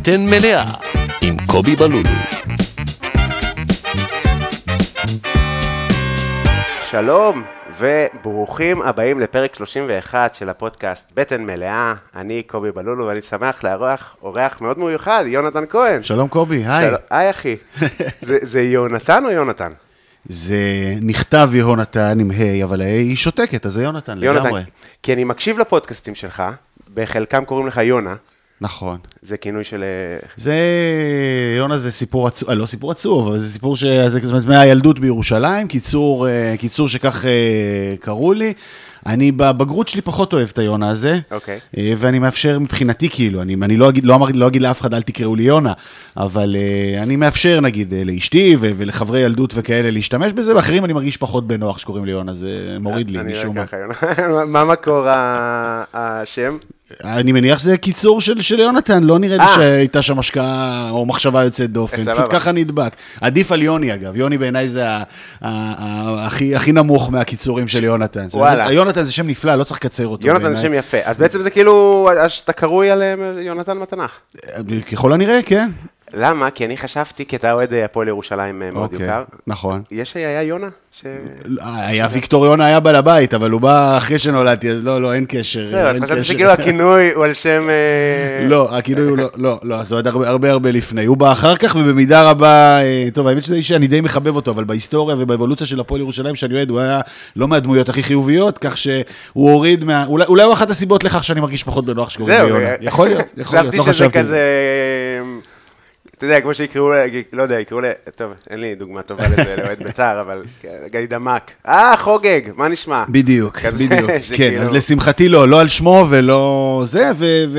בטן מלאה עם קובי בלולו. שלום וברוכים הבאים לפרק 31 של הפודקאסט בטן מלאה. אני קובי בלולו ואני שמח לארח אורח מאוד מיוחד, יונתן כהן. שלום קובי, היי. של... היי אחי. זה, זה יונתן או יונתן? זה נכתב יהונתן עם ה', אבל הה' היא שותקת, אז זה יונתן יונתן. לגמרי. כי אני מקשיב לפודקאסטים שלך, בחלקם קוראים לך יונה, נכון. זה כינוי של... אה, זה, יונה זה סיפור עצוב, לא סיפור עצוב, אבל זה סיפור זאת אומרת, מהילדות בירושלים, קיצור, אה, קיצור שכך אה, קראו לי. אני בבגרות שלי פחות אוהב את היונה הזה, אוקיי. אה, ואני מאפשר מבחינתי, כאילו, אני, אני לא, אגיד, לא, אמר, לא אגיד לאף אחד, אל תקראו לי יונה, אבל אה, אני מאפשר, נגיד, אה, לאשתי ו- ולחברי ילדות וכאלה להשתמש בזה, ואחרים אני מרגיש פחות בנוח שקוראים לי יונה, זה מוריד לי אני משום מה. ככה, יונה. מה מקור השם? אני מניח שזה קיצור של, של יונתן, לא נראה לי אה. שהייתה שם השקעה או מחשבה יוצאת דופן, סבבה. פשוט ככה נדבק. עדיף על יוני אגב, יוני בעיניי זה הכי הכי נמוך מהקיצורים של יונתן. וואלה. יונתן זה שם נפלא, לא צריך לקצר אותו. יונתן זה. שם יפה. אז בעצם זה כאילו, אתה קרוי על אה, יונתן מתנ"ך. ככל הנראה, כן. למה? כי אני חשבתי, כי אתה אוהד אה, הפועל ירושלים אה, מאוד אוקיי, יקר. נכון. יש, היה יונה? ש... היה ויקטור יונה היה בעל הבית, אבל הוא בא אחרי שנולדתי, אז לא, לא, אין קשר. זהו, אז חשבתי. שכאילו הכינוי הוא על שם... אה, לא, הכינוי הוא לא, לא, לא, זה עוד הרבה הרבה הרבה לפני. הוא בא אחר כך, ובמידה רבה, אה, טוב, האמת שזה איש שאני די מחבב אותו, אבל בהיסטוריה ובאבולוציה של הפועל ירושלים שאני אוהד, הוא היה לא מהדמויות הכי חיוביות, כך שהוא הוריד מה... אולי אולי הוא אחת הסיבות לכך שאני מרגיש פחות בנוח שקוראים לי. יונה. אה, יכול להיות, יכול להיות, לא חשבתי אתה יודע, כמו שיקראו, לא יודע, יקראו ל... טוב, אין לי דוגמה טובה לזה, לאוהד בית"ר, אבל גדי דמק. אה, חוגג, מה נשמע? בדיוק, בדיוק. כן, אז לשמחתי לא, לא על שמו ולא זה, ו...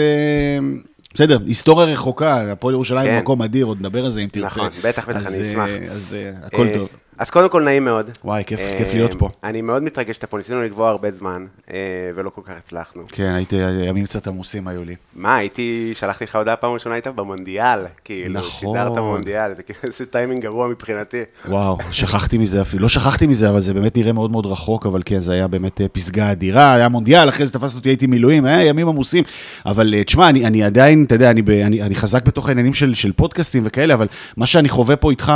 בסדר, היסטוריה רחוקה, הפועל ירושלים כן. מקום אדיר, עוד נדבר על זה אם תרצה. נכון, בטח, בטח, אז, אני אה, אשמח. אז אה, הכל אה, טוב. אז קודם כל, נעים מאוד. וואי, כיף- אה, כיף להיות פה. אני מאוד מתרגש שאתה פה, ניסינו לקבוע הרבה זמן, אה, ולא כל כך הצלחנו. כן, הייתי, ימים קצת עמוסים היו לי. מה, הייתי, שלחתי לך הודעה פעם ראשונה, היית במונדיאל, כאילו, נכון. שידרת מונדיאל, זה כאילו איזה טיימינג גרוע מבחינתי. וואו, שכחתי מזה אפילו, לא שכחתי מזה, אבל זה באמת נראה מאוד מאוד רחוק, אבל כן, זה היה באמת אה, פסגה אדירה, היה מונדיאל, אחרי זה תפסת אותי, הייתי מילואים, היה ימים עמוסים, אבל תשמע, אני, אני עדיין, אתה יודע, אני, אני, אני חזק בתוך העניינים של, של פודקאסטים וכאלה, אבל מה שאני חווה פה איתך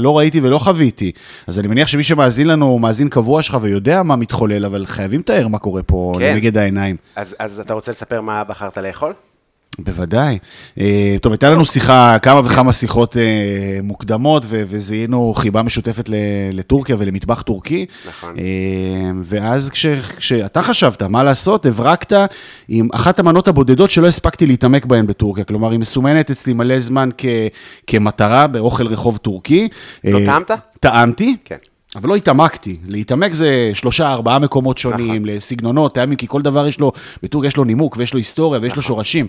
לא ראיתי ולא חוויתי, אז אני מניח שמי שמאזין לנו הוא מאזין קבוע שלך ויודע מה מתחולל, אבל חייבים לתאר מה קורה פה כן. לנגד העיניים. אז, אז אתה רוצה לספר מה בחרת לאכול? בוודאי. אה, טוב, הייתה לנו שיחה, כמה וכמה שיחות אה, מוקדמות, וזיהינו חיבה משותפת לטורקיה ולמטבח טורקי. נכון. אה, ואז כש- כשאתה חשבת מה לעשות, הברקת עם אחת המנות הבודדות שלא הספקתי להתעמק בהן בטורקיה. כלומר, היא מסומנת אצלי מלא זמן כ- כמטרה באוכל רחוב טורקי. לא טעמת? טעמתי. כן. אבל לא התעמקתי, להתעמק זה שלושה, ארבעה מקומות נכון. שונים, לסגנונות, טעמים, כי כל דבר יש לו, בטורקיה יש לו נימוק ויש לו היסטוריה ויש לו נכון. שורשים.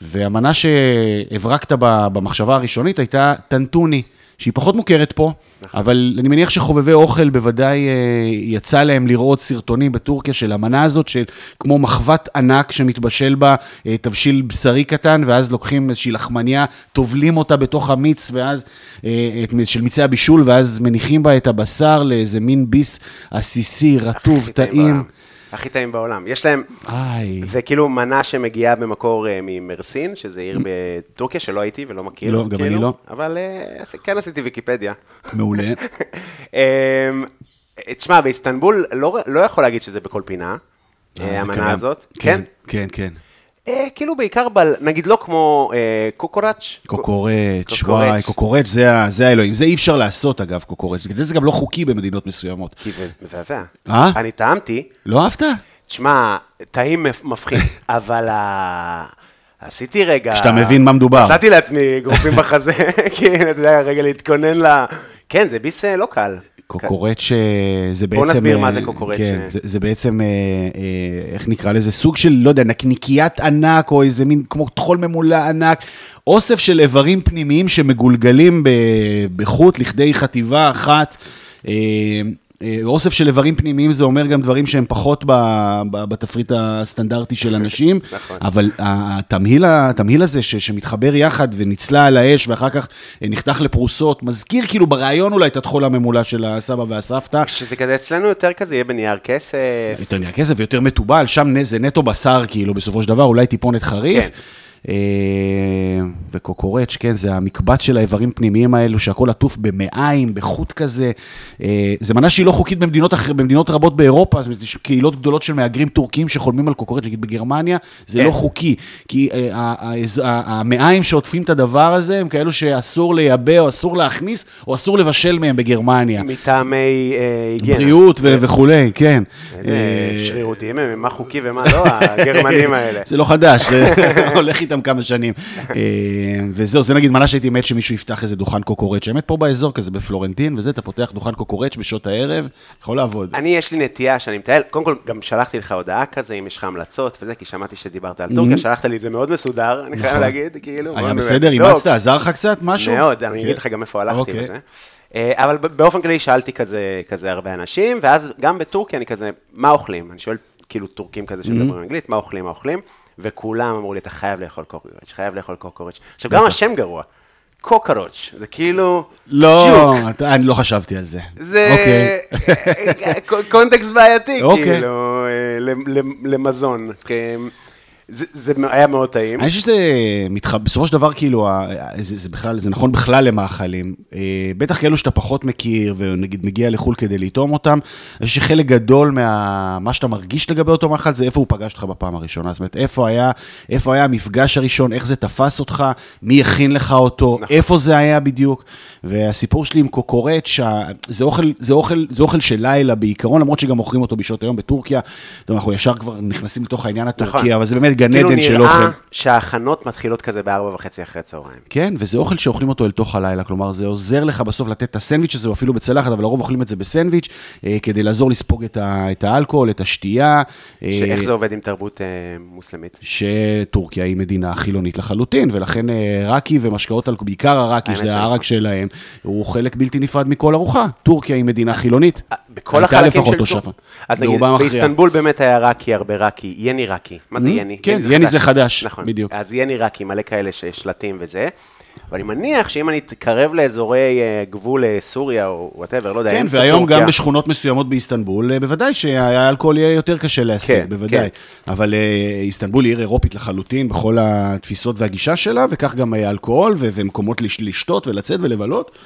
והמנה שהברקת במחשבה הראשונית הייתה טנטוני, שהיא פחות מוכרת פה, נכון. אבל אני מניח שחובבי אוכל בוודאי אה, יצא להם לראות סרטונים בטורקיה של המנה הזאת, של כמו מחבת ענק שמתבשל בה אה, תבשיל בשרי קטן, ואז לוקחים איזושהי לחמניה, טובלים אותה בתוך המיץ, ואז, אה, את, של מיצי הבישול, ואז מניחים בה את הבשר לאיזה מין ביס עסיסי, רטוב, טעים. הכי טעים בעולם. יש להם, איי, זה כאילו מנה שמגיעה במקור אה, ממרסין, שזה עיר בטורקיה שלא הייתי ולא מכיר. לא, גם כאילו, אני לא. אבל אה, כן עשיתי ויקיפדיה. מעולה. אמ, תשמע, באיסטנבול לא, לא יכול להגיד שזה בכל פינה, אה, המנה. הזאת. כן? כן, כן. אה, כאילו בעיקר, ב, נגיד לא כמו אה. קוקורץ', קוקורץ'. וואי, קוקורץ' זה, ה- זה האלוהים. זה אי אפשר לעשות, אגב, קוקורץ'. זה, זה גם לא חוקי במדינות מסוימות. כי זה מזעזע. אה? אני טעמתי, לא אהבת? תשמע, טעים מפ- מפחיד, אבל ה... עשיתי רגע... כשאתה מבין מה מדובר. נתתי לעצמי גרופים בחזה, כי אתה יודע, רגע להתכונן ל... כן, זה ביס אה, לא קל. קוקורץ' אה, זה בעצם... בוא נסביר מה אה, זה קוקורץ'. כן, זה, זה בעצם, אה, אה, איך נקרא לזה? סוג של, לא יודע, נקניקיית ענק, או איזה מין, כמו טחול ממולא ענק. אוסף של איברים פנימיים שמגולגלים בחוט לכדי חטיבה אחת. אה, אוסף של איברים פנימיים זה אומר גם דברים שהם פחות בתפריט הסטנדרטי של אנשים, נכון. אבל התמהיל, התמהיל הזה ש, שמתחבר יחד ונצלה על האש ואחר כך אה, נחתך לפרוסות, מזכיר כאילו ברעיון אולי את הטחול הממולא של הסבא והסבתא. שזה כזה אצלנו יותר כזה יהיה בנייר כסף. יותר נהיה כסף ויותר מתובל, שם זה נטו בשר כאילו בסופו של דבר, אולי טיפונת חריף. כן. אה, וקוקורץ', כן, זה המקבץ של האיברים פנימיים האלו, שהכל עטוף במעיים, בחוט כזה. אה, זה מנה שהיא לא חוקית במדינות, אחר, במדינות רבות באירופה, זאת אומרת, יש קהילות גדולות של מהגרים טורקים שחולמים על קוקורץ', נגיד בגרמניה, זה כן. לא חוקי, כי אה, המעיים שעוטפים את הדבר הזה, הם כאלו שאסור לייבא, או אסור להכניס, או אסור לבשל מהם בגרמניה. מטעמי היגיינה. בריאות וכולי, כן. שרירותיים הם, מה חוקי ומה לא, הגרמנים האלה. זה לא חדש, זה הולך איתם כמה שנים. אה, וזהו, זה נגיד מנה שהייתי מת שמישהו יפתח איזה דוכן קוקורץ', האמת פה באזור כזה, בפלורנטין, וזה, אתה פותח דוכן קוקורץ' בשעות הערב, יכול לעבוד. אני, יש לי נטייה שאני מטייל, קודם כל, גם שלחתי לך הודעה כזה, אם יש לך המלצות וזה, כי שמעתי שדיברת על טורקיה, שלחת לי את זה מאוד מסודר, אני חייב Mm-hmm. נכון. להגיד, כאילו. היה בסדר, אימצת, עזר לך קצת משהו? מאוד, אני כן. אגיד לך גם איפה הלכתי אוקיי. וזה. אה, אבל באופן כללי שאלתי כזה, כזה הרבה אנשים, ואז גם בטורקיה אני כזה, מה אוכלים? אני שואל כאילו טורקים כזה Mm-hmm. שמדברים אנגלית, מה אוכלים, מה אוכלים? וכולם אמרו לי, אתה חייב לאכול קוקרוץ', חייב לאכול קוקרוץ'. עכשיו, גם השם גרוע, קוקרוץ', זה כאילו... לא. אתה- אני לא חשבתי על זה. זה אוקיי. קונטקסט בעייתי, אוקיי. כאילו, אה, למזון. זה- זה היה מאוד טעים. אני חושב שזה מתח... בסופו של דבר, כאילו, זה, זה בכלל, זה נכון בכלל למאכלים. אה, בטח כאלו שאתה פחות מכיר, ונגיד מגיע לחו"ל כדי לטעום אותם, אני חושב שחלק גדול מה מה שאתה מרגיש לגבי אותו מאכל, זה איפה הוא פגש אותך בפעם הראשונה. זאת אומרת, איפה היה, איפה היה המפגש הראשון, איך זה תפס אותך, מי הכין לך אותו, נכון. איפה זה היה בדיוק. והסיפור שלי עם קוקורט, שה... זה, אוכל, זה, אוכל, זה אוכל של לילה בעיקרון, למרות שגם מוכרים אותו בשעות היום בטורקיה. טוב, אנחנו ישר כבר נכנסים לתוך העניין הטורקי, נכון. אבל זה באמת גן כאילו עדן של נראה אוכל. שההכנות מתחילות כזה בארבע וחצי אחרי הצהריים. כן, וזה אוכל שאוכלים אותו אל תוך הלילה, כלומר, זה עוזר לך בסוף לתת את הסנדוויץ' הזה, או אפילו בצלחת, אבל לרוב אוכלים את זה בסנדוויץ', אה, כדי לעזור לספוג את, ה, את האלכוהול, את השתייה. אה, שאיך זה עובד עם תרבות אה, מוסלמית? שטורקיה היא מדינה חילונית לחלוטין, ולכן אה, ראקי ומשקאות, בעיקר הראקי, שזה הערק שלהם, הוא חלק בלתי נפרד מכל ארוחה. טורקיה היא מדינה חילונית. אה, בכל החלקים של. טורקיה. אז נגיד. באיסטנבול באמת היה ראקי, הרבה ראקי, יני ראקי. מה זה יני? כן, יני זה חדש, נכון. בדיוק. אז יני ראקי, מלא כאלה שיש שלטים וזה. אבל אני מניח שאם אני אתקרב לאזורי אה, גבול אה, סוריה או whatever, לא יודע, כן, והיום. גם בשכונות מסוימות באיסטנבול, אה, בוודאי שהאלכוהול יהיה יותר קשה להשיג, כן, בוודאי. כן. אבל איסטנבול היא עיר אירופית לחלוטין בכל התפיסות והגישה שלה, וכך גם אה, אלכוהול ומקומות לש- לשתות ולצאת ולבלות.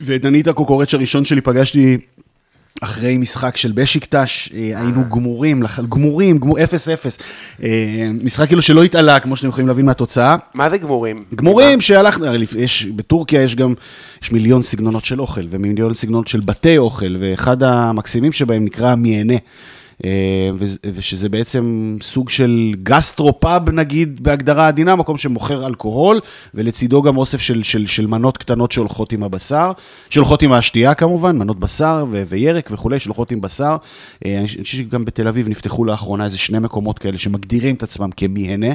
ואת דנית הקוקורץ' הראשון שלי פגשתי אחרי משחק של בשיקטש, אה, היינו גמורים, גמורים, גמור, 0-0. אה, משחק כאילו שלא התעלה, כמו שאתם יכולים להבין מהתוצאה. מה זה גמורים? גמורים שהלכנו, יש, בטורקיה יש גם, יש מיליון סגנונות של אוכל, ומיליון סגנונות של בתי אוכל, ואחד המקסימים שבהם נקרא מיהנה. אה, ושזה בעצם סוג של גסטרופאב נגיד בהגדרה עדינה, מקום שמוכר אלכוהול, ולצידו גם אוסף של, של, של מנות קטנות שהולכות עם הבשר, שהולכות עם השתייה כמובן, מנות בשר ו- וירק וכולי, שהולכות עם בשר. אה, אני חושב שגם בתל אביב נפתחו לאחרונה איזה שני מקומות כאלה שמגדירים את עצמם כמיהנה.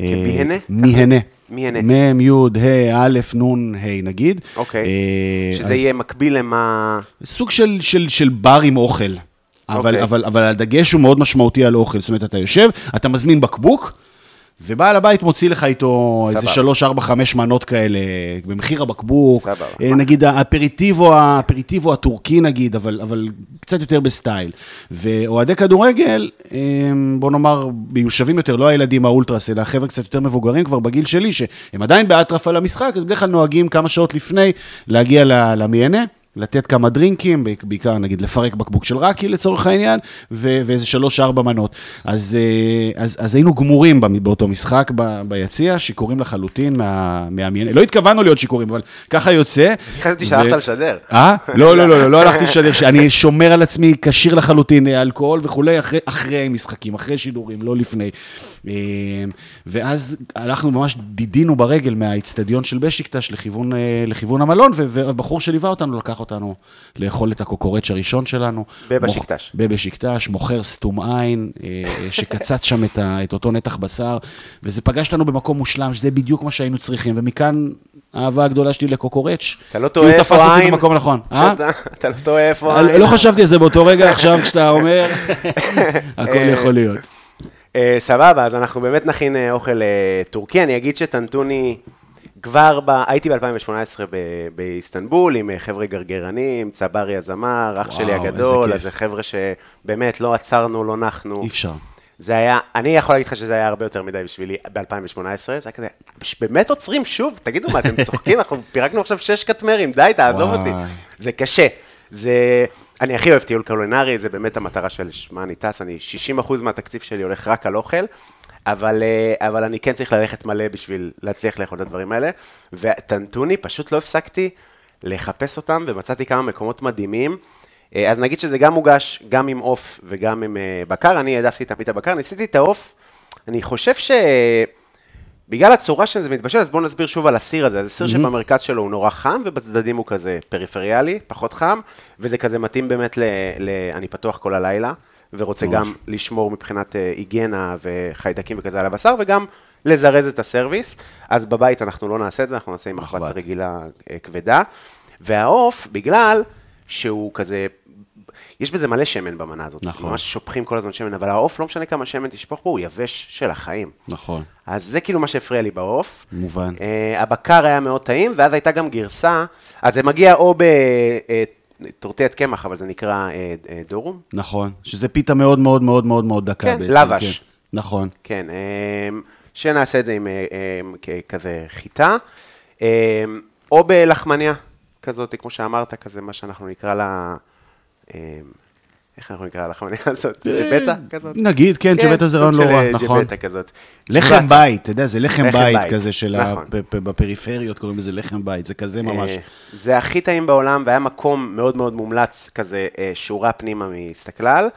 אה, כמיהנה? מיהנה. מיהנה. מ', י', ה', א', נ', ה', נגיד. אוקיי. שזה יהיה מקביל למה... סוג של בר עם אוכל. אבל, אוקיי. אבל, אבל הדגש הוא מאוד משמעותי על אוכל. זאת אומרת, אתה יושב, אתה מזמין בקבוק, ובעל הבית מוציא לך איתו איזה סבבה. שלוש, ארבע, חמש מנות כאלה, במחיר הבקבוק. סבבה. אה, נגיד האפריטיבו, האפריטיבו הטורקי נגיד, אבל, אבל קצת יותר בסטייל. ואוהדי כדורגל, בוא נאמר, מיושבים יותר, לא הילדים האולטרס, אלא החבר'ה קצת יותר מבוגרים כבר בגיל שלי, שהם עדיין באטרף על המשחק, אז בדרך כלל נוהגים כמה שעות לפני להגיע ל- למיהנה. לתת כמה דרינקים, בעיקר נגיד לפרק בקבוק של ראקי לצורך העניין, ו- ואיזה שלוש-ארבע מנות. אז, אה, אז, אז היינו גמורים באותו משחק ב- ביציע, שיכורים לחלוטין מה- מהמיינה. לא התכוונו להיות שיכורים, אבל ככה יוצא. חשבתי שהלכת לשדר. אה? לא, לא, לא, לא, לא הלכתי לשדר, אני שומר על עצמי כשיר לחלוטין, אה, אלכוהול וכולי, אחרי, אחרי משחקים, אחרי שידורים, לא לפני. אה, ואז הלכנו, ממש דידינו ברגל מהאיצטדיון של בשיקטש לכיוון, אה, לכיוון המלון, ו- והבחור שליווה אותנו לקח אותנו לאכול את הקוקורץ' הראשון שלנו. בבשיקטש. מוכ- בבשיקטש, מוכר סתום עין, אה, שקצץ שם את, ה, את אותו נתח בשר, וזה פגש אותנו במקום מושלם, שזה בדיוק מה שהיינו צריכים, ומכאן האהבה הגדולה שלי לקוקורץ'. אתה לא כי הוא טועה תפס איפה אותי העין. במקום הנכון. אה? אתה לא טועה איפה לא העין. לא חשבתי על זה באותו רגע, עכשיו כשאתה אומר, הכל יכול להיות. אה, סבבה, אז אנחנו באמת נכין אה, אוכל אה, טורקי. אני אגיד שטנטוני כבר ב... הייתי ב-2018 באיסטנבול עם אה, חבר'ה גרגרנים, צברי הזמר, אח וואו, שלי הגדול. אז זה חבר'ה שבאמת לא עצרנו, לא נחנו. אי אפשר. זה היה, אני יכול להגיד לך שזה היה הרבה יותר מדי בשבילי ב-2018, זה היה כזה, באמת עוצרים שוב? תגידו מה, אתם צוחקים? אנחנו פירקנו עכשיו שש קטמרים, די, תעזוב וואי. אותי. זה קשה. זה, אני הכי אוהב טיול קולינרי, זה באמת המטרה של שמע אני טס, אני 60% מהתקציב שלי הולך רק על אוכל, אבל, אה, אבל אני כן צריך ללכת מלא בשביל להצליח לאכול את הדברים האלה, וטנטוני, פשוט לא הפסקתי לחפש אותם, ומצאתי כמה מקומות מדהימים. אה, אז נגיד שזה גם מוגש, גם עם עוף וגם עם אה, בקר, אני העדפתי תמיד את הבקר, ניסיתי את העוף, אני חושב ש... בגלל הצורה שזה מתבשל, אז בואו נסביר שוב על הסיר הזה. זה סיר שבמרכז שלו הוא נורא חם, ובצדדים הוא כזה פריפריאלי, פחות חם, וזה כזה מתאים באמת ל... ל אני פתוח כל הלילה, ורוצה ממש. גם לשמור מבחינת אה, היגיינה וחיידקים וכזה על הבשר, וגם לזרז את הסרוויס. אז בבית אנחנו לא נעשה את זה, אנחנו נעשה עם מחבת. רגילה אה, כבדה. והעוף, בגלל שהוא כזה... יש בזה מלא שמן במנה הזאת, נכון. ממש שופכים כל הזמן שמן, אבל העוף, לא משנה כמה שמן תשפוך בו, הוא יבש של החיים. נכון, אז זה כאילו מה שהפריע לי בעוף. מובן. Uh, הבקר היה מאוד טעים, ואז הייתה גם גרסה, אז זה מגיע או בטורטיית קמח, אבל זה נקרא uh, uh, דורום. נכון, שזה פיתה מאוד מאוד מאוד מאוד מאוד דקה כן, בעצם. לבש. כן. נכון. כן, um, שנעשה את זה עם uh, um, כזה חיטה, um, או בלחמניה כזאת, כמו שאמרת, כזה מה שאנחנו נקרא לה, איך אנחנו נקרא ללחמניה הזאת? ג'בטה כזאת? נגיד, כן, ג'בטה זה רעיון לא רע, אה, נכון. ג'בטה כזאת. לחם. בית, אתה יודע, זה לחם בית כזה של. נכון. בפריפריות קוראים לזה לחם בית, זה כזה ממש. אה, זה הכי טעים בעולם, והיה מקום מאוד מאוד מומלץ, כזה אה, שורה פנימה מסתכלל,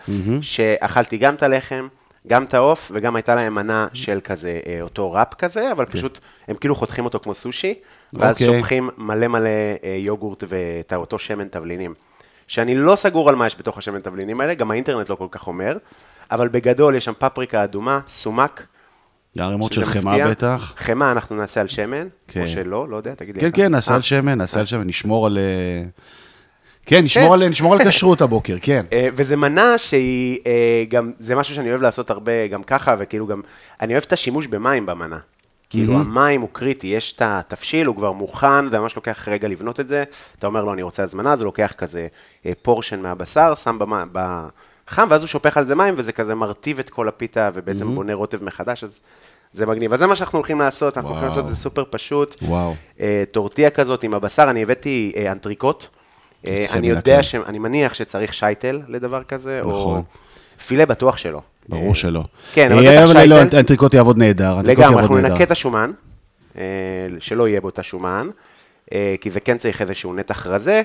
שאכלתי גם את הלחם, גם את העוף, וגם הייתה להם מנה של כזה, אה, אותו ראפ כזה, אבל פשוט, הם כאילו חותכים אותו כמו סושי, ואז אוקיי. שופכים מלא מלא אה, יוגורט ואת אותו שמן תבלינים. שאני לא סגור על מה יש בתוך השמן תבלינים האלה, גם האינטרנט לא כל כך אומר, אבל בגדול יש שם פפריקה אדומה, סומק. ערימות של חמאה. בטח. חמאה אנחנו נעשה על שמן, כן. או שלא, לא יודע, תגיד לי. כן. כן, נעשה אה, על שמן, נעשה על שמן, נשמור על... אה, כן, נשמור על- נשמור על כשרות הבוקר, כן. אה, וזה מנה שהיא אה, גם, זה משהו שאני אוהב לעשות הרבה גם ככה, וכאילו גם, אני אוהב את השימוש במים במנה. כאילו המים הוא קריטי, יש את התבשיל, הוא כבר מוכן, זה ממש לוקח רגע לבנות את זה. אתה אומר לו, אני רוצה הזמנה, הוא לוקח כזה אה, פורשן מהבשר, שם במה- בחם, ואז הוא שופך על זה מים, וזה כזה מרטיב את כל הפיתה, ובעצם בונה רוטב מחדש, אז זה מגניב. אז זה מה שאנחנו הולכים לעשות, אנחנו הולכים. לעשות את זה סופר פשוט. וואו. אה, טורטיה כזאת עם הבשר, אני הבאתי אה, אנטריקוט. אה, אני יודע. ש... אני מניח שצריך שייטל לדבר כזה, או נכון. פילה בטוח שלא. ברור אה, שלא. כן, אבל אה, בטח לא. האנטריקוט יעבוד נהדר. לגמרי, אנחנו. ננקה את השומן, אה, שלא יהיה בו את השומן, כי זה כן צריך איזשהו נתח רזה.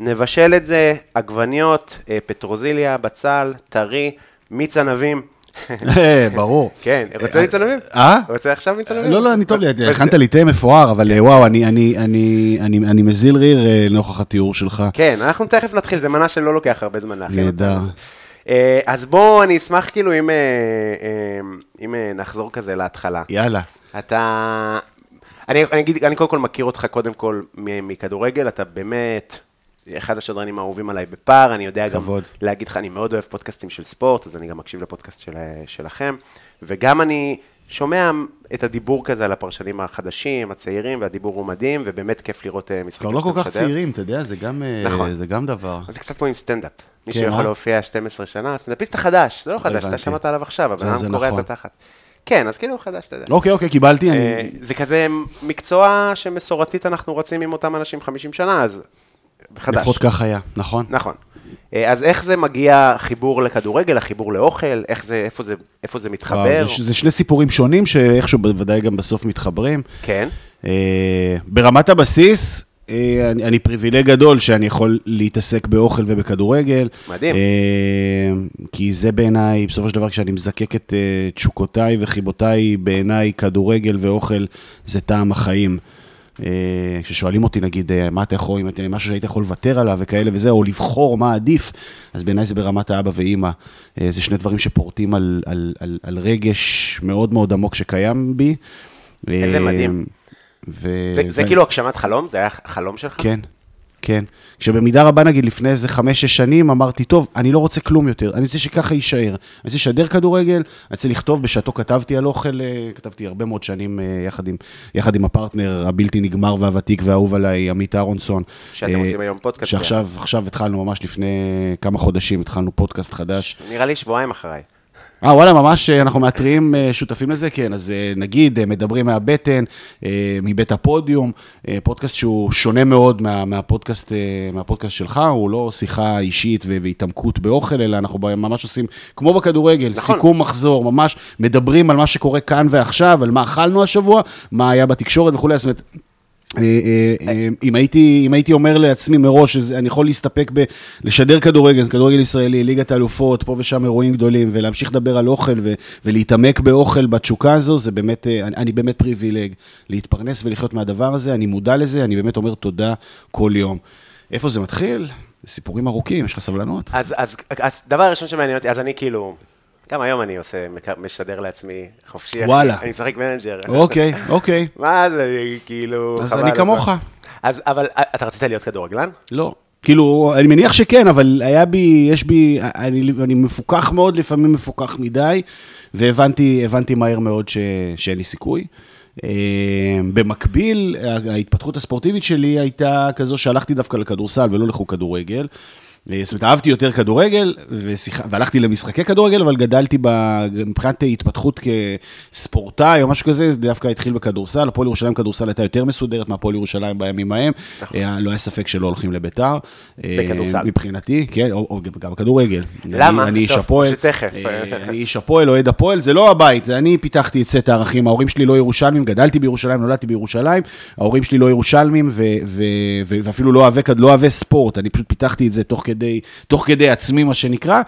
נבשל את זה, עגבניות, פטרוזיליה, בצל, טרי, מיץ ענבים. ברור. כן, רוצה מיץ ענבים? אה? רוצה עכשיו מיץ ענבים? לא, לא, אני טוב לי, הכנת לי תה מפואר, אבל וואו, אני- מזיל ריר לנוכח התיאור שלך. כן, אנחנו תכף נתחיל, זה מנה שלא לוקח הרבה זמן להכין. נהדר. אה, אז בואו, אני אשמח כאילו אם, אה, אה, אם נחזור כזה להתחלה. יאללה. אתה... אני, אני אגיד, אני קודם כל מכיר אותך קודם כל מכדורגל, אתה באמת אחד השדרנים האהובים עליי בפער, אני יודע כבוד. גם להגיד לך, אני מאוד אוהב פודקאסטים של ספורט, אז אני גם מקשיב לפודקאסט של, שלכם, וגם אני שומע את הדיבור כזה על הפרשנים החדשים, הצעירים, והדיבור הוא מדהים, ובאמת כיף לראות אה, משחקים כבר לא כל כך משדר. צעירים, אתה יודע, זה גם, אה, נכון. זה גם דבר. זה קצת כמו עם סטנדאפ. מי כן, שיכול אה? להופיע 12 שנה, סטנדאפיסט החדש, זה לא חדש, אתה. שמעת עליו עכשיו, זה אדם קורע את נכון. התחת. כן, אז כאילו חדש, אתה יודע. אוקיי, אוקיי, קיבלתי, אני... זה כזה מקצוע שמסורתית אנחנו רצים עם אותם אנשים 50 שנה, אז חדש. לפחות כך היה, נכון? נכון. אה, אז איך זה מגיע חיבור לכדורגל, החיבור לאוכל, איך זה, איפה זה, איפה זה וואו, מתחבר? זה ש- זה שני סיפורים שונים שאיכשהו בוודאי גם בסוף מתחברים. כן, אה, ברמת הבסיס, אה, אני, אני פריבילג גדול שאני יכול להתעסק באוכל ובכדורגל. מדהים. אה, כי זה בעיניי, בסופו של דבר, כשאני מזקק את אה, תשוקותיי וחיבותיי, בעיניי כדורגל ואוכל זה טעם החיים. אה, כששואלים אותי, נגיד, אה, מה אתה יכול, אם אתה- משהו שהיית יכול לוותר עליו וכאלה וזה, או לבחור מה עדיף, אז בעיניי זה ברמת האבא ואימא. אה, זה שני דברים שפורטים על, על, על, על רגש מאוד מאוד עמוק שקיים בי. איזה מדהים. ו... זה, זה ו- כאילו הגשמת חלום? זה היה חלום שלך? כן, כן. כשבמידה רבה, נגיד, לפני איזה חמש-שש שנים, אמרתי, טוב, אני לא רוצה כלום יותר, אני רוצה שככה יישאר. אני רוצה לשדר כדורגל, אני רוצה לכתוב, בשעתו כתבתי על אוכל, אה, כתבתי הרבה מאוד שנים אה, יחד עם, יחד עם הפרטנר הבלתי נגמר והוותיק והאהוב עליי, עמית אהרונסון. שאתם אה, עושים היום פודקאסט שעכשיו עכשיו התחלנו, ממש לפני כמה חודשים, התחלנו פודקאסט חדש. נראה לי שבועיים אחריי. אה, וואלה, ממש אה, אנחנו מאתרים אה, שותפים לזה, כן. אז אה, נגיד, מדברים מהבטן, מבית הפודיום, פודקאסט שהוא שונה מאוד מה, מהפודקאסט, מהפודקאסט שלך, הוא לא שיחה אישית והתעמקות באוכל, אלא אנחנו ממש עושים, כמו בכדורגל, נכון. סיכום מחזור, ממש מדברים על מה שקורה כאן ועכשיו, על מה אכלנו השבוע, מה היה בתקשורת וכולי, זאת אומרת... אה, אה, אה, אם הייתי, אם הייתי אומר לעצמי מראש, אני יכול להסתפק בלשדר כדורגל, כדורגל ישראלי, ליגת האלופות, פה ושם אירועים גדולים, ולהמשיך לדבר על אוכל ו- ולהתעמק באוכל בתשוקה הזו, זה באמת, אני באמת פריבילג להתפרנס ולחיות מהדבר הזה, אני מודע לזה, אני באמת אומר תודה כל יום. איפה זה מתחיל? סיפורים ארוכים, יש לך סבלנות? אז, אז, אז דבר ראשון שמעניין אותי, אז אני כאילו, גם היום אני עושה, משדר לעצמי חופשי. וואלה. אני משחק מנג'ר. אוקיי, אוקיי. מה זה, כאילו, אז אני כמוך. אז, אבל אה, אתה רצית להיות כדורגלן? לא. כאילו, אני מניח שכן, אבל היה בי, יש בי, אני, אני מפוקח מאוד, לפעמים מפוקח מדי, והבנתי הבנתי מהר מאוד ש, שאין לי סיכוי. אה, במקביל, ההתפתחות הספורטיבית שלי הייתה כזו שהלכתי דווקא לכדורסל ולא לחוג כדורגל. אה, זאת אומרת, אהבתי יותר כדורגל, ושיח... והלכתי למשחקי כדורגל, אבל גדלתי ב... מבחינת התפתחות כספורטאי או משהו כזה, זה דווקא התחיל בכדורסל. הפועל ירושלים כדורסל הייתה יותר מסודרת מהפועל ירושלים בימים ההם. נכון. אה, לא היה ספק שלא הולכים לביתר. אה, בכדורסל. מבחינתי, כן, או, או גם בכדורגל. למה? אני, איש הפועל. שתכף. אני איש הפועל, אוהד הפועל, זה לא הבית, זה אני פיתחתי את סט הערכים. ההורים שלי לא ירושלמים, גדלתי בירושלים, נולדתי בירושלים. ההורים שלי לא ירושלמים, ו, ו, ו, ואפילו לא אוהבי, לא ספורט. אני פשוט פיתחתי את זה תוך כדי, תוך כדי עצמי, מה שנקרא.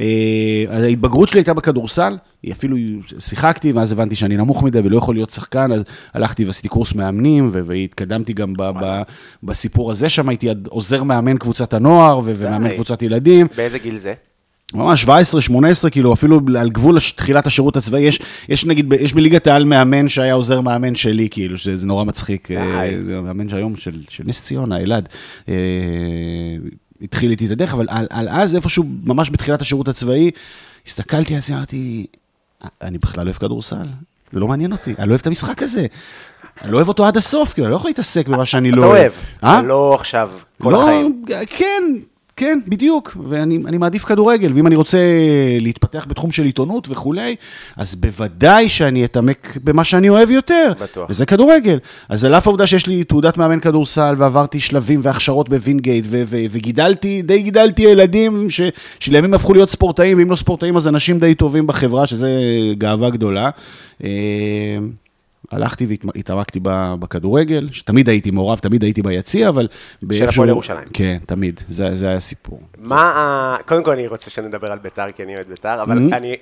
אה, אז ההתבגרות שלי הייתה בכדורסל, היא אפילו שיחקתי, ואז הבנתי שאני נמוך מדי ולא יכול להיות שחקן, אז הלכתי ועשיתי קורס מאמנים, והתקדמתי גם ב- ב- בסיפור הזה, שם הייתי עוזר מאמן קבוצת הנוער, ומאמן. קבוצת ילדים. באיזה גיל זה? ממש 17, 18, כאילו אפילו על גבול תחילת השירות הצבאי, יש, יש נגיד, יש בליגת העל מאמן שהיה עוזר מאמן שלי, כאילו, שזה נורא מצחיק. אה, זה מאמן שהיום של, של נס ציונה, אלעד, אה, התחיל איתי את הדרך, אבל על, על אז איפשהו, ממש בתחילת השירות הצבאי, הסתכלתי על זה, אמרתי, אני בכלל לא אוהב כדורסל, זה לא מעניין אותי, אני לא אוהב את המשחק הזה. אני לא אוהב אותו עד הסוף, כאילו, אני לא יכול להתעסק במה שאני לא אתה אוהב, אה? לא עכשיו, כל לא, החיים. כן, כן, בדיוק, ואני אני מעדיף כדורגל, ואם אני רוצה להתפתח בתחום של עיתונות וכולי, אז בוודאי שאני אתעמק במה שאני אוהב יותר. בטוח. וזה כדורגל. אז על אף העובדה שיש לי תעודת מאמן כדורסל, ועברתי שלבים והכשרות בווינגייט, ו- ו- וגידלתי, די גידלתי ילדים ש- שלימים הפכו להיות ספורטאים, ואם לא ספורטאים אז אנשים די טובים בחברה, שזה גאווה גדולה. הלכתי והתעמקתי בכדורגל, שתמיד הייתי מעורב, תמיד הייתי ביציע, אבל... באיפשהו- הפועל ירושלים. כן, תמיד, זה, זה היה הסיפור. מה ה... קודם כל אני רוצה שנדבר על ביתר, כי אני אוהד ביתר, אבל Mm-hmm. אני...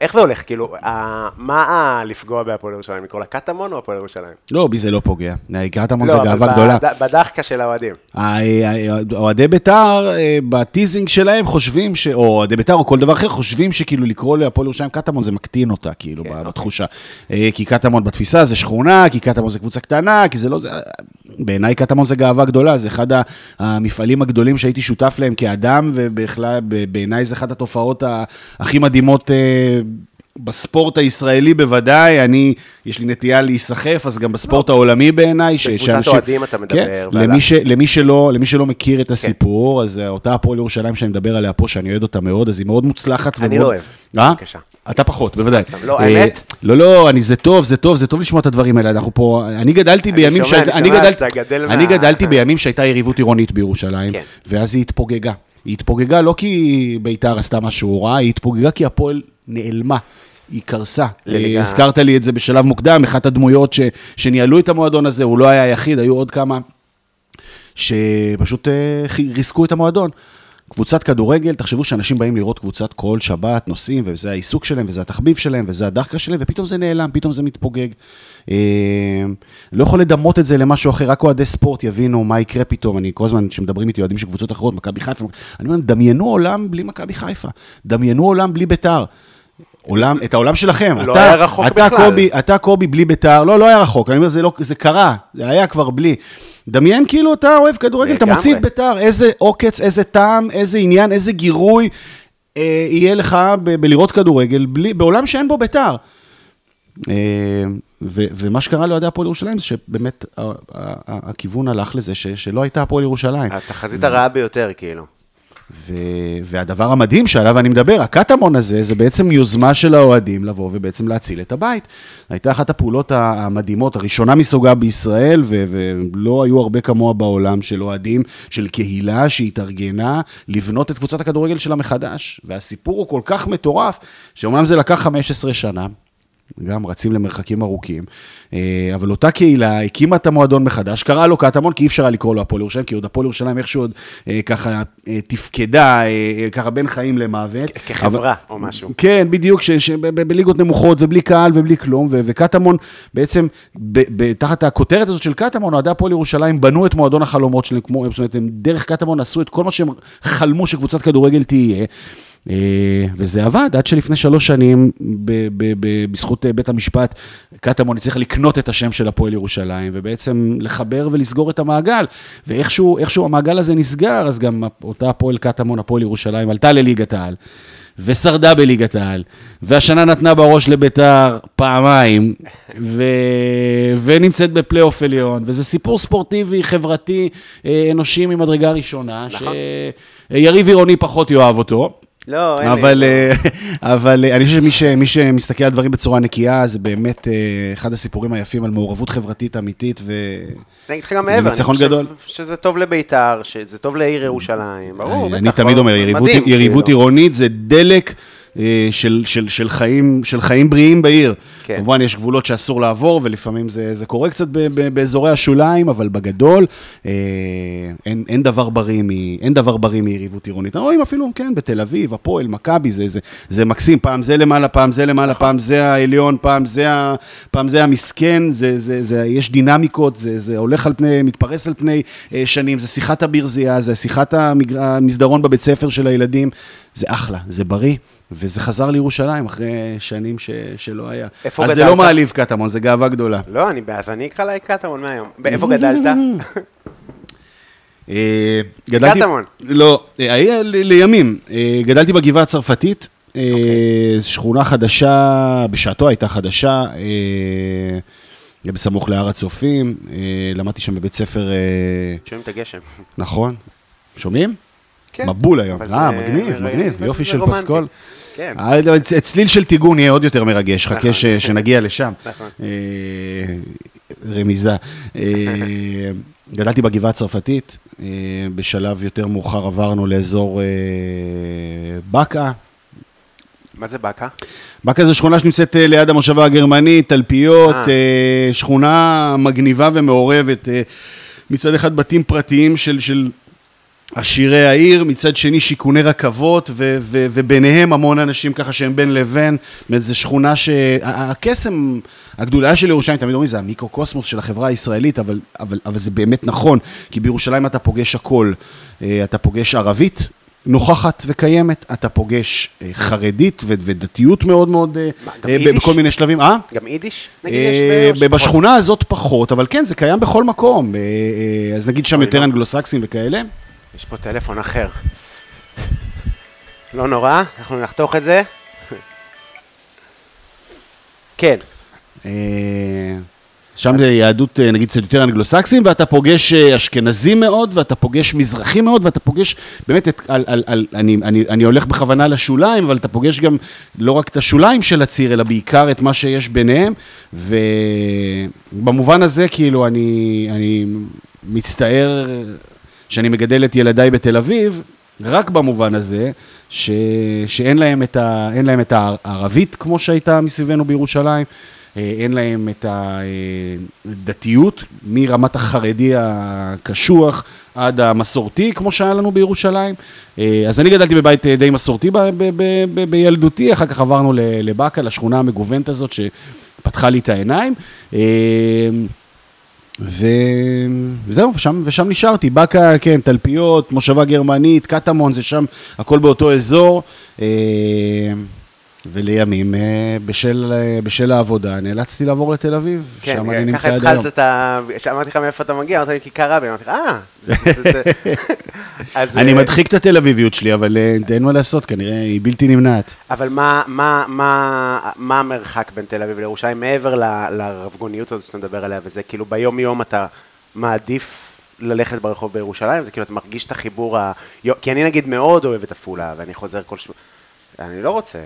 איך זה הולך? כאילו, ה- מה. לפגוע בהפועל ירושלים? לקרוא לה קטמון או הפועל ירושלים? לא, בי זה לא פוגע. קטמון זה לא, גאווה גדולה. בדחקה של האוהדים. אוהדי בית"ר, אה, בטיזינג שלהם חושבים, ש... או אוהדי בית"ר או כל דבר אחר, חושבים שכאילו לקרוא להפועל ירושלים קטמון זה מקטין אותה, כאילו, כן, אוקיי. בתחושה. אה, כי קטמון בתפיסה זה שכונה, כי קטמון זה קבוצה קטנה, כי זה לא זה... בעיניי קטמון זה גאווה גדולה, זה אחד המפעלים הגדולים שהייתי שותף להם כאדם, ובכלל, בעיניי זה אחת התופעות הכי מדהימות. אה, בספורט הישראלי בוודאי, אני, יש לי נטייה להיסחף, אז גם בספורט העולמי בעיניי, ש- לא. בקבוצת אוהדים אתה מדבר, כן, למי, ש, למי, שלא, למי שלא מכיר את הסיפור, אז אה, אותה הפועל ירושלים שאני מדבר עליה פה, שאני אוהד אותה מאוד, אז היא מאוד מוצלחת. אני ומאוד- לא אוהב. אה? בבקשה. אתה פחות, בוודאי. לא, אה, האמת? לא, לא, אני, זה טוב, זה טוב, זה טוב לשמוע את הדברים האלה. אנחנו פה, אני גדלתי אני בימים שומע, אני אני שומע שאתה גדל אני מה- גדלתי בימים שהייתה יריבות עירונית בירושלים, כן. ואז היא התפוגגה. היא התפוגגה לא כי ביתר עשתה משהו רע, היא התפוגגה כי הפועל נעלמה. היא קרסה. לליגה- הזכרת לי את זה בשלב מוקדם, אחת הדמויות ש, שניהלו את המועדון הזה, הוא לא היה היחיד, היו עוד כמה שפשוט אה, ריסקו את המועדון. קבוצת כדורגל, תחשבו שאנשים באים לראות קבוצת כל שבת, נוסעים, וזה העיסוק שלהם, וזה התחביב שלהם, וזה הדחקה שלהם, ופתאום זה נעלם, פתאום זה מתפוגג. אה, לא יכול לדמות את זה למשהו אחר, רק אוהדי ספורט יבינו מה יקרה פתאום. אני כל הזמן, כשמדברים איתי אוהדים של קבוצות אחרות, מכבי חיפה, אני אומר, דמיינו עולם בלי מכבי חיפה, דמיינו עולם בלי ביתר. עולם, את העולם שלכם. לא אתה, היה רחוק אתה בכלל. קובי, אתה קובי בלי ביתר, לא, לא היה רחוק, אני אומר, זה, לא, זה קרה, זה היה כבר בלי. דמיין כאילו אתה אוהב כדורגל, אתה. מוציא את ביתר, איזה עוקץ, איזה טעם, איזה עניין, איזה גירוי אה, יהיה לך ב- בלראות כדורגל, בלי, בעולם שאין בו ביתר. אה, ו- ומה שקרה לאוהדי הפועל ירושלים זה שבאמת ה- ה- ה- הכיוון הלך לזה ש- שלא הייתה הפועל ירושלים. התחזית הרעה ביותר, כאילו. ו- והדבר המדהים שעליו אני מדבר, הקטמון הזה, זה בעצם יוזמה של האוהדים לבוא ובעצם להציל את הבית. הייתה אחת הפעולות המדהימות, הראשונה מסוגה בישראל, ו- ולא היו הרבה כמוה בעולם של אוהדים, של קהילה שהתארגנה לבנות את קבוצת הכדורגל שלה מחדש. והסיפור הוא כל כך מטורף, שאומנם זה לקח 15 שנה, גם רצים למרחקים ארוכים, אה, אבל אותה קהילה הקימה את המועדון מחדש, קרא לו קטמון, כי אי אפשר היה לקרוא לו הפועל ירושלים, כי עוד הפועל ירושלים איכשהו עוד אה, ככה אה, תפקדה, ככה בין חיים למוות. כחברה אבל, או משהו. כן, בדיוק, בליגות נמוכות ובלי קהל ובלי כלום, וקטמון בעצם, תחת הכותרת הזאת של קטמון, אוהדי הפועל ירושלים בנו את מועדון החלומות שלהם, כמו, זאת אומרת, הם דרך קטמון עשו את כל מה שהם חלמו שקבוצת כדורגל תהיה. אה, וזה עבד עד שלפני שלוש שנים, בזכות אה, בית המשפט, קטמון הצליחה לקנות את השם של הפועל ירושלים, ובעצם לחבר ולסגור את המעגל. ואיכשהו המעגל הזה נסגר, אז גם אותה הפועל קטמון, הפועל ירושלים, עלתה לליגת העל. ושרדה בליגת העל, והשנה נתנה בראש לביתר פעמיים, ו... ונמצאת בפלייאוף עליון, וזה סיפור ספורטיבי, חברתי, אה, אנושי ממדרגה ראשונה, נכון. שיריב עירוני פחות יאהב אותו. לא, אין אבל, לי. אה, אבל אה, אני חושב שמי שמסתכל על דברים בצורה נקייה, זה באמת אה, אחד הסיפורים היפים על מעורבות חברתית אמיתית ו... אני אגיד לך גם מעבר, אני חושב שזה טוב לביתר, שזה טוב לעיר ירושלים, ברור. אני תמיד אומר, יריבות כאילו. עירונית זה דלק. אה, של, של, של, חיים, של חיים בריאים בעיר. כן. כמובן, יש גבולות שאסור לעבור, ולפעמים זה, זה קורה קצת ב, ב, באזורי השוליים, אבל בגדול, אה, אין, אין, דבר בריא מ, אין דבר בריא מיריבות עירונית. רואים אפילו, כן, בתל אביב, הפועל, מכבי, זה, זה, זה מקסים, פעם זה למעלה, פעם זה למעלה. פעם זה העליון, פעם זה, ה, פעם זה המסכן, זה, זה, זה, יש דינמיקות, זה, זה הולך על פני, מתפרס על פני אה, שנים, זה שיחת הברזייה, זה שיחת המסדרון בבית ספר של הילדים, זה אחלה, זה בריא. וזה חזר לירושלים אחרי שנים ש, שלא היה. איפה גדלת? אז זה לא מעליב קטמון, זה גאווה גדולה. לא, אני, אז אני אקרא לה קטמון מהיום. איפה גדלת? אה, גדלתי... קטמון. לא, אה, היה לימים. אה, גדלתי בגבעה הצרפתית, okay. אוקיי. שכונה חדשה, בשעתו הייתה חדשה, בסמוך להר הצופים. למדתי שם בבית ספר... שומעים את הגשם. נכון. שומעים? כן. מבול היום. אה, מגניב, מגניב, יופי של פסקול. כן. צליל של טיגון יהיה עוד יותר מרגש, חכה נכון. שנגיע לשם. נכון. אה, רמיזה. אה, גדלתי בגבעה הצרפתית, אה, בשלב יותר מאוחר עברנו לאזור באקה. מה זה באקה? באקה זו שכונה שנמצאת ליד המושבה הגרמנית, תלפיות, שכונה מגניבה ומעורבת. מצד אחד בתים פרטיים של, של עשירי העיר, מצד שני שיכוני רכבות, ו- ו- וביניהם המון אנשים ככה שהם בין לבין. זאת אומרת, זו שכונה שהקסם הגדולה של ירושלים, תמיד אומרים, זה המיקרוקוסמוס של החברה הישראלית, אבל, אבל, אבל זה באמת נכון, כי בירושלים אתה פוגש הכל. אה, אתה פוגש ערבית, נוכחת וקיימת, אתה פוגש אה, חרדית ודתיות מאוד מאוד, אה, בכל מיני שלבים. אה? גם יידיש? נגיד יש בשכונה הזאת פחות, אבל כן, זה קיים בכל מקום. אז נגיד שם יותר לא. אנגלוסקסים וכאלה. יש פה טלפון אחר. לא נורא, אנחנו נחתוך את זה. כן. אה, שם זה יהדות, אה, נגיד, קצת יותר אנגלוסקסים, ואתה פוגש אה, אשכנזים מאוד, ואתה פוגש מזרחים מאוד, ואתה פוגש, באמת, את, על, על, על, אני, אני, אני הולך בכוונה לשוליים, אבל אתה פוגש גם לא רק את השוליים של הציר, אלא בעיקר את מה שיש ביניהם, ובמובן הזה, כאילו, אני, אני מצטער שאני מגדל את ילדיי בתל אביב, רק במובן הזה, ש... שאין להם את, ה... להם את הערבית כמו שהייתה מסביבנו בירושלים, אה, אין להם את הדתיות, מרמת החרדי הקשוח עד המסורתי, כמו שהיה לנו בירושלים. אה, אז אני גדלתי בבית די מסורתי ב... ב... ב... בילדותי, אחר כך עברנו לבאקה, לשכונה המגוונת הזאת שפתחה לי את העיניים. אה, ו... וזהו, ושם, ושם נשארתי. באקה, כן, תלפיות, מושבה גרמנית, קטמון, זה שם, הכל באותו אזור. אה, ולימים, אה, בשל, אה, בשל העבודה, נאלצתי לעבור לתל אביב, כן, שם אני נמצא עד היום. כן, ככה התחלת את ה... כשאמרתי לך מאיפה אתה מגיע, אמרת לי כיכר רבין, אמרתי לך, אה. אני מדחיק את התל אביביות שלי, אבל אין מה לעשות, כנראה היא בלתי נמנעת. אבל מה, מה, מה, מה המרחק בין תל אביב לירושלים, מעבר לרבגוניות הזאת שאתה מדבר עליה, וזה כאילו ביום-יום אתה מעדיף ללכת ברחוב בירושלים, זה כאילו אתה מרגיש את החיבור ה... כי אני נגיד מאוד אוהב את עפולה, ואני חוזר כל שבוע, אני לא רוצה...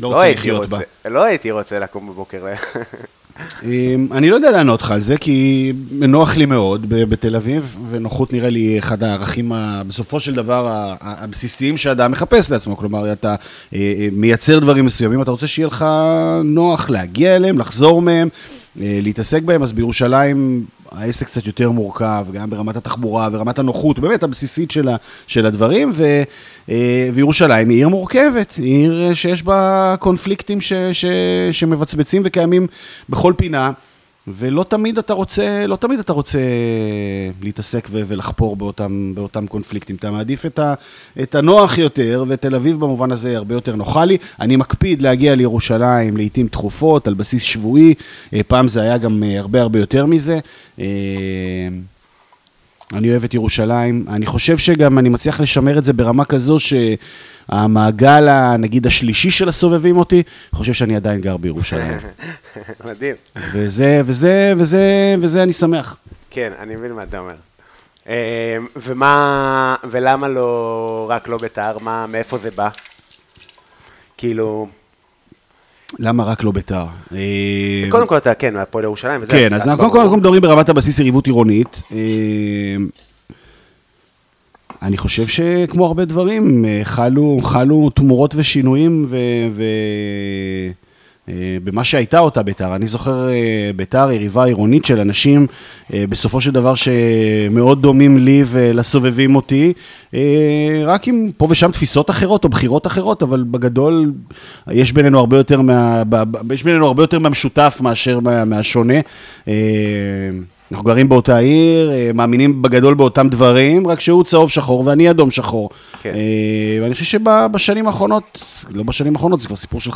לא רוצה הייתי לחיות בה. רוצה- לא הייתי רוצה לקום בבוקר. אמ, אני לא יודע לענות לך על זה, כי נוח לי מאוד בתל אביב, ונוחות נראה לי אחד הערכים, בסופו של דבר, הבסיסיים שאדם מחפש לעצמו. כלומר, אתה אה, אה, מייצר דברים מסוימים, אתה רוצה שיהיה לך נוח להגיע אליהם, לחזור מהם, אה, להתעסק בהם, אז בירושלים העסק קצת יותר מורכב, גם ברמת התחבורה ורמת הנוחות, באמת הבסיסית של, ה, של הדברים, ו, אה, וירושלים היא עיר מורכבת, היא עיר שיש בה קונפליקטים ש, ש, שמבצבצים וקיימים בכל פינה. ולא תמיד אתה רוצה, לא תמיד אתה רוצה להתעסק ו- ולחפור באותם, באותם קונפליקטים. אתה מעדיף את, ה- את הנוח יותר, ותל אביב במובן הזה הרבה יותר נוחה לי. אני מקפיד להגיע לירושלים לעיתים תכופות, על בסיס שבועי. אה, פעם זה היה גם אה, הרבה הרבה יותר מזה. אני אוהב את ירושלים. אני חושב שגם אני מצליח לשמר את זה ברמה כזו שהמעגל, נגיד, השלישי של הסובבים אותי, חושב שאני עדיין גר בירושלים. מדהים. וזה, וזה, וזה, וזה אני שמח. כן, אני מבין מה אתה אומר. אה, ומה, ולמה לא, רק לא בית"ר? מה, מאיפה זה בא? כאילו, למה רק לא ביתר? אה, קודם כל אתה, כן, מהפועל ירושלים. כן, אז קודם כל אנחנו מדברים ברמת הבסיס יריבות עירונית. אה, אני חושב שכמו הרבה דברים, אה, חלו, חלו תמורות ושינויים ו... ו... אה, במה שהייתה אותה ביתר. אני זוכר אה, ביתר, יריבה עירונית של אנשים, אה, בסופו של דבר שמאוד דומים לי ולסובבים אותי, רק עם פה ושם תפיסות אחרות או בחירות אחרות, אבל בגדול יש בינינו הרבה יותר, מה, יש בינינו הרבה יותר מהמשותף מאשר מה, מהשונה. אנחנו גרים באותה עיר, אה, מאמינים בגדול באותם דברים, רק שהוא צהוב שחור ואני אדום שחור. כן. אה, ואני חושב שבשנים האחרונות, לא בשנים האחרונות, זה כבר סיפור של 15-20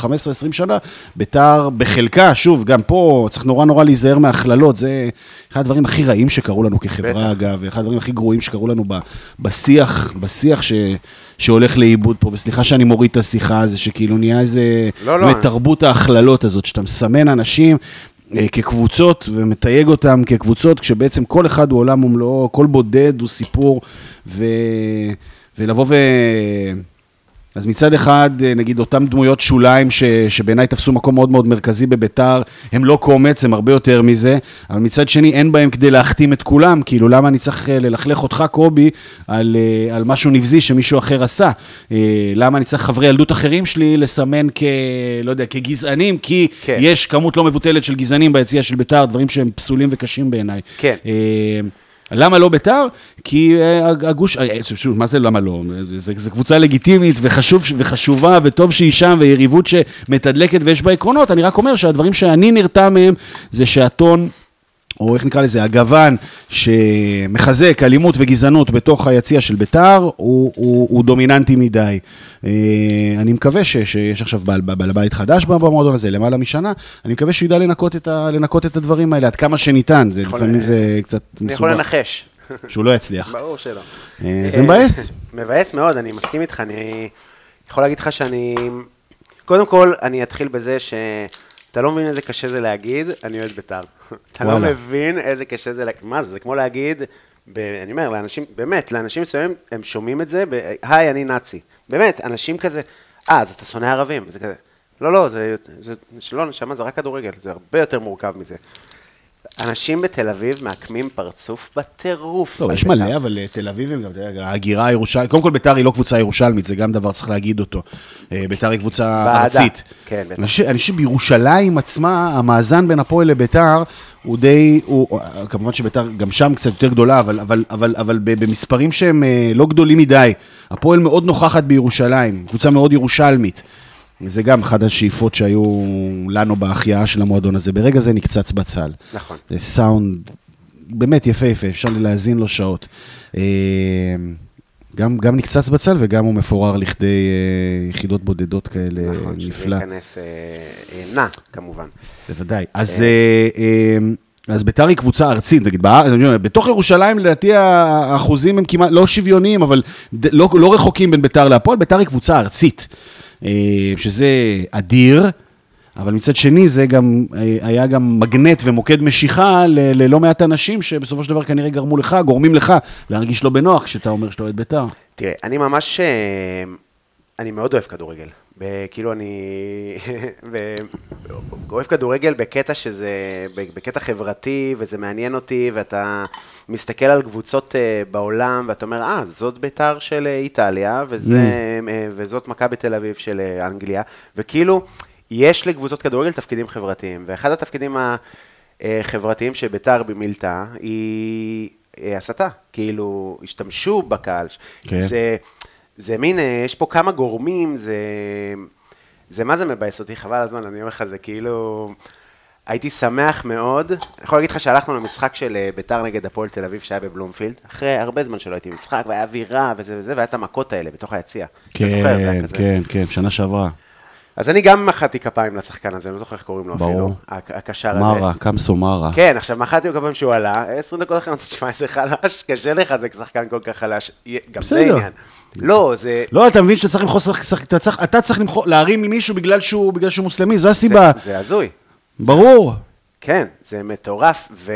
שנה, ביתר בחלקה, שוב, גם פה צריך נורא נורא להיזהר מהכללות, זה אחד הדברים הכי רעים שקרו לנו כחברה, בטח. אגב, ואחד הדברים הכי גרועים שקרו לנו ב, בשיח, בשיח ש, שהולך לאיבוד פה, וסליחה שאני מוריד את השיחה, זה שכאילו נהיה איזה, לא, לא. באמת, תרבות ההכללות הזאת, שאתה מסמן אנשים. אה, כקבוצות ומתייג אותם כקבוצות, כשבעצם כל אחד הוא עולם ומלואו, כל בודד הוא סיפור, ו... ולבוא ו... אז מצד אחד, אה, נגיד, אותם דמויות שוליים ש... שבעיניי תפסו מקום מאוד מאוד מרכזי בביתר, הם לא קומץ, הם הרבה יותר מזה, אבל מצד שני, אין בהם כדי להכתים את כולם, כאילו, למה אני צריך אה, ללכלך אותך, קובי, על, אה, על משהו נבזי שמישהו אחר עשה? למה אני צריך חברי ילדות אחרים שלי לסמן כ... לא יודע, כגזענים? כי כן. יש כמות לא מבוטלת של גזענים ביציע של ביתר, דברים שהם פסולים וקשים בעיניי. כן. אה, למה לא ביתר? כי אה, הגוש, אה, שוב, מה זה למה לא? זו קבוצה לגיטימית וחשוב, וחשובה, וטוב שהיא שם, ויריבות שמתדלקת ויש בה עקרונות. אני רק אומר שהדברים שאני נרתע מהם, זה שהטון... או איך נקרא לזה, הגוון שמחזק אלימות וגזענות בתוך היציע של ביתר, הוא, הוא, הוא דומיננטי מדי. אה, אני מקווה ש, שיש עכשיו בעל, בעל בית חדש במועדון הזה, למעלה משנה, אני מקווה שהוא ידע לנקות את, ה, לנקות את הדברים האלה עד כמה שניתן, זה, יכול- לפעמים זה קצת אני יכול מסובך, לנחש. שהוא לא יצליח. ברור שלא. אה, זה מבאס. מבאס מאוד, אני מסכים איתך, אני יכול להגיד לך שאני... קודם כל, אני אתחיל בזה שאתה לא מבין איזה קשה זה להגיד, אני אוהד בית"ר. אתה לא. מבין איזה קשה זה מה זה, זה כמו להגיד, ב... אני אומר, לאנשים, באמת, לאנשים מסוימים, הם שומעים את זה, ב... היי, אני נאצי. באמת, אנשים כזה, אה, אז אתה שונא ערבים, זה כזה. לא, לא, זה, זה, זה לא, נשמה, זה רק כדורגל, זה הרבה יותר מורכב מזה. אנשים בתל אביב מעקמים פרצוף בטירוף. לא, על יש בית"ר. מלא, אבל אה, תל אביב הם גם, ההגירה הירושלמית, קודם כל ביתר היא לא קבוצה ירושלמית, זה גם דבר צריך להגיד אותו. אה, ביתר היא קבוצה. ארצית. כן, בטח. אני חושב- שבירושלים עצמה, המאזן בין הפועל לביתר הוא די, הוא, אה, כמובן שביתר גם שם קצת יותר גדולה, אבל, אבל, אבל, אבל במספרים שהם לא גדולים מדי. הפועל מאוד נוכחת בירושלים, קבוצה מאוד ירושלמית. וזה גם אחת השאיפות שהיו לנו בהחייאה של המועדון הזה. ברגע זה נקצץ בצל. נכון. זה סאונד באמת יפהפה, אפשר להאזין לו שעות. אה, גם, גם נקצץ בצל וגם הוא מפורר לכדי אה, יחידות בודדות כאלה, נכון, נפלא. שזה ייכנס אה, אה, נע, כמובן. בוודאי. אז, אה, אה, אז ביתר היא קבוצה ארצית, נגיד, בארץ, בתוך ירושלים לדעתי האחוזים הם כמעט לא שוויוניים, אבל לא, לא רחוקים בין ביתר להפועל, ביתר היא קבוצה ארצית, אה, שזה אדיר. אבל מצד שני, זה גם, אה, היה גם מגנט ומוקד משיכה ללא מעט אנשים שבסופו של דבר כנראה גרמו לך, גורמים לך להרגיש לא בנוח כשאתה אומר שאתה אוהד בית"ר. תראה, אני ממש, אה, אני מאוד אוהב כדורגל. כאילו אני אוהב כדורגל בקטע שזה, בקטע חברתי, וזה מעניין אותי, ואתה מסתכל על קבוצות אה, בעולם, ואתה אומר, אה, זאת בית"ר של אה, איטליה, וזה, אה, וזאת מכבי תל אביב של אנגליה, וכאילו, יש לקבוצות כדורגל תפקידים חברתיים, ואחד התפקידים החברתיים שבית"ר במילתה היא הסתה, כאילו, השתמשו בקהל. כן. זה, זה מין, אה, יש פה כמה גורמים, זה, זה מה זה מבאס אותי, חבל הזמן, אני אומר לך, זה כאילו... הייתי שמח מאוד, אני יכול להגיד לך שהלכנו למשחק של אה, ביתר נגד הפועל תל אביב שהיה בבלומפילד, אחרי הרבה זמן שלא הייתי במשחק, והיה אווירה וזה וזה, והיה את המכות האלה בתוך היציע. כן. כן, כן, שנה שעברה. אז אני גם מחאתי כפיים לשחקן הזה, אני לא זוכר איך קוראים לו ברור. אפילו, הק- הקשר הזה. מרה, קמסו מרה. כן, עכשיו מחאתי לו כפיים שהוא עלה, 20 דקות אחרי, תשמע, איזה חלש, קשה לחזק שחקן כל כך חלש, גם זה. עניין. לא, זה... לא, אתה מבין שאתה צריך למחוא, אתה צריך, אתה צריך למחוא, להרים מישהו בגלל שהוא, בגלל שהוא מוסלמי, זו הסיבה. זה- זה הזוי. ברור. כן, זה מטורף, ו...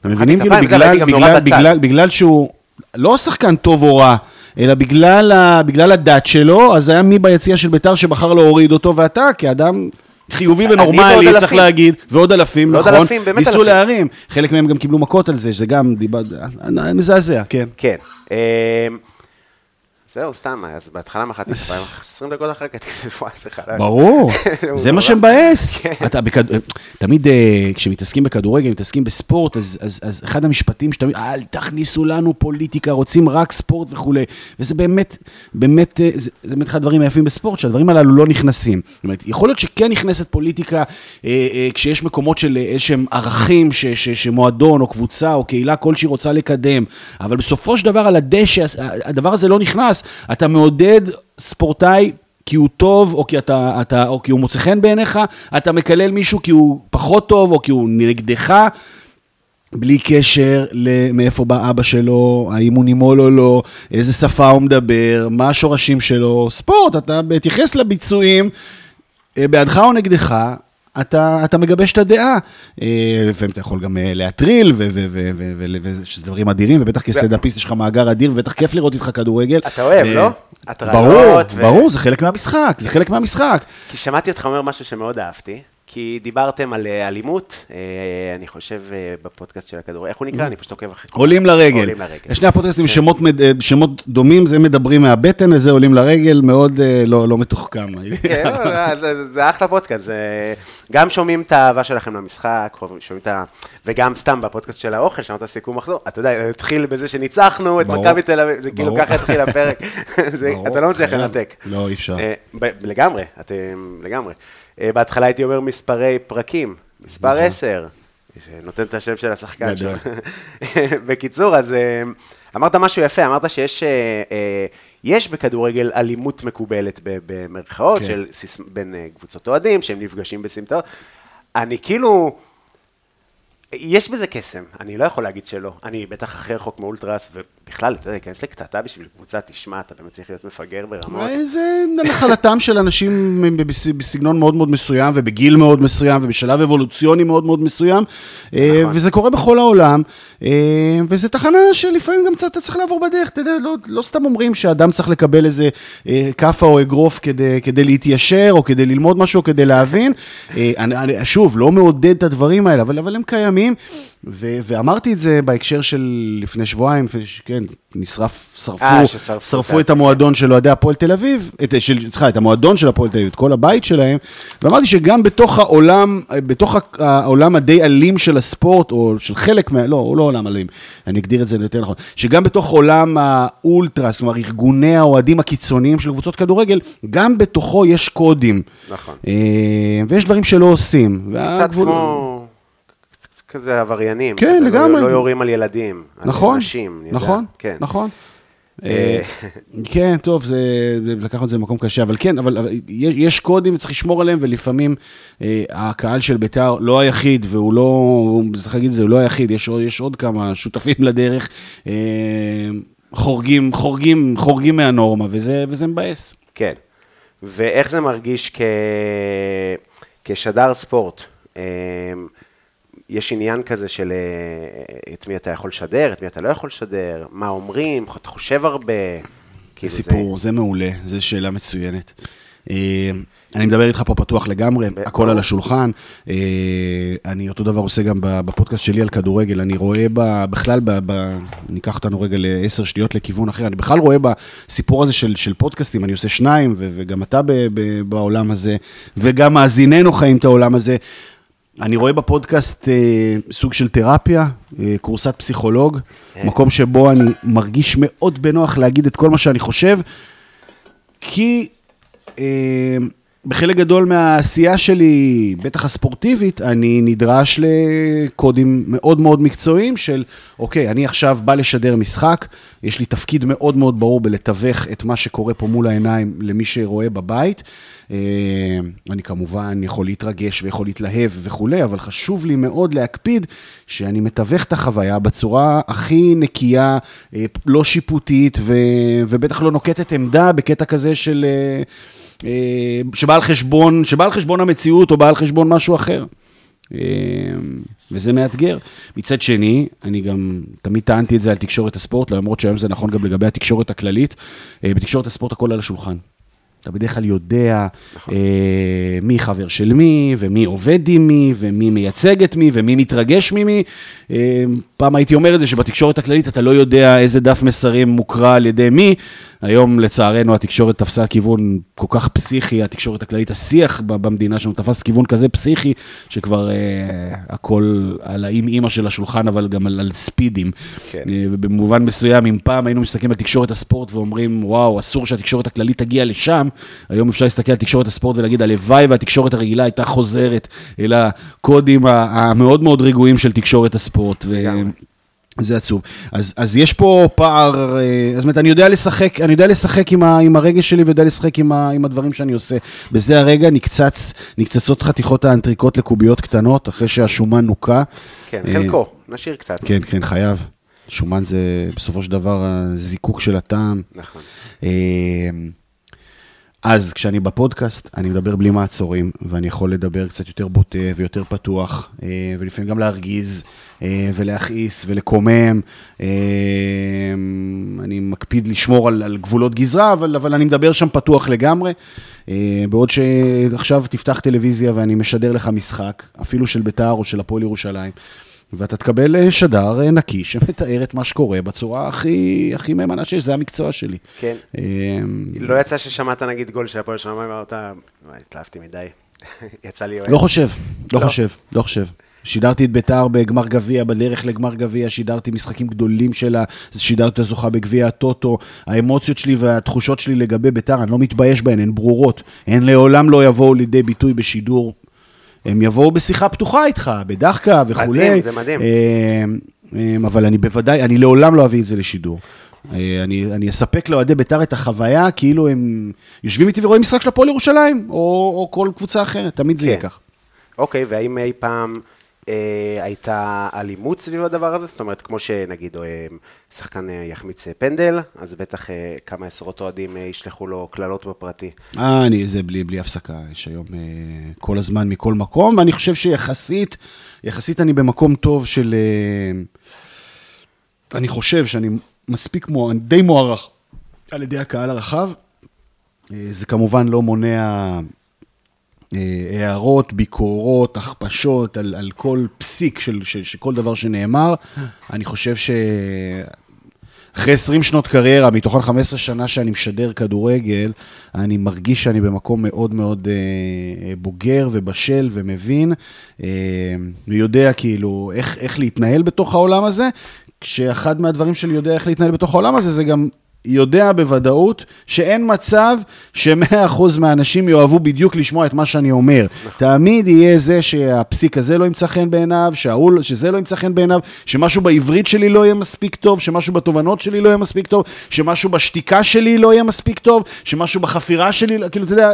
אתם מבינים כאילו זה, בגלל שהוא לא שחקן טוב או רע, אלא בגלל, ה, בגלל הדת שלו, אז היה מי ביציע של ביתר שבחר להוריד אותו, ואתה כאדם חיובי ונורמלי, צריך אלפים. להגיד, ועוד אלפים, ועוד נכון, אלפים, ניסו אלפים. להרים, חלק מהם גם קיבלו מכות על זה, שזה גם דיבר, מזעזע, כן. כן. זהו, סתם, אז בהתחלה מחאתי כפיים, 20 דקות אחר כך, וואי, זה חלש. ברור, זה מה. שמבאס. כן. תמיד אה, כשמתעסקים בכדורגל, מתעסקים בספורט, אז, אחד המשפטים שתמיד, אל תכניסו לנו פוליטיקה, רוצים רק ספורט וכולי. וזה באמת, באמת, אה, זה, באמת אחד הדברים היפים בספורט, שהדברים הללו לא נכנסים. זאת אומרת, יכול להיות שכן נכנסת פוליטיקה אה, כשיש מקומות של איזשהם ערכים שמועדון או קבוצה או קהילה כלשהי רוצה לקדם, אבל בסופו של דבר על הדשא, הדבר הזה לא נכנס. אתה מעודד ספורטאי כי הוא טוב, או כי, אתה, אתה, או כי הוא מוצא חן בעיניך, אתה מקלל מישהו כי הוא פחות טוב, או כי הוא נגדך, בלי קשר למאיפה בא אבא שלו, האם הוא נימול או לא, איזה שפה הוא מדבר, מה השורשים שלו. ספורט, אתה מתייחס לביצועים, אה, בעדך או נגדך, אתה, אתה מגבש את הדעה. אה, לפעמים אתה יכול גם אה, להטריל, ו- ו- ו- ו- ו- ו- שזה דברים אדירים, ובטח כסטנדאפיסט יש לך מאגר אדיר, ובטח כיף לראות איתך כדורגל. אתה אוהב, אה, לא? הטרלות ברור, ברור, זה חלק מהמשחק, זה חלק מהמשחק. כי שמעתי אותך אומר משהו שמאוד אהבתי, כי דיברתם על אה, אלימות, אה, אני חושב אה, בפודקאסט של הכדורגל, איך הוא נקרא? אני פשוט עוקב אחרי... עולים לרגל. עולים לרגל. יש שני הפודקאסטים עם שמות, שמות דומים, זה מדברים מהבטן, וזה עולים לרגל, מאוד לא, לא מתוחכם. כן, זה- אחלה פודקאסט, זה... גם שומעים את האהבה שלכם למשחק, שומעים את ה... וגם סתם בפודקאסט של האוכל, שמעת סיכום מחזור, אתה יודע, התחיל בזה שניצחנו את. מכבי תל אביב, זה כאילו. ככה התחיל הפרק, אתה לא מצליח חייב. לנתק. לא, אי אפשר. לגמרי, אתם לגמרי. אה, בהתחלה הייתי אומר מספרי פרקים, מספר נכון. 10, שנותן את השם של השחקן. בקיצור, אז אה, אמרת משהו יפה, אמרת שיש אה, יש בכדורגל אלימות מקובלת במרכאות, כן. של בין קבוצות אוהדים, שהם נפגשים בסמטאות. אני כאילו... יש בזה קסם, אני לא יכול להגיד שלא. אני בטח אחרי רחוק מאולטרס, ובכלל, אתה יודע, להיכנס לקטטה בשביל קבוצה, תשמע, אתה באמת צריך להיות מפגר ברמות. אה, זה נחלתם של אנשים בס- בסגנון מאוד מאוד מסוים, ובגיל מאוד מסוים, ובשלב אבולוציוני מאוד מאוד מסוים, אה, נכון. וזה קורה בכל העולם, אה, וזו תחנה שלפעמים גם אתה צריך לעבור בדרך, אתה יודע, לא, לא סתם אומרים שאדם צריך לקבל איזה כאפה או אגרוף כדי, כדי להתיישר, או כדי ללמוד משהו, או כדי להבין. שוב, לא מעודד את הדברים האלה, אבל, אבל הם קיימים, ו, ואמרתי את זה בהקשר של לפני שבועיים, לפני ש- כן, נשרף, שרפו, אה, ששרפו שרפו את המועדון של אוהדי הפועל תל אביב, סליחה, את המועדון של הפועל תל אביב, את כל הבית שלהם, ואמרתי שגם בתוך העולם, בתוך העולם הדי אלים של הספורט, או של חלק מה... לא, הוא לא עולם אלים, אני אגדיר את זה יותר נכון, שגם בתוך עולם האולטרס, כלומר ארגוני האוהדים הקיצוניים של קבוצות כדורגל, גם בתוכו יש קודים. נכון. אה, ויש דברים שלא עושים. קצת והגבול- כמו... כזה עבריינים. כן, כזה, לגמרי. לא, לא יורים על ילדים. על נכון, נשים, אני יודע. נכון, כן. נכון. אה, אה, כן, טוב, זה, לקחנו את זה למקום קשה, אבל כן, אבל, יש, יש קודים וצריך לשמור עליהם, ולפעמים אה, הקהל של בית"ר לא היחיד, והוא לא, צריך להגיד את זה, הוא לא היחיד, יש, עוד- יש עוד כמה שותפים לדרך, אה, חורגים, חורגים, חורגים מהנורמה, וזה, וזה מבאס. כן. ואיך זה מרגיש כ... כשדר ספורט, אה, יש עניין כזה של אה, את מי אתה יכול לשדר, את מי אתה לא יכול לשדר, מה אומרים, אתה חושב הרבה. כאילו זה- סיפור, זה מעולה, זו שאלה מצוינת. אה, אני מדבר איתך פה פתוח לגמרי, הכל על השולחן. אה, אני אותו דבר עושה גם בפודקאסט שלי על כדורגל. אני רואה ב- בכלל, ב- ב- ניקח אותנו רגע לעשר שניות לכיוון אחר, אני בכלל רואה בסיפור הזה של, של פודקאסטים, אני עושה שניים, ו- וגם אתה ב- ב- בעולם הזה, וגם מאזיננו חיים את העולם הזה. אני רואה בפודקאסט אה, סוג של תרפיה, אה, קורסת פסיכולוג, מקום שבו אני מרגיש מאוד בנוח להגיד את כל מה שאני חושב, כי אה, בחלק גדול מהעשייה שלי, בטח הספורטיבית, אני נדרש לקודים מאוד מאוד מקצועיים של, אוקיי, אני עכשיו בא לשדר משחק, יש לי תפקיד מאוד מאוד ברור בלתווך את מה שקורה פה מול העיניים למי שרואה בבית. אה, אני כמובן יכול להתרגש ויכול להתלהב וכולי, אבל חשוב לי מאוד להקפיד שאני מתווך את החוויה בצורה הכי נקייה, אה, לא שיפוטית, ו, ובטח לא נוקטת עמדה בקטע כזה של... אה, שבא על חשבון, שבא על חשבון המציאות או בא על חשבון משהו אחר. אה, וזה מאתגר. מצד שני, אני גם תמיד טענתי את זה על תקשורת הספורט, למרות שהיום זה נכון גם לגבי התקשורת הכללית. אה, בתקשורת הספורט הכל על השולחן. אתה בדרך כלל יודע נכון. אה, מי חבר של מי, ומי עובד עם מי, ומי מייצג את מי, ומי מתרגש ממי. אה, פעם הייתי אומר את זה, שבתקשורת הכללית אתה לא יודע איזה דף מסרים מוקרא על ידי מי. היום, לצערנו, התקשורת תפסה כיוון כל כך פסיכי, התקשורת הכללית, השיח במדינה שלנו תפס כיוון כזה פסיכי, שכבר אה, הכל על האם אימא של השולחן, אבל גם על, על ספידים. כן. אה, ובמובן מסוים, אם פעם היינו מסתכלים על תקשורת הספורט ואומרים, וואו, אסור שהתקשורת הכללית תגיע לשם, היום אפשר להסתכל על תקשורת הספורט ולהגיד, הלוואי והתקשורת הרגילה הייתה חוזרת אל הקודים המאוד מאוד רגועים של תקשורת הספורט. זה עצוב. אז, אז יש פה פער, אה, זאת אומרת, אני יודע לשחק, אני יודע לשחק עם, ה, עם הרגש שלי ויודע לשחק עם, ה, עם הדברים שאני עושה. בזה הרגע נקצץ, נקצצות חתיכות האנטריקוט לקוביות קטנות, אחרי שהשומן נוקה. כן, אה, חלקו, נשאיר קצת. כן, כן, חייב. שומן זה בסופו של דבר הזיקוק של הטעם. נכון. אז כשאני בפודקאסט, אני מדבר בלי מעצורים, ואני יכול לדבר קצת יותר בוטה ויותר פתוח, אה, ולפעמים גם להרגיז, אה, ולהכעיס, ולקומם. אה, אני מקפיד לשמור על, על גבולות גזרה, אבל, אבל אני מדבר שם פתוח לגמרי. בעוד שעכשיו תפתח טלוויזיה ואני משדר לך משחק, אפילו של בית"ר או של הפועל ירושלים. ואתה תקבל אה, שדר אה, נקי שמתאר את מה שקורה בצורה הכי, הכי מהימנה שיש, זה המקצוע שלי. כן. אה, לא יצא ששמעת נגיד גול של הפועל ואמרת, "וואי, התלהבתי מדי. יצא לי אוהד. לא חושב, לא לא. חושב, לא חושב. שידרתי את ביתר בגמר גביע, בדרך לגמר גביע, שידרתי משחקים גדולים שלה, שידרתי אותה זוכה בגביע הטוטו. האמוציות שלי והתחושות שלי לגבי ביתר, אני לא מתבייש בהן, הן ברורות. הן לעולם לא יבואו לידי ביטוי בשידור. הם יבואו בשיחה פתוחה איתך, בדחקה וכולי. מדהים, זה מדהים. אה, אה, אבל אני בוודאי, אני לעולם לא אביא את זה לשידור. אה, אני, אני אספק לאוהדי בית"ר את החוויה כאילו הם יושבים איתי ורואים משחק של הפועל ירושלים, או, או כל קבוצה אחרת, תמיד זה יהיה כן. כך. אוקיי, והאם אי פעם אה, הייתה אלימות סביב הדבר הזה? זאת אומרת, כמו שנגיד אה, שחקן אה, יחמיץ אה, פנדל, אז בטח אה, כמה עשרות אוהדים אה, ישלחו לו קללות בפרטי. אה, אני, זה בלי, בלי הפסקה, יש היום אה, כל הזמן מכל מקום, ואני חושב שיחסית, יחסית אני במקום טוב של... אה, אני חושב שאני מספיק, מו, אני די מוערך על ידי הקהל הרחב. אה, זה כמובן לא מונע הערות, ביקורות, הכפשות על, על כל פסיק של, של, של כל דבר שנאמר. אני חושב ש... אחרי 20 שנות קריירה, מתוכן 15 שנה שאני משדר כדורגל, אני מרגיש שאני במקום מאוד מאוד אה, אה, בוגר ובשל ומבין, אה, ויודע כאילו איך, איך להתנהל בתוך העולם הזה, כשאחד מהדברים שלי יודע איך להתנהל בתוך העולם הזה, זה גם יודע בוודאות שאין מצב ש-100% מהאנשים יאהבו בדיוק לשמוע את מה שאני אומר. תמיד יהיה זה שהפסיק הזה לא ימצא חן בעיניו, שההוא, שזה לא ימצא חן בעיניו, שמשהו בעברית שלי לא יהיה מספיק טוב, שמשהו בתובנות שלי לא יהיה מספיק טוב, שמשהו בשתיקה שלי לא יהיה מספיק טוב, שמשהו בחפירה שלי, כאילו, אתה יודע,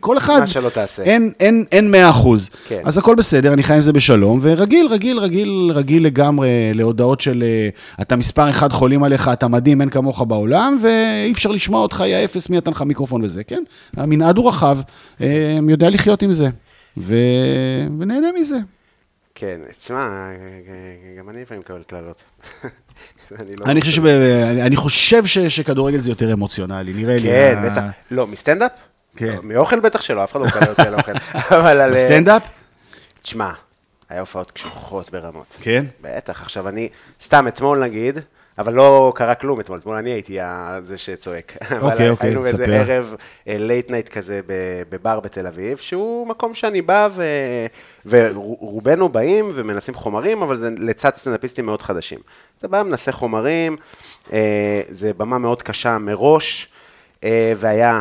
כל אחד... מה שלא תעשה. אין, אין, אין 100%. כן. אז הכל בסדר, אני חי עם זה בשלום, ורגיל, רגיל, רגיל, רגיל לגמרי להודעות של אה, אתה מספר אחד חולים עליך, אתה מדהים, אין כמוך בעולם, ואי אפשר לשמוע אותך, יא אפס, מי נתן לך מיקרופון וזה, כן? המנעד הוא רחב, אה, יודע לחיות עם זה. ו... ונהנה מזה. כן, תשמע, גם אני לפעמים מקבל קללות. אני לא- אני חושב. אני, חושב ש... שכדורגל זה יותר אמוציונלי, נראה לי. כן, בטח. לא, מסטנדאפ? כן. לא, מאוכל בטח שלא, אף אחד לא מקבל אותי על אוכל. אבל על... בסטנדאפ? תשמע, היה הופעות קשוחות ברמות. כן. בטח, עכשיו אני, סתם אתמול נגיד, אבל לא קרה כלום אתמול, אתמול אני הייתי זה שצועק. אוקיי, אוקיי, היינו באיזה ספר. ערב late night כזה בבר בתל אביב, שהוא מקום שאני בא ו... ורובנו באים ומנסים חומרים, אבל זה לצד סטנדאפיסטים מאוד חדשים. אתה בא, מנסה חומרים, אה, זה במה מאוד קשה מראש, אה, והיה,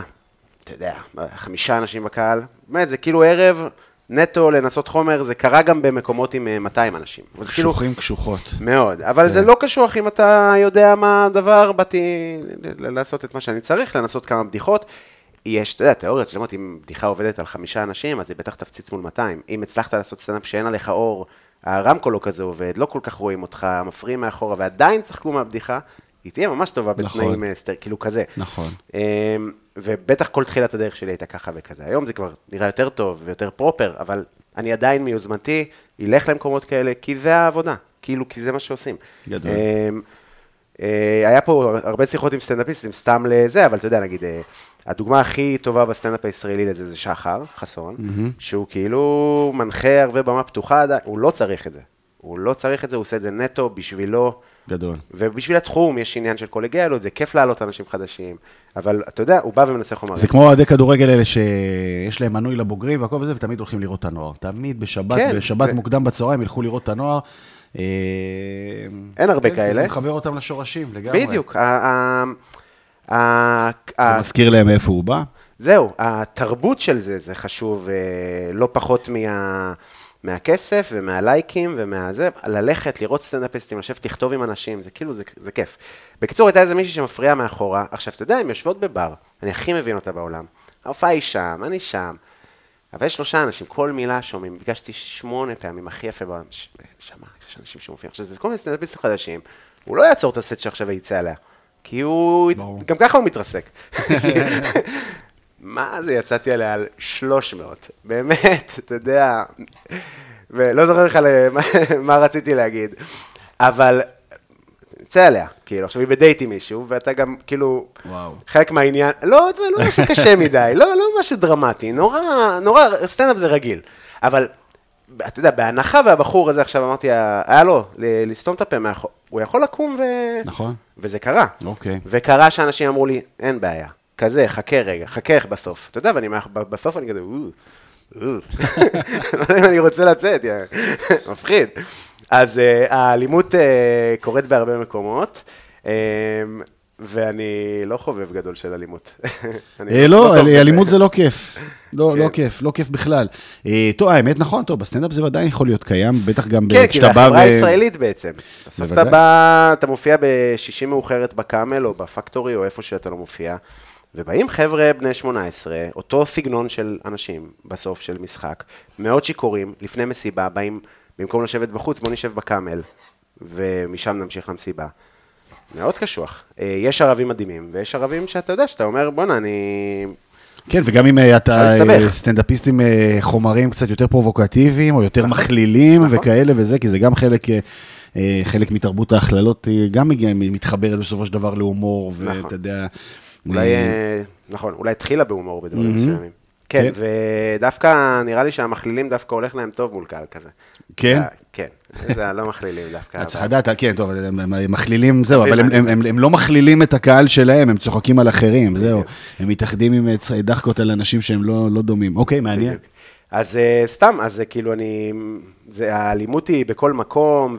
אתה יודע, חמישה אנשים בקהל, באמת, זה כאילו ערב נטו לנסות חומר, זה קרה גם במקומות עם אה, 200 אנשים. אז כאילו- קשוחים קשוחות. מאוד, אבל כן. זה לא קשוח אם אתה יודע מה הדבר, באתי לעשות את מה שאני צריך, לנסות כמה בדיחות. יש, אתה יודע, תיאוריות שלמות, אם בדיחה עובדת על חמישה אנשים, אז היא בטח תפציץ מול 200. אם הצלחת לעשות סטנדאפ שאין עליך אור, הרמקול לא כזה עובד, לא כל כך רואים אותך, מפריעים מאחורה, ועדיין צחקו מהבדיחה, היא תהיה ממש טובה נכון. בתנאים אה, סטר, כאילו כזה. נכון. ובטח כל תחילת הדרך שלי הייתה ככה וכזה. היום זה כבר נראה יותר טוב ויותר proper, אבל אני עדיין מיוזמתי, אלך למקומות כאלה, כי זה העבודה, כאילו, כי זה מה שעושים. גדול. אמ, אה, היה פה הרבה שיחות עם סטנדאפיסטים, סתם לזה, אבל אתה יודע, נגיד, אה, הדוגמה הכי טובה בסטנדאפ הישראלי לזה זה שחר חסון, שהוא כאילו מנחה הרבה במה פתוחה, הוא לא צריך את זה. הוא לא צריך את זה, הוא עושה את זה נטו בשבילו. גדול. ובשביל התחום יש עניין של קולגיאליות, זה כיף להעלות אנשים חדשים, אבל אתה יודע, הוא בא ומנסה חומרים. זה כמו אוהדי כדורגל האלה שיש להם מנוי לבוגרים והכל וזה, ותמיד הולכים לראות את הנוער. תמיד בשבת, כן, בשבת זה- מוקדם בצהריים ילכו לראות את הנוער. אה, אין הרבה כן, כאלה. זה מחבר אותם לשורשים לגמרי. בדיוק. ה- ה- ה- זה ה- מזכיר להם מאיפה הוא בא. זהו, התרבות של זה, זה חשוב אה, לא פחות מה, מהכסף ומהלייקים ומהזה, ללכת, לראות סטנדאפיסטים, לשבת, לכתוב עם אנשים, זה כאילו, זה, זה כיף. בקיצור, הייתה איזה מישהי שמפריעה מאחורה, עכשיו, אתה יודע, הן יושבות בבר, אני הכי מבין אותה בעולם. ההופעה היא שם, אני שם, אבל יש שלושה אנשים, כל מילה שומעים, ביקשתי שמונה פעמים, הכי יפה בעולם, ש- שמע, יש אנשים שמופיעים. עכשיו, זה כל מיני סטנדאפיסטים חדשים, הוא לא יעצור את הסט שעכשיו יצא עליה, כי הוא, ברור. גם ככה הוא מתרסק. מה זה, יצאתי עליה על 300, באמת, אתה יודע, ולא זוכר בכלל אה, מה, רציתי להגיד, אבל צא עליה, כאילו, עכשיו היא בדייט עם מישהו, ואתה גם, כאילו, וואו. חלק מהעניין, לא, זה לא משהו קשה מדי, לא, לא משהו דרמטי, נורא, נורא, סטנדאפ זה רגיל, אבל, אתה יודע, בהנחה והבחור הזה עכשיו אמרתי, היה לו, לסתום את הפה הוא יכול לקום ו... נכון. וזה קרה. אוקיי. וקרה שאנשים אמרו לי, אין בעיה, כזה, חכה רגע, חכה איך בסוף. אתה יודע, ואני, בסוף אני כזה. לא יודע אם אני רוצה לצאת, מפחיד. אז אה, האלימות אה, קורית בהרבה מקומות, אה, ואני לא חובב גדול של אלימות. לא, טוב בזה. אלימות זה לא כיף. לא, כן. לא כיף, לא כיף בכלל. טוב, האמת נכון, טוב, בסטנדאפ זה ודאי יכול להיות קיים, בטח גם כן, כי כשאתה זה בא החברה ו- הישראלית בעצם. בסוף אתה. בא, אתה מופיע בשישי מאוחרת בקאמל או בפקטורי או איפה שאתה לא מופיע, ובאים חבר'ה בני 18, אותו סגנון של אנשים בסוף של משחק, מאוד שיכורים, לפני מסיבה, באים, במקום לשבת בחוץ, בוא נשב בקאמל, ומשם נמשיך למסיבה. מאוד קשוח. אה, יש ערבים מדהימים, ויש ערבים שאתה יודע, שאתה אומר, בואנה, אני... כן, וגם אם אה, אתה. אה, סטנדאפיסט עם חומרים קצת יותר פרובוקטיביים, או יותר מכלילים נכון. וכאלה וזה, כי זה גם חלק... חלק מתרבות ההכללות גם מתחברת בסופו של דבר להומור, נכון. ואתה יודע... אולי, אה, נכון, אולי התחילה בהומור בדברים. מסוימים. כן, כן. ודווקא נראה לי שהמכלילים דווקא הולך להם טוב מול קהל כזה. כן? אה, כן, זה הלא מכלילים דווקא. אז צריך לדעת, כן, טוב, הם מכלילים, זהו, אבל הם- לא מכלילים את הקהל שלהם, הם צוחקים על אחרים, זהו. הם מתאחדים עם אה, דחקות על אנשים שהם לא לא דומים. אוקיי, מעניין. אז סתם, אז כאילו אני, זה, האלימות היא בכל מקום,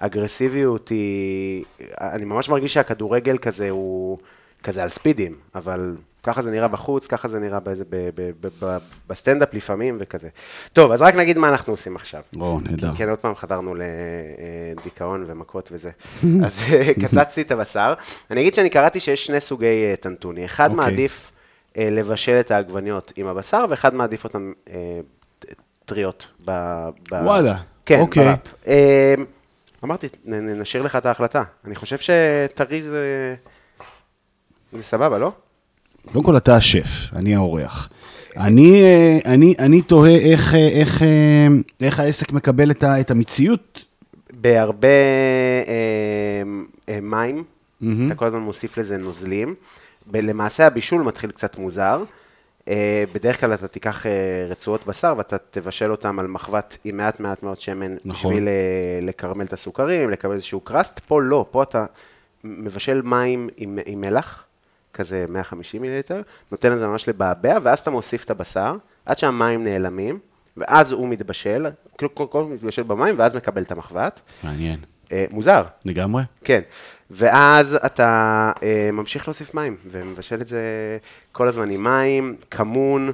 והאגרסיביות היא, אני ממש מרגיש שהכדורגל כזה הוא כזה על ספידים, אבל ככה זה נראה בחוץ, ככה זה נראה באיזה, ב, ב, ב, ב, בסטנדאפ לפעמים וכזה. טוב, אז רק נגיד מה אנחנו עושים עכשיו. או, נהדר. כן, עוד פעם חזרנו לדיכאון ומכות וזה. אז אה, קצצתי את הבשר. אני אגיד שאני קראתי שיש שני סוגי אה, טנטוני. אחד אוקיי. מעדיף אה, לבשל את העגבניות עם הבשר, ואחד מעדיף אותן אה, טריות. ב- ב- וואלה, כן, אוקיי. בראפ. אה, אמרתי, נשאיר לך את ההחלטה. אני חושב שטרי זה... זה סבבה, לא? קודם כל אתה השף, אני האורח. אני, אה, אני, אני תוהה איך, אה, איך, אה, איך העסק מקבל את, ה, את המציאות. בהרבה אה, מים, אתה כל הזמן מוסיף לזה נוזלים. למעשה הבישול מתחיל קצת מוזר. אה, בדרך כלל אתה תיקח אה, רצועות בשר ואתה תבשל אותם על מחבת עם מעט מעט מאוד שמן, נכון. בשביל אה, לקרמל את הסוכרים, לקבל איזשהו קראסט. פה לא, פה אתה מבשל מים עם, עם מלח, כזה 150 מיליליטר, נותן לזה ממש לבעבע, ואז אתה מוסיף את הבשר, עד שהמים נעלמים, ואז הוא מתבשל, כאילו כל כל מתבשל במים, ואז מקבל את המחבת. מעניין. אה, מוזר, לגמרי. כן. ואז אתה אה, ממשיך להוסיף מים, ומבשל את זה כל הזמן עם מים, כמון,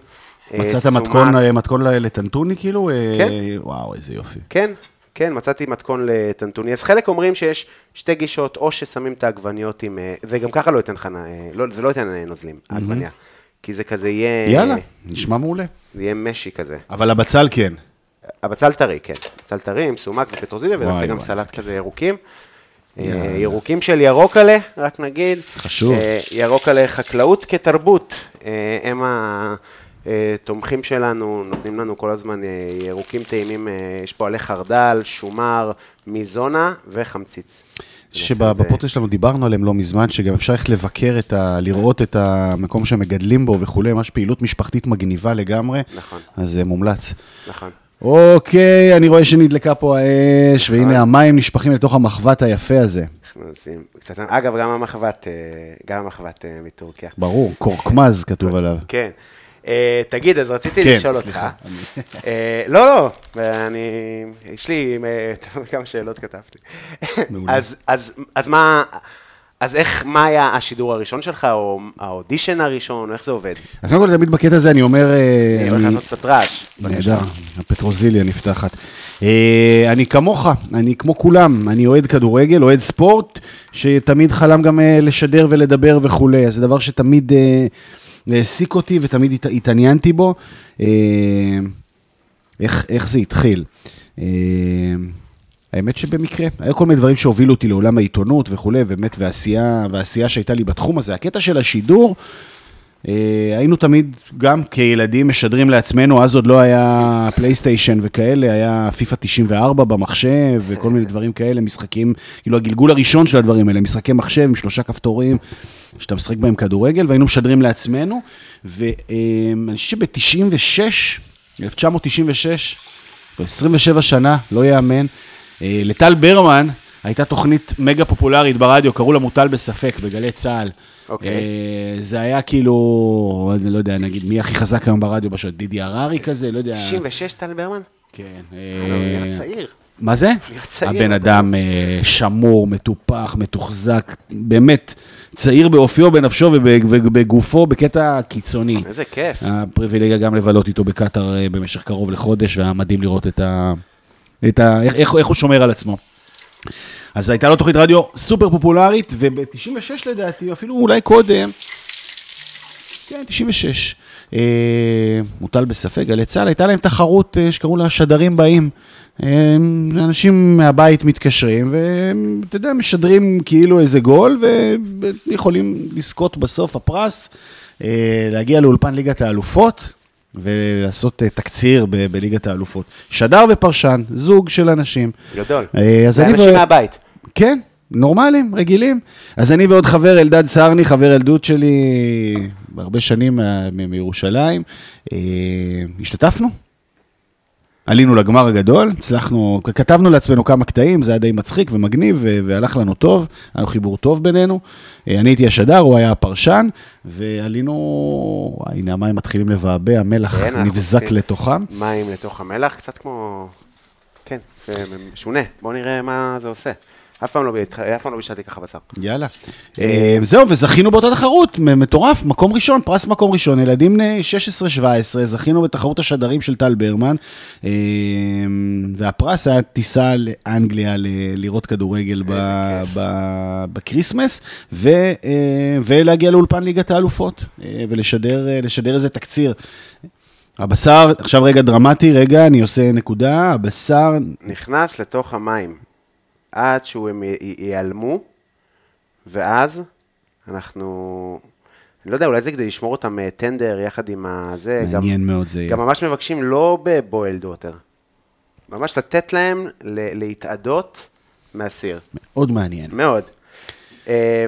אה, מצאת סומק. מתכון, אה, מתכון לטנטוני כאילו? אה, כן. וואו, איזה יופי. כן, כן, מצאתי מתכון לטנטוני. אז חלק אומרים שיש שתי גישות, או ששמים את העגבניות עם... אה, זה גם ככה לא ייתן נ- אה, לא, זה לא ייתן אה, נוזלים, העגבניה. כי זה כזה יהיה... יאללה, נשמע מעולה. זה יהיה משי כזה. אבל הבצל כן. הבצל טרי, כן. בצל טרי עם סומק ופטרוזיליה, ונעשה גם סלט כזה ירוקים. אה, יאללה. ירוקים של ירוקלה, רק נגיד. חשוב. אה, ירוקלה חקלאות כתרבות. הם התומכים שלנו, נותנים לנו כל הזמן אה, ירוקים טעימים, אה, יש פה עלי חרדל, שומר, מיזונה וחמציץ. שבפודקאסט שלנו דיברנו עליהם לא מזמן, שגם אפשר ללכת לבקר את ה... לראות את המקום שמגדלים בו וכולי, ממש פעילות משפחתית מגניבה לגמרי. נכון. אז זה מומלץ. נכון. אוקיי, אני רואה שנדלקה פה האש, והנה המים נשפכים לתוך המחבת היפה הזה. אנחנו עושים קצת... אגב, גם המחבת, אה, גם המחבת אה, מטורקיה. ברור, קורקמז כתוב עליו. כן. אה, תגיד, אז רציתי כן, לשאול אותך. סליחה. אה, לא, לא, ואני, יש לי אה, כמה שאלות כתבתי. מעולה. אז- אז אז מה, אז איך, מה היה השידור הראשון שלך, או האודישן הראשון, או איך זה עובד? אז קודם כל, תמיד בקטע הזה אני אומר... אני הולך אני- לעשות קצת רעש. נהדר, הפטרוזיליה נפתחת. אני כמוך, אני כמו כולם, אני אוהד כדורגל, אוהד ספורט, שתמיד חלם גם לשדר ולדבר וכולי, אז זה דבר שתמיד אה, העסיק אותי ותמיד הת- התעניינתי בו. אה, איך, איך זה התחיל? אה, האמת שבמקרה, היו כל מיני דברים שהובילו אותי לעולם העיתונות וכולי, באמת, והעשייה, והעשייה שהייתה לי בתחום הזה. הקטע של השידור, היינו תמיד, גם כילדים, משדרים לעצמנו, אז עוד לא היה פלייסטיישן וכאלה, היה פיפא 94 במחשב וכל מיני דברים כאלה, משחקים, כאילו הגלגול הראשון של הדברים האלה, משחקי מחשב עם שלושה כפתורים, שאתה משחק בהם כדורגל, והיינו משדרים לעצמנו, ואני חושב שב-96, 1996, 27 שנה, לא יאמן, אה, לטל ברמן הייתה תוכנית מגה פופולרית ברדיו, קראו לה מוטל בספק, בגלי צה"ל. אוקיי. אה, זה היה כאילו, אני לא יודע, נגיד, מי הכי חזק היום ברדיו בשעות? דידי הררי כזה, לא יודע. 96 טל ברמן? כן. הוא אה, נראה צעיר. מה זה? נראה צעיר, הבן. אדם אה, שמור, מטופח, מתוחזק, באמת, צעיר באופיו, בנפשו וב- ובגופו בקטע קיצוני. איזה כיף. הפריבילגיה גם לבלות איתו בקטאר אה, במשך קרוב לחודש, והיה מדהים לראות את ה... את ה... איך, איך, איך הוא שומר על עצמו. אז הייתה לו תוכנית רדיו סופר פופולרית, וב-96 לדעתי, אפילו אולי קודם, כן, 96, אה, מוטל בספק, גלי צה"ל, הייתה להם תחרות אה, שקראו לה שדרים באים. אה, אנשים מהבית מתקשרים, ואתה יודע, משדרים כאילו איזה גול, ויכולים לזכות בסוף הפרס, אה, להגיע לאולפן ליגת האלופות, ולעשות אה, תקציר ב- בליגת האלופות. שדר ופרשן, זוג של אנשים. גדול. אה, אז אני אנשים ו- מהבית. כן, נורמלים, רגילים. אז אני ועוד חבר, אלדד סהרני, חבר ילדות שלי, הרבה שנים מ- מירושלים, אה, השתתפנו. עלינו לגמר הגדול, הצלחנו, כתבנו לעצמנו כמה קטעים, זה היה די מצחיק ומגניב, והלך לנו טוב, היה לנו חיבור טוב בינינו. אה, אני הייתי השדר, הוא היה הפרשן, ועלינו, הנה המים מתחילים לבעבע, המלח כן, נבזק לתוכם. מים לתוך המלח, קצת כמו... כן, זה משונה. בואו נראה מה זה עושה. אף פעם לא אף פעם לא בישלתי ככה בשר. יאללה. אה, זהו, וזכינו באותה תחרות, מטורף, מקום ראשון, פרס מקום ראשון, ילדים בני 16-17, זכינו בתחרות השדרים של טל ברמן, אה, והפרס היה טיסה לאנגליה לראות כדורגל ב Christmas, אה, ולהגיע לאולפן ליגת האלופות, אה, ולשדר אה, לשדר איזה תקציר. הבשר, עכשיו רגע דרמטי, רגע, אני עושה נקודה, הבשר, נכנס לתוך המים עד שהוא הם י- ייעלמו, ואז אנחנו לא יודע, אולי זה כדי לשמור אותם אה, טנדר יחד עם הזה. גם- מעניין מאוד זה יהיה. גם ממש מבקשים לא בבוילד ווטר. ממש לתת להם ל- להתאדות מהסיר. מאוד מעניין. מאוד. אה,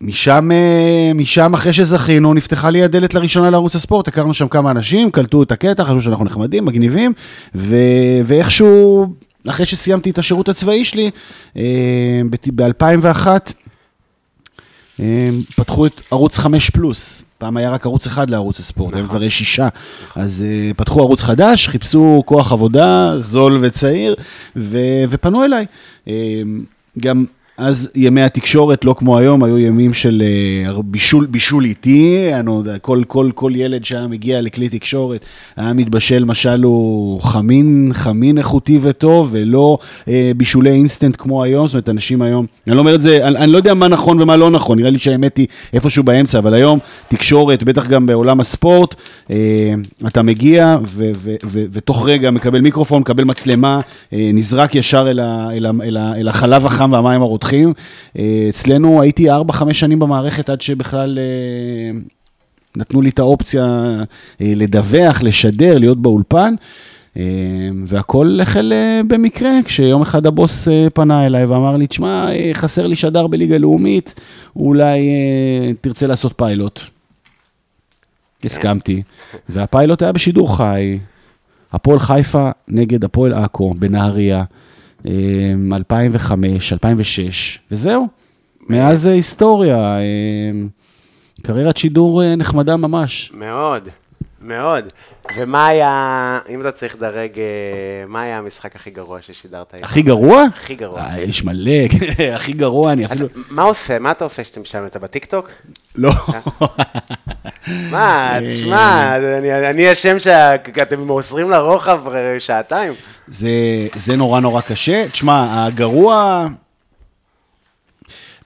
משם, אה, משם אחרי שזכינו, נפתחה לי הדלת לראשונה לערוץ הספורט, הכרנו שם כמה אנשים, קלטו את הקטע, חשבו שאנחנו נחמדים, מגניבים, ו, ואיכשהו, אחרי שסיימתי את השירות הצבאי שלי, ב-2001, פתחו את ערוץ 5 פלוס. פעם היה רק ערוץ אחד לערוץ הספורט, היום כבר יש שישה. אז אה, פתחו ערוץ חדש, חיפשו כוח עבודה, זול וצעיר, ו, ופנו אליי. אה, גם אז ימי התקשורת, לא כמו היום, היו ימים של אה, בישול, בישול איטי, כל, כל, כל ילד שהיה מגיע לכלי תקשורת, היה מתבשל משל הוא חמין, חמין איכותי וטוב, ולא אה, בישולי אינסטנט כמו היום, זאת אומרת, אנשים היום, אני לא אומר את זה, אני, אני לא יודע מה נכון ומה לא נכון, נראה לי שהאמת היא איפשהו באמצע, אבל היום תקשורת, בטח גם בעולם הספורט, אה, אתה מגיע ו, ו, ו, ותוך רגע מקבל מיקרופון, מקבל מצלמה, אה, נזרק ישר אל, ה, אל, ה, אל, ה, אל החלב החם והמים הרותחים. אה, אצלנו הייתי 4-5 שנים במערכת עד שבכלל אה, נתנו לי את האופציה אה, לדווח, לשדר, להיות באולפן. והכל החל במקרה, כשיום אחד הבוס פנה אליי ואמר לי, תשמע, חסר לי שדר בליגה לאומית, אולי תרצה לעשות פיילוט. הסכמתי, והפיילוט היה בשידור חי, הפועל חיפה נגד הפועל עכו בנהריה, 2005, 2006, וזהו. מאז זה היסטוריה, אה, קריירת שידור אה, נחמדה ממש. מאוד, מאוד. ומה היה, אם אתה צריך לדרג, אה, מה היה המשחק הכי גרוע ששידרת? הכי גרוע? הכי גרוע. אה, יש מלא, הכי גרוע, אני אפילו... מה עושה? מה אתה עושה שאתם שם? אתה בטיקטוק? לא. מה, אה. תשמע, אני- אני אשם שאתם מוסרים לרוחב אה, שעתיים. זה, זה נורא נורא קשה. תשמע, הגרוע...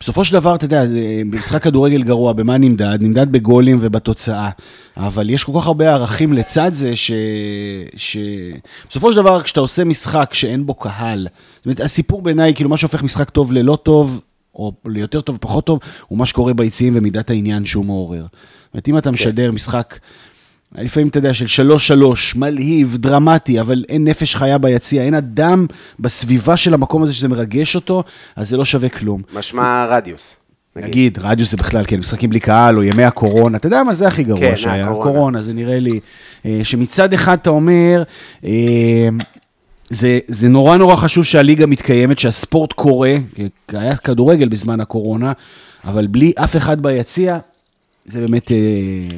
בסופו של דבר, אתה יודע, במשחק כדורגל גרוע, במה נמדד? נמדד בגולים ובתוצאה. אבל יש כל כך הרבה ערכים לצד זה, ש... ש... בסופו של דבר, כשאתה עושה משחק שאין בו קהל, זאת אומרת, הסיפור בעיניי, כאילו, מה שהופך משחק טוב ללא טוב, או ליותר טוב ופחות טוב, הוא מה שקורה ביציעים ומידת העניין שהוא מעורר. זאת אומרת, אם אתה משדר משחק... לפעמים, אתה יודע, של שלוש-שלוש, מלהיב, דרמטי, אבל אין נפש חיה ביציע, אין אדם בסביבה של המקום הזה שזה מרגש אותו, אז זה לא שווה כלום. משמע רדיוס. נגיד, רדיוס זה בכלל, כן, משחקים בלי קהל, או ימי הקורונה, אתה יודע מה, זה הכי גרוע כן, שהיה, הקורונה. הקורונה, זה נראה לי, אה, שמצד אחד אתה אומר, אה, זה, זה נורא נורא חשוב שהליגה מתקיימת, שהספורט קורה, כי היה כדורגל בזמן הקורונה, אבל בלי אף אחד ביציע, זה באמת, אה,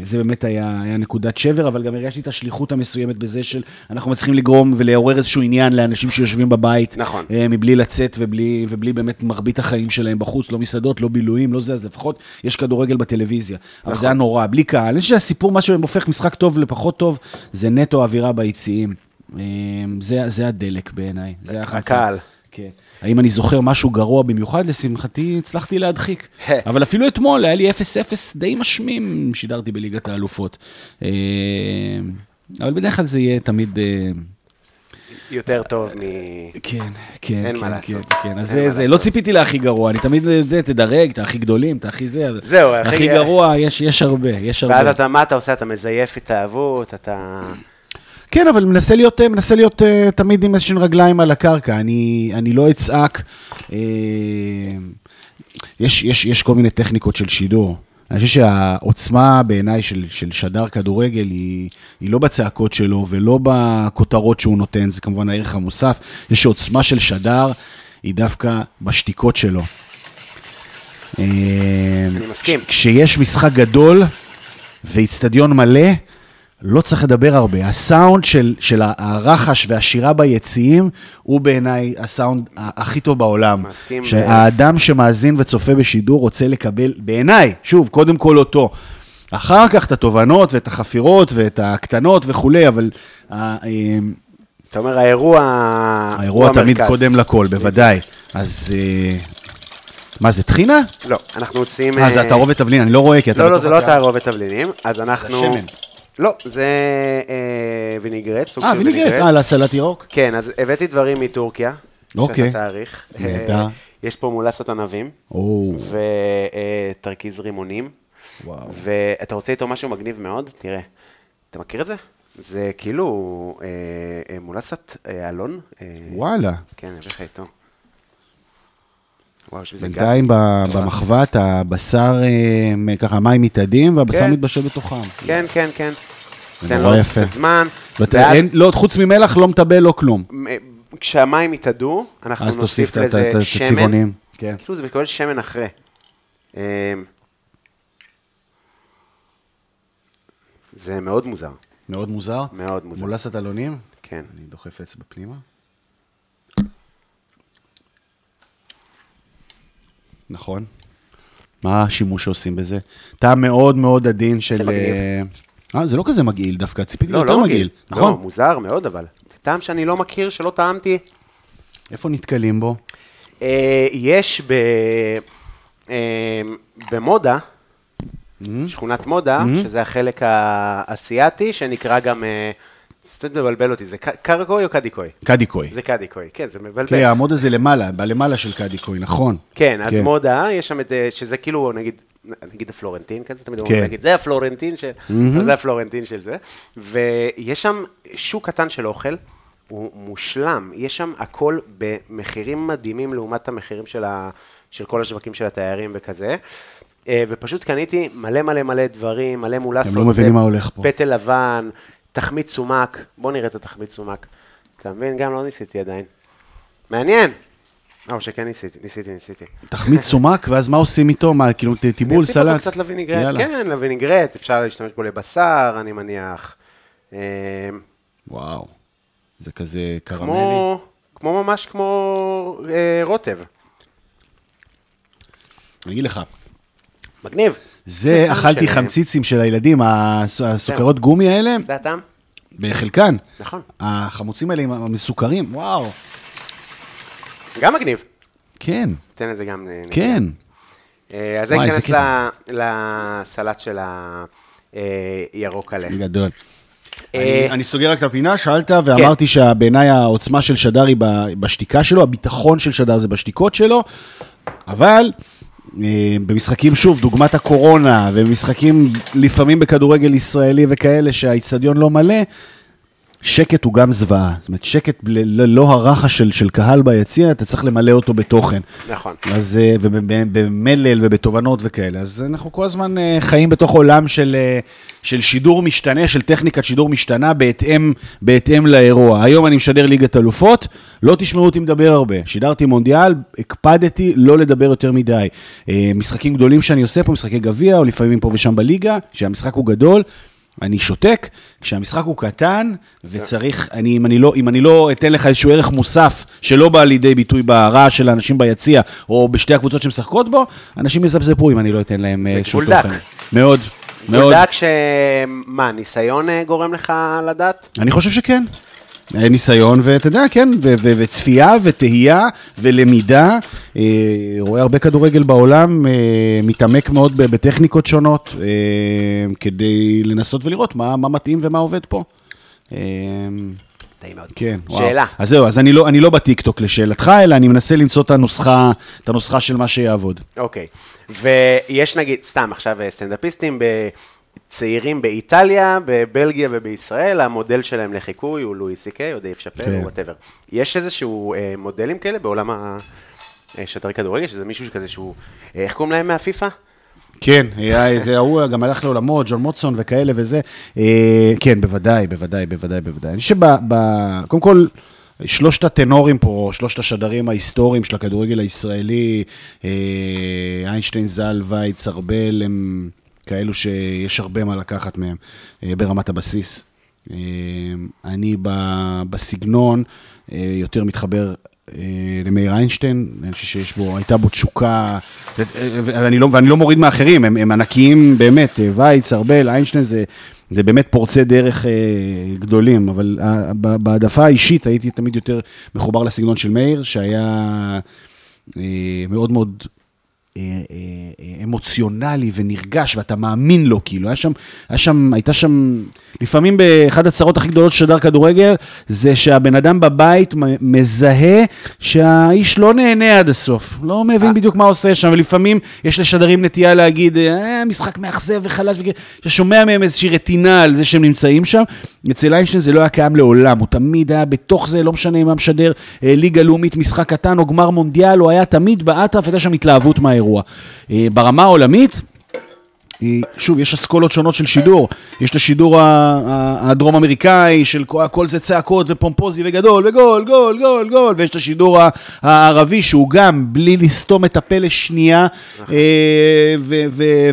זה באמת היה, היה נקודת שבר, אבל גם הרגשתי את השליחות המסוימת בזה של אנחנו מצליחים לגרום ולעורר איזשהו עניין לאנשים שיושבים בבית. נכון. אה, מבלי לצאת ובלי, ובלי באמת מרבית החיים שלהם בחוץ, לא מסעדות, לא בילויים, לא זה, אז לפחות יש כדורגל בטלוויזיה. אבל נכון. זה היה נורא, בלי קהל. אני חושב שהסיפור, מה שהופך משחק טוב לפחות טוב, זה נטו אווירה ביציעים. אה, זה, זה הדלק בעיניי, זה החמצן. הקהל. כן. האם אני זוכר משהו גרוע במיוחד? לשמחתי הצלחתי להדחיק. אבל אפילו אתמול היה לי 0-0 די משמים, שידרתי בליגת האלופות. אה, אבל בדרך כלל זה יהיה תמיד... אה, יותר טוב מ... כן, כן, אין כן, מה כן, לעשות. כן. אז זה, זה. לא ציפיתי להכי גרוע, אני תמיד, יודע, תדרג, את הכי גדולים, את הכי זה. זהו, הכי גרוע, יש, יש הרבה, יש הרבה. ואז אתה, מה אתה עושה? אתה מזייף התאהבות, אתה... כן, אבל מנסה להיות, אה, מנסה להיות uh, תמיד עם איזשהן רגליים על הקרקע. אני, אני לא אצעק. Uh, יש, יש, יש כל מיני טכניקות של שידור. אני חושב שהעוצמה בעיניי של, של שדר כדורגל היא, היא לא בצעקות שלו ולא בכותרות שהוא נותן, זה כמובן הערך המוסף. יש עוצמה של שדר היא דווקא בשתיקות שלו. אני מסכים. כשיש משחק גדול ואיצטדיון מלא, לא צריך לדבר הרבה. הסאונד של, של הרחש והשירה ביציעים הוא בעיניי הסאונד הכי טוב בעולם. מסכים. שהאדם שמאזין וצופה בשידור רוצה לקבל, בעיניי, שוב, קודם כל אותו. אחר כך את התובנות ואת החפירות ואת הקטנות וכולי, אבל אה, אתה אומר, האירוע... האירוע תמיד המרכז. קודם לכל, בוודאי. אז אה, מה זה, טחינה? לא, אנחנו עושים... אה, זה התערובת תבלין, אני לא רואה כי אתה... לא, לא, זה לא הקהל. תערובת תבלינים, אז אנחנו... לא, זה אה, ויניגרט, סוג אה, של וינגרט, ויניגרט. אה, לסלט ירוק? כן, אז הבאתי דברים מטורקיה. אוקיי. שאתה תאריך. נהדר. אה, יש פה מולסת ענבים ותרכיז רימונים. וואו. ואתה רוצה איתו משהו מגניב מאוד? תראה, אתה מכיר את זה? זה כאילו אה, אה, מולסת אה, אלון. אה, וואלה. כן, לך איתו. וואו, יש בזה גז. בינתיים במחבת הבשר, אה, ככה מים מתאדים והבשר כן. מתבשל בתוכם. כן, כן, כן. זה נורא יפה. זמן. ואת- ואז- אין- לא, חוץ ממלח לא מטבל לא כלום. כשהמים יתאדו, אנחנו אז תוסיף נוסיף את ה- את ה- לזה את שמן. הצבעונים. כן. כאילו זה מקבל שמן אחרי. אמ, זה מאוד מוזר, מאוד מוזר. מאוד מוזר. מולסת אלונים. כן. אני דוחף אצבע פנימה. נכון. מה השימוש שעושים בזה? טעם מאוד מאוד עדין של... מגעיל. אה, זה לא כזה מגעיל דווקא, ציפיתי לא, יותר לא מגעיל. נכון. לא, מוזר מאוד אבל. טעם שאני לא מכיר, שלא טעמתי. איפה נתקלים בו? אה, יש ב... אה, במודה, שכונת מודה, שזה החלק האסייתי, שנקרא גם... אה, קצת מבלבל אותי, זה קרקוי או קדיקוי? קדיקוי. זה קדיקוי, כן, זה מבלבל. כן, העמוד הזה למעלה, בלמעלה של קדיקוי, נכון. כן, אז כן. מודה, יש שם את, אה, שזה כאילו, נגיד, נגיד הפלורנטין כזה, תמיד אומרים, כן. נגיד, זה הפלורנטין של. זה הפלורנטין של זה, ויש שם שוק קטן של אוכל, הוא מושלם, יש שם הכל במחירים מדהימים לעומת המחירים של, ה, של כל השווקים של התיירים וכזה. אה, ופשוט קניתי מלא מלא מלא דברים, מלא מולסות. לא מבינים מה הולך פה. פטל לבן, תחמית סומק, בוא נראה את התחמית סומק. אתה מבין? גם לא ניסיתי עדיין. מעניין. או שכן ניסיתי, ניסיתי, ניסיתי. תחמיץ סומק, ואז מה עושים איתו? מה, כאילו, טיבול, אני אוסיף אותו סלט? קצת לווינגרט, יאללה. כן, לווינגרט, אפשר להשתמש בו לבשר, אני מניח. אה, וואו, זה כזה קרמלי. כמו, כמו ממש כמו אה, רוטב. אני אגיד לך, מגניב. זה אכלתי. חמציצים של הילדים, הס- הסוכרות גומי האלה, זה הטעם? בחלקן. נכון. החמוצים האלה עם המסוכרים, וואו. גם מגניב. כן, תן את זה גם. אה, כן. אה, אז זה וואי, איזה ייכנס קטע. ל- לסלט של הירוק עלה. גדול. אה, אני- אני סוגר רק את הפינה, שאלת ואמרתי שבעיניי העוצמה של שדר היא בשתיקה שלו, הביטחון של שדר זה בשתיקות שלו, אבל אה, במשחקים, שוב, דוגמת הקורונה, ובמשחקים לפעמים בכדורגל ישראלי וכאלה שהאיצטדיון לא מלא, שקט הוא גם זוועה. זאת אומרת, שקט ללא הרחש של, של קהל ביציע, אתה צריך למלא אותו בתוכן. נכון. אז, אה, ובמלל ובתובנות וכאלה. אז אנחנו כל הזמן אה, חיים בתוך עולם של, אה, של שידור משתנה, של טכניקת שידור משתנה בהתאם, בהתאם לאירוע. היום אני משדר ליגת אלופות, לא תשמעו אותי מדבר הרבה. שידרתי מונדיאל, הקפדתי לא לדבר יותר מדי. משחקים גדולים שאני עושה פה, משחקי גביע, או לפעמים פה ושם בליגה, כשהמשחק הוא גדול. אני שותק, כשהמשחק הוא קטן, וצריך, אני, אם, אני לא, אם אני לא אתן לך איזשהו ערך מוסף שלא בא לידי ביטוי ברעש של האנשים ביציע, או בשתי הקבוצות שמשחקות בו, אנשים יזפזפו אם אני לא אתן להם זה אה, גבול דק. תוכן. מאוד, מאוד. גולדק שמה, ניסיון אה, גורם לך לדעת? אני חושב שכן. ניסיון, ואתה יודע, כן, ו- ו- וצפייה, ותהייה, ולמידה. אה, רואה הרבה כדורגל בעולם, אה, מתעמק מאוד בטכניקות שונות, אה, כדי לנסות ולראות מה, מה מתאים ומה עובד פה. אה, טעים מאוד. כן, וואו. שאלה. אז זהו, אז אני לא, אני לא בטיקטוק לשאלתך, אלא אני מנסה למצוא את הנוסחה, את הנוסחה של מה שיעבוד. אוקיי. ויש נגיד, סתם עכשיו אה, סטנדאפיסטים ב- צעירים באיטליה, בבלגיה ובישראל, המודל שלהם לחיקוי הוא לואי סי קיי או דייב שאפל כן. או whatever. יש איזשהו אה, מודלים כאלה בעולם השדרי כדורגל, שזה מישהו שכזה שהוא, אה, איך קוראים להם מהפיפ"א? כן, ההוא גם הלך לעולמו, ג'ון מוטסון וכאלה וזה. אה, כן, בוודאי, בוודאי, בוודאי, בוודאי. אני חושב שב... קודם כל, שלושת הטנורים פה, שלושת השדרים ההיסטוריים של הכדורגל הישראלי, אה, איינשטיין, ז"ל, וייץ, ארבל, הם כאלו שיש הרבה מה לקחת מהם אה, ברמת הבסיס. אה, אני בסגנון אה, יותר מתחבר למאיר איינשטיין, אני חושב שיש בו, הייתה בו תשוקה, ואני לא, ואני לא מוריד מאחרים, הם, הם ענקיים באמת, וייץ, ארבל, איינשטיין זה, זה באמת פורצי דרך גדולים, אבל בהעדפה האישית הייתי תמיד יותר מחובר לסגנון של מאיר, שהיה מאוד מאוד אמוציונלי ונרגש, ואתה מאמין לו, כאילו, היה שם, היה שם, הייתה שם, לפעמים באחד הצרות הכי גדולות של שדר כדורגל, זה שהבן אדם בבית מזהה שהאיש לא נהנה עד הסוף, לא מבין בדיוק מה עושה שם, ולפעמים יש לשדרים נטייה להגיד, אה, משחק מאכזב וחלש, אתה שומע מהם איזושהי רטינה על זה שהם נמצאים שם. אצל איינשטיין זה לא היה קיים לעולם, הוא תמיד היה בתוך זה, לא משנה אם היה משדר אה, ליגה לאומית, משחק קטן או גמר מונדיאל, הוא היה תמיד באטרף, הייתה שם התלהבות מהאירוע. אה, ברמה העולמית, היא- שוב, יש אסכולות שונות של שידור. יש את השידור הדרום-אמריקאי, של כל- זה צעקות ופומפוזי וגדול, וגול, גול, גול, גול, ויש את השידור הערבי, שהוא גם בלי לסתום את הפה לשנייה, אה,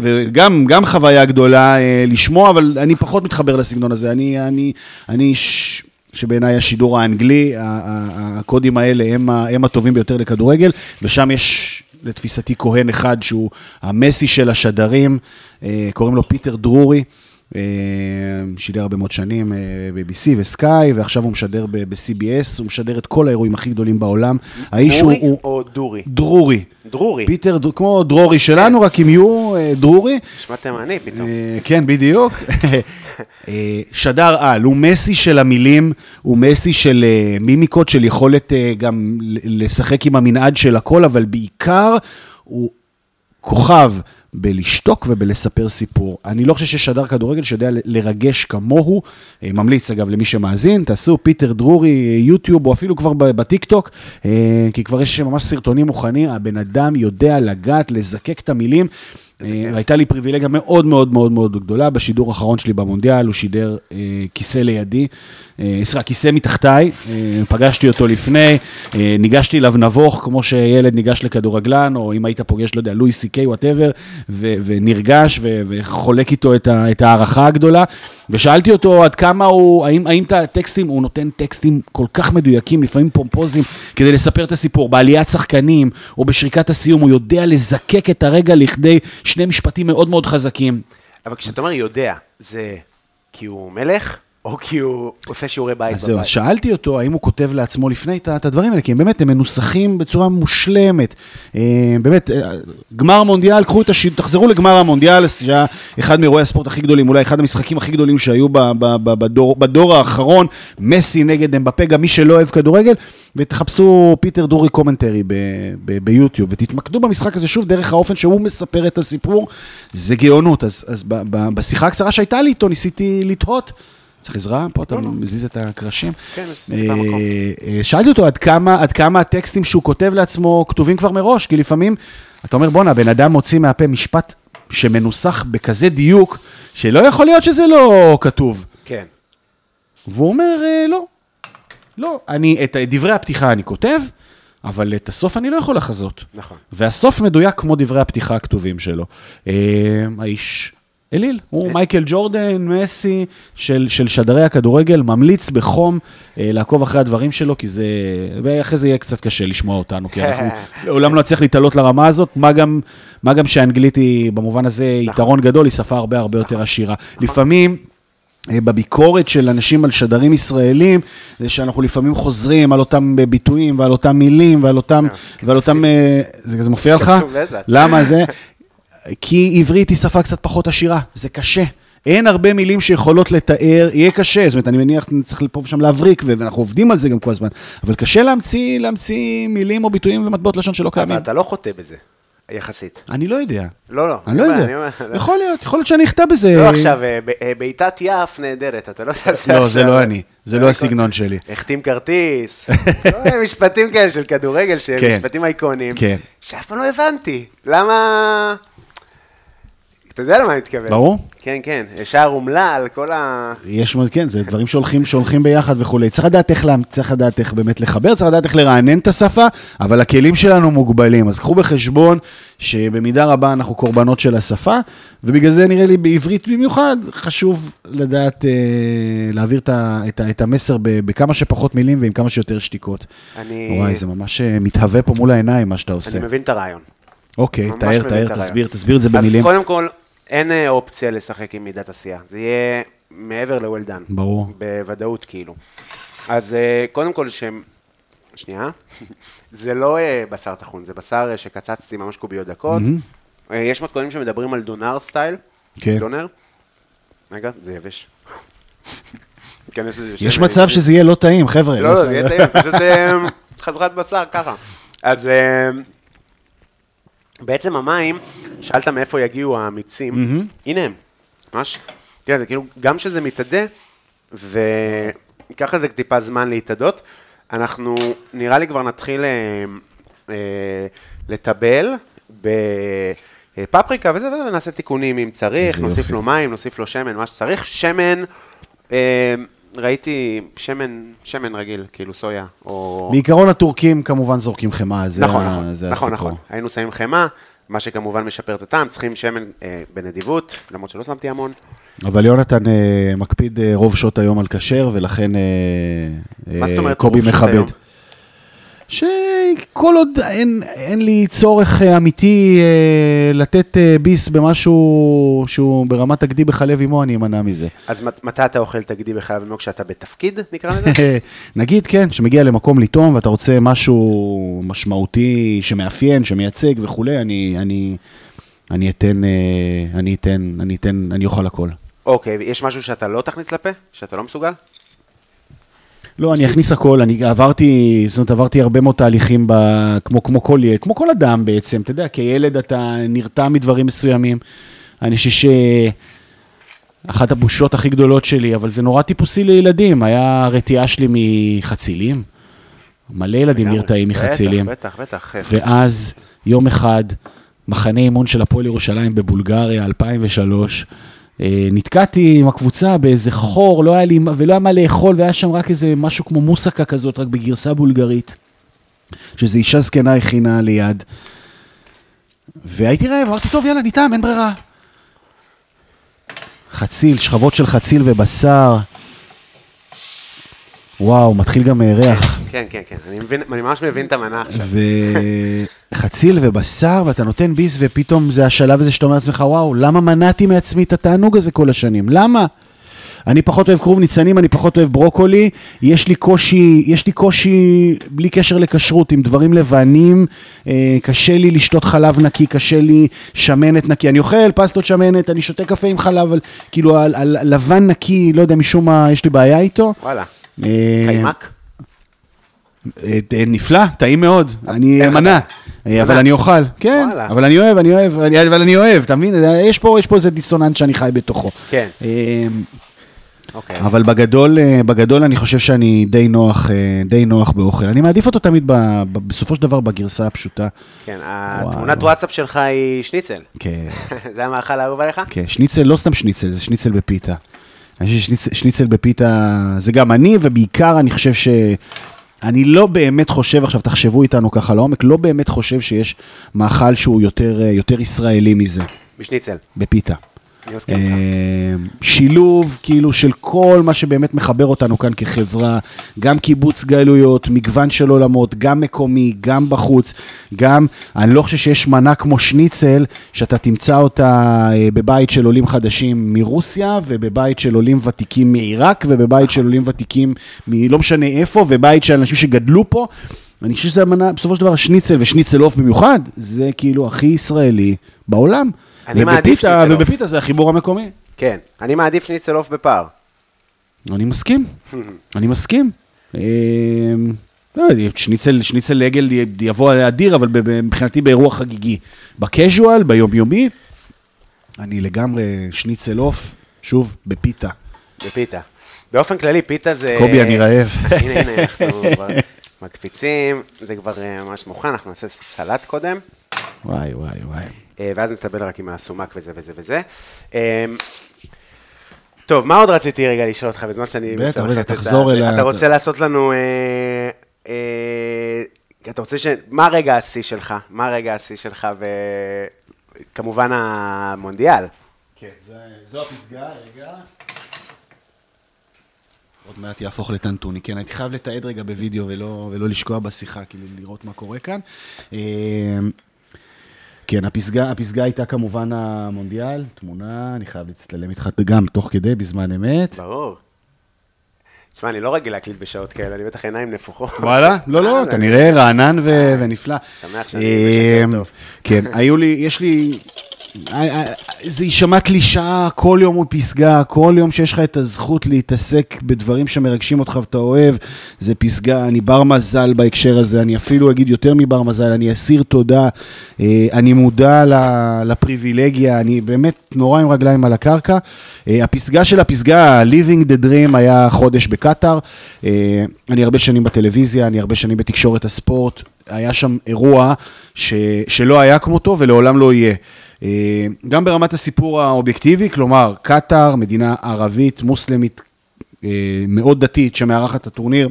וגם גם חוויה גדולה אה, לשמוע, אבל אני פחות מתחבר לסגנון הזה. אני, אני, אני ש... שבעיניי השידור האנגלי, הקודים האלה הם, הם הטובים ביותר לכדורגל, ושם יש לתפיסתי כהן אחד שהוא המסי של השדרים, אה, קוראים לו פיטר דרורי, אה, שידר הרבה מאוד שנים אה, ב-BBC וסקאי, ועכשיו הוא משדר ב-CBS, הוא משדר את כל האירועים הכי גדולים בעולם. האיש הוא... דורי הוא או דורי? דרורי. דרורי. פיטר, כמו דרורי שלנו, רק עם יו, אה, דרורי. נשמע תימני פתאום. אה, כן, בדיוק. שדר על, הוא מסי של המילים, הוא מסי של מימיקות, של יכולת גם לשחק עם המנעד של הכל, אבל בעיקר הוא כוכב בלשתוק ובלספר סיפור. אני לא חושב שיש שדר כדורגל שיודע לרגש כמוהו. אה, ממליץ, אגב, למי שמאזין, תעשו פיטר דרורי, אה, יוטיוב, או אפילו כבר בטיקטוק, אה, כי כבר יש ממש סרטונים מוכנים, הבן אדם יודע לגעת, לזקק את המילים. אה, הייתה לי פריבילגיה מאוד מאוד מאוד מאוד גדולה, בשידור האחרון שלי במונדיאל, הוא שידר אה, כיסא לידי, אה, סליחה, כיסא מתחתיי, פגשתי אותו לפני, ניגשתי אליו נבוך, כמו שילד ניגש לכדורגלן, או אם היית פוגש, לא יודע, לואי סי קיי, whatever, ונרגש וחולק איתו את ההערכה הגדולה, ושאלתי אותו עד כמה הוא, האם, האם את הטקסטים, הוא נותן טקסטים כל כך מדויקים, לפעמים פומפוזיים, כדי לספר את הסיפור, בעליית שחקנים, או בשריקת הסיום, הוא יודע לזקק את הרגע לכדי שני משפטים מאוד מאוד חזקים. אבל כשאתה אומר יודע, זה כי הוא מלך, או כי הוא עושה שיעורי בית אז זהו, אז בבית? שאלתי אותו האם הוא כותב לעצמו לפני את הדברים האלה, כי הם באמת, הם מנוסחים בצורה מושלמת. אה, באמת, אה, גמר מונדיאל, קחו את השידור, תחזרו לגמר המונדיאל, שהיה אחד מאירועי הספורט הכי גדולים, אולי אחד המשחקים הכי גדולים שהיו בדור, בדור האחרון, מסי נגד אמבפה, גם מי שלא אוהב כדורגל, ותחפשו פיטר דרורי commentary ביוטיוב, ותתמקדו במשחק הזה שוב דרך האופן שהוא מספר את הסיפור, זה גאונות. אז, אז ב, ב, בשיחה הקצרה שהייתה לי איתו, ניסיתי לתהות. צריך עזרה? פה אתה מזיז את הקרשים. כן, אה. אה, שאלתי אותו עד כמה, עד כמה הטקסטים שהוא כותב לעצמו כתובים כבר מראש, כי לפעמים, אתה אומר, בואנה, הבן אדם מוציא מהפה משפט שמנוסח בכזה דיוק, שלא יכול להיות שזה לא כתוב. כן. והוא אומר, אה, לא, לא, אני, את דברי הפתיחה אני כותב, אבל את הסוף אני לא יכול לחזות. נכון. והסוף מדויק כמו דברי הפתיחה הכתובים שלו. האיש אליל, הוא מייקל ג'ורדן, מסי של, של שדרי הכדורגל, ממליץ בחום אה, לעקוב אחרי הדברים שלו, כי זה... ואחרי זה יהיה קצת קשה לשמוע אותנו, כי אנחנו לעולם לא נצליח להתעלות לרמה הזאת, מה גם, מה גם שהאנגלית היא במובן הזה יתרון גדול, היא שפה הרבה הרבה יותר עשירה. לפעמים... אה, בביקורת של אנשים על שדרים ישראלים, זה שאנחנו לפעמים חוזרים על אותם ביטויים ועל אותם מילים ועל אותם, ועל אותם, אה, זה, זה מופיע לך? למה זה? כי עברית היא שפה קצת פחות עשירה, זה קשה. אין הרבה מילים שיכולות לתאר, יהיה קשה, זאת אומרת, אני מניח, צריך פה ושם להבריק, ואנחנו עובדים על זה גם כל הזמן, אבל קשה להמציא, להמציא מילים או ביטויים ומטבעות לשון שלא אבל קיימים. אתה לא חוטא בזה, יחסית. אני לא יודע. לא, לא. אני לא יודע. יכול להיות, יכול להיות שאני אחטא בזה. לא עכשיו, אה, אה, בעיטת יף נהדרת, אתה לא תעשה לא, זה לא אני, זה לא הסגנון שלי. החתים כרטיס, משפטים כאלה של כדורגל, שהם כן. משפטים אייקוניים, כן. שאף פעם לא הבנתי. למה... אתה יודע למה אני מתכוון. ברור. כן, כן, ישר אומלל, כל ה... יש, כן, זה דברים שהולכים, שהולכים ביחד וכולי. צריך לדעת איך, לה- צריך לדעת איך באמת לחבר, צריך לדעת איך לרענן את השפה, אבל הכלים שלנו מוגבלים. אז קחו בחשבון שבמידה רבה אנחנו קורבנות של השפה, ובגלל זה נראה לי בעברית במיוחד חשוב לדעת אה, להעביר את, ה, את, ה, את המסר ב, בכמה שפחות מילים ועם כמה שיותר שתיקות. אני... וואי, זה ממש אה, מתהווה פה מול העיניים, מה שאתה עושה. אני מבין את הרעיון. אוקיי, תאר, תאר. תסביר, תסביר את זה במילים. קודם כל, אין אה, אופציה לשחק עם מידת עשייה. זה יהיה מעבר ל-well done. ברור. בוודאות, כאילו. אז אה, קודם כל, שהם... שנייה. זה לא אה, בשר טחון, זה בשר שקצצתי ממש קוביות דקות. אה, יש מתכונים שמדברים על דונר סטייל. כן. דונר. רגע, זה יבש. יש. מצב שזה יהיה לא טעים, חבר'ה. לא, סתם. זה יהיה טעים, פשוט חזרת בשר, ככה. אז בעצם המים, שאלת מאיפה יגיעו המיצים, הנה הם, ממש, תראה, זה כאילו, גם כשזה מתאדה, וייקח לזה טיפה זמן להתאדות, אנחנו נראה לי כבר נתחיל אה, אה, לטבל בפפריקה וזה וזה, ונעשה תיקונים אם צריך, נוסיף יופי. לו מים, נוסיף לו שמן, מה שצריך. שמן, אה, ראיתי שמן, שמן רגיל, כאילו סויה, או... בעיקרון הטורקים כמובן זורקים חמאה, זה נכון, ה- נכון, זה נכון, הסיפור. נכון. היינו שמים חמאה, מה שכמובן משפר את הטעם, צריכים שמן אה, בנדיבות, למרות שלא שמתי המון. אבל יונתן אה, מקפיד אה, רוב שעות היום על כשר, ולכן אה, אה, קובי מכבד. שכל עוד אין, אין לי צורך אה, אמיתי אה, לתת אה, ביס במשהו שהוא ברמת תגדי בחלב אמו, אני אמנע מזה. אז מת- מתי אתה אוכל תגידי בחייו אמו כשאתה בתפקיד, נקרא לזה? נגיד, כן, שמגיע למקום לטעום ואתה רוצה משהו משמעותי שמאפיין, שמייצג וכולי, אני, אני, אני אתן, אה, אני אתן, אני אתן, אני אוכל הכל. אוקיי, יש משהו שאתה לא תכניס לפה? שאתה לא מסוגל? לא, אני אכניס הכל, אני עברתי, זאת אומרת, עברתי הרבה מאוד תהליכים, ב, כמו, כמו, כל, כמו כל אדם בעצם, אתה יודע, כילד אתה נרתע מדברים מסוימים. אני חושב שאחת הבושות הכי גדולות שלי, אבל זה נורא טיפוסי לילדים, היה הרתיעה שלי מחצילים. מלא ילדים. נרתעים מחצילים. בטח, בטח, בטח. ואז, יום אחד, מחנה אימון של הפועל ירושלים בבולגריה, 2003, אה, נתקעתי עם הקבוצה באיזה חור, לא היה לי, ולא היה מה לאכול, והיה שם רק איזה משהו כמו מוסקה כזאת, רק בגרסה בולגרית, שאיזו אישה זקנה הכינה ליד. והייתי רעב, אמרתי, טוב, יאללה, ניתן, אין ברירה. חציל, שכבות של חציל ובשר. וואו, מתחיל גם אה, ריח. כן, כן, כן, אני מבין, אני ממש מבין את המנה עכשיו. וחציל ובשר, ואתה נותן ביס, ופתאום זה השלב הזה שאתה אומר לעצמך, וואו, למה מנעתי מעצמי את התענוג הזה כל השנים? למה? אני פחות אוהב כרוב ניצנים, אני פחות אוהב ברוקולי, יש לי קושי, יש לי קושי בלי קשר לכשרות, עם דברים לבנים, אה, קשה לי לשתות חלב נקי, קשה לי שמנת נקי, אני אוכל פסטות שמנת, אני שותה קפה עם חלב, אבל כאילו על, על, לבן נקי, לא יודע, משום מה יש לי בעיה איתו. וואלה, אה, קיימק? אה, נפלא, טעים מאוד, אני אמנע? אה, אבל. אני אוכל, כן. אבל אני אוהב, אני אוהב, אבל אני אוהב, אתה מבין? יש פה איזה דיסוננס שאני חי בתוכו. כן, אה, אוקיי. אבל בגדול, בגדול אני חושב שאני די נוח, די נוח באוכל. אני מעדיף אותו תמיד ב- ב- בסופו של דבר בגרסה הפשוטה. כן, וואו. התמונת וואטסאפ שלך היא שניצל. כן, זה המאכל האהוב עליך? כן, שניצל, לא סתם שניצל, זה שניצל בפיתה. אני חושב ששניצל שניצל בפיתה, זה גם אני, ובעיקר אני חושב ש... אני לא באמת חושב, עכשיו תחשבו איתנו ככה לעומק, לא באמת חושב שיש מאכל שהוא יותר, אה, יותר ישראלי מזה, בשניצל. בפיתה. אה, שילוב כאילו של כל מה שבאמת מחבר אותנו כאן כחברה, גם קיבוץ גלויות, מגוון של עולמות, גם מקומי, גם בחוץ, גם, אני לא חושב שיש מנה כמו שניצל, שאתה תמצא אותה אה, בבית של עולים חדשים מרוסיה, ובבית של עולים ותיקים מעיראק, ובבית של עולים ותיקים מלא משנה איפה, ובית של אנשים שגדלו פה. אני חושב שזה המנה, בסופו של דבר, שניצל ושניצל עוף במיוחד, זה כאילו הכי ישראלי בעולם. ובפיתה. ובפיתה זה החיבור המקומי. כן, אני מעדיף שניצל עוף בפער. אני מסכים, אני מסכים. אה, לא יודע, שניצל, שניצל עגל יבוא אדיר, אבל מבחינתי באירוע חגיגי. בקז'ואל, ביומיומי, אני לגמרי שניצל עוף, שוב, בפיתה. בפיתה. באופן כללי, פיתה זה... קובי, אני רעב. הנה, הנה, אנחנו כבר מקפיצים, זה כבר אה, ממש מוכן, אנחנו נעשה סלט קודם, וואי, וואי, וואי. אה, ואז נטבל רק עם הסומק וזה וזה וזה. אה, טוב, מה עוד רציתי רגע לשאול אותך בזמן שאני... בטח, בטח, תחזור אל ה- אתה רוצה לעשות לנו... אה, אה, אתה רוצה ש... מה רגע השיא שלך? מה רגע השיא שלך? וכמובן המונדיאל. כן, זו הפסגה, רגע. עוד מעט יהפוך לטנטוני, כן, הייתי חייב לתעד רגע בווידאו ולא, ולא לשקוע בשיחה, כאילו לראות מה קורה כאן. אה, כן, הפסגה, הפסגה הייתה כמובן המונדיאל, תמונה, אני חייב להצטלם איתך גם תוך כדי, בזמן אמת. ברור. תשמע, אני לא רגיל להקליט בשעות כאלה, אני בטח עיניים נפוחות. וואלה? לא, לא, אה, אתה נראה רענן ו- ונפלא. שמח שאני משקר אמ, טוב. כן, היו לי, יש לי... אה, אה, זה יישמע קלישאה, כל יום הוא פסגה, כל יום שיש לך את הזכות להתעסק בדברים שמרגשים אותך ואתה אוהב, זה פסגה, אני בר מזל בהקשר הזה, אני אפילו אגיד יותר מבר מזל, אני אסיר תודה, אה, אני מודע לפריבילגיה, אני באמת נורא עם רגליים על הקרקע. הפסגה של הפסגה, Living the Dream, היה חודש בקטאר. אני הרבה שנים בטלוויזיה, אני הרבה שנים בתקשורת הספורט. היה שם אירוע ש, שלא היה כמותו ולעולם לא יהיה. אה, גם ברמת הסיפור האובייקטיבי, כלומר, קטאר, מדינה ערבית, מוסלמית, אה, מאוד דתית, שמארחת את הטורניר,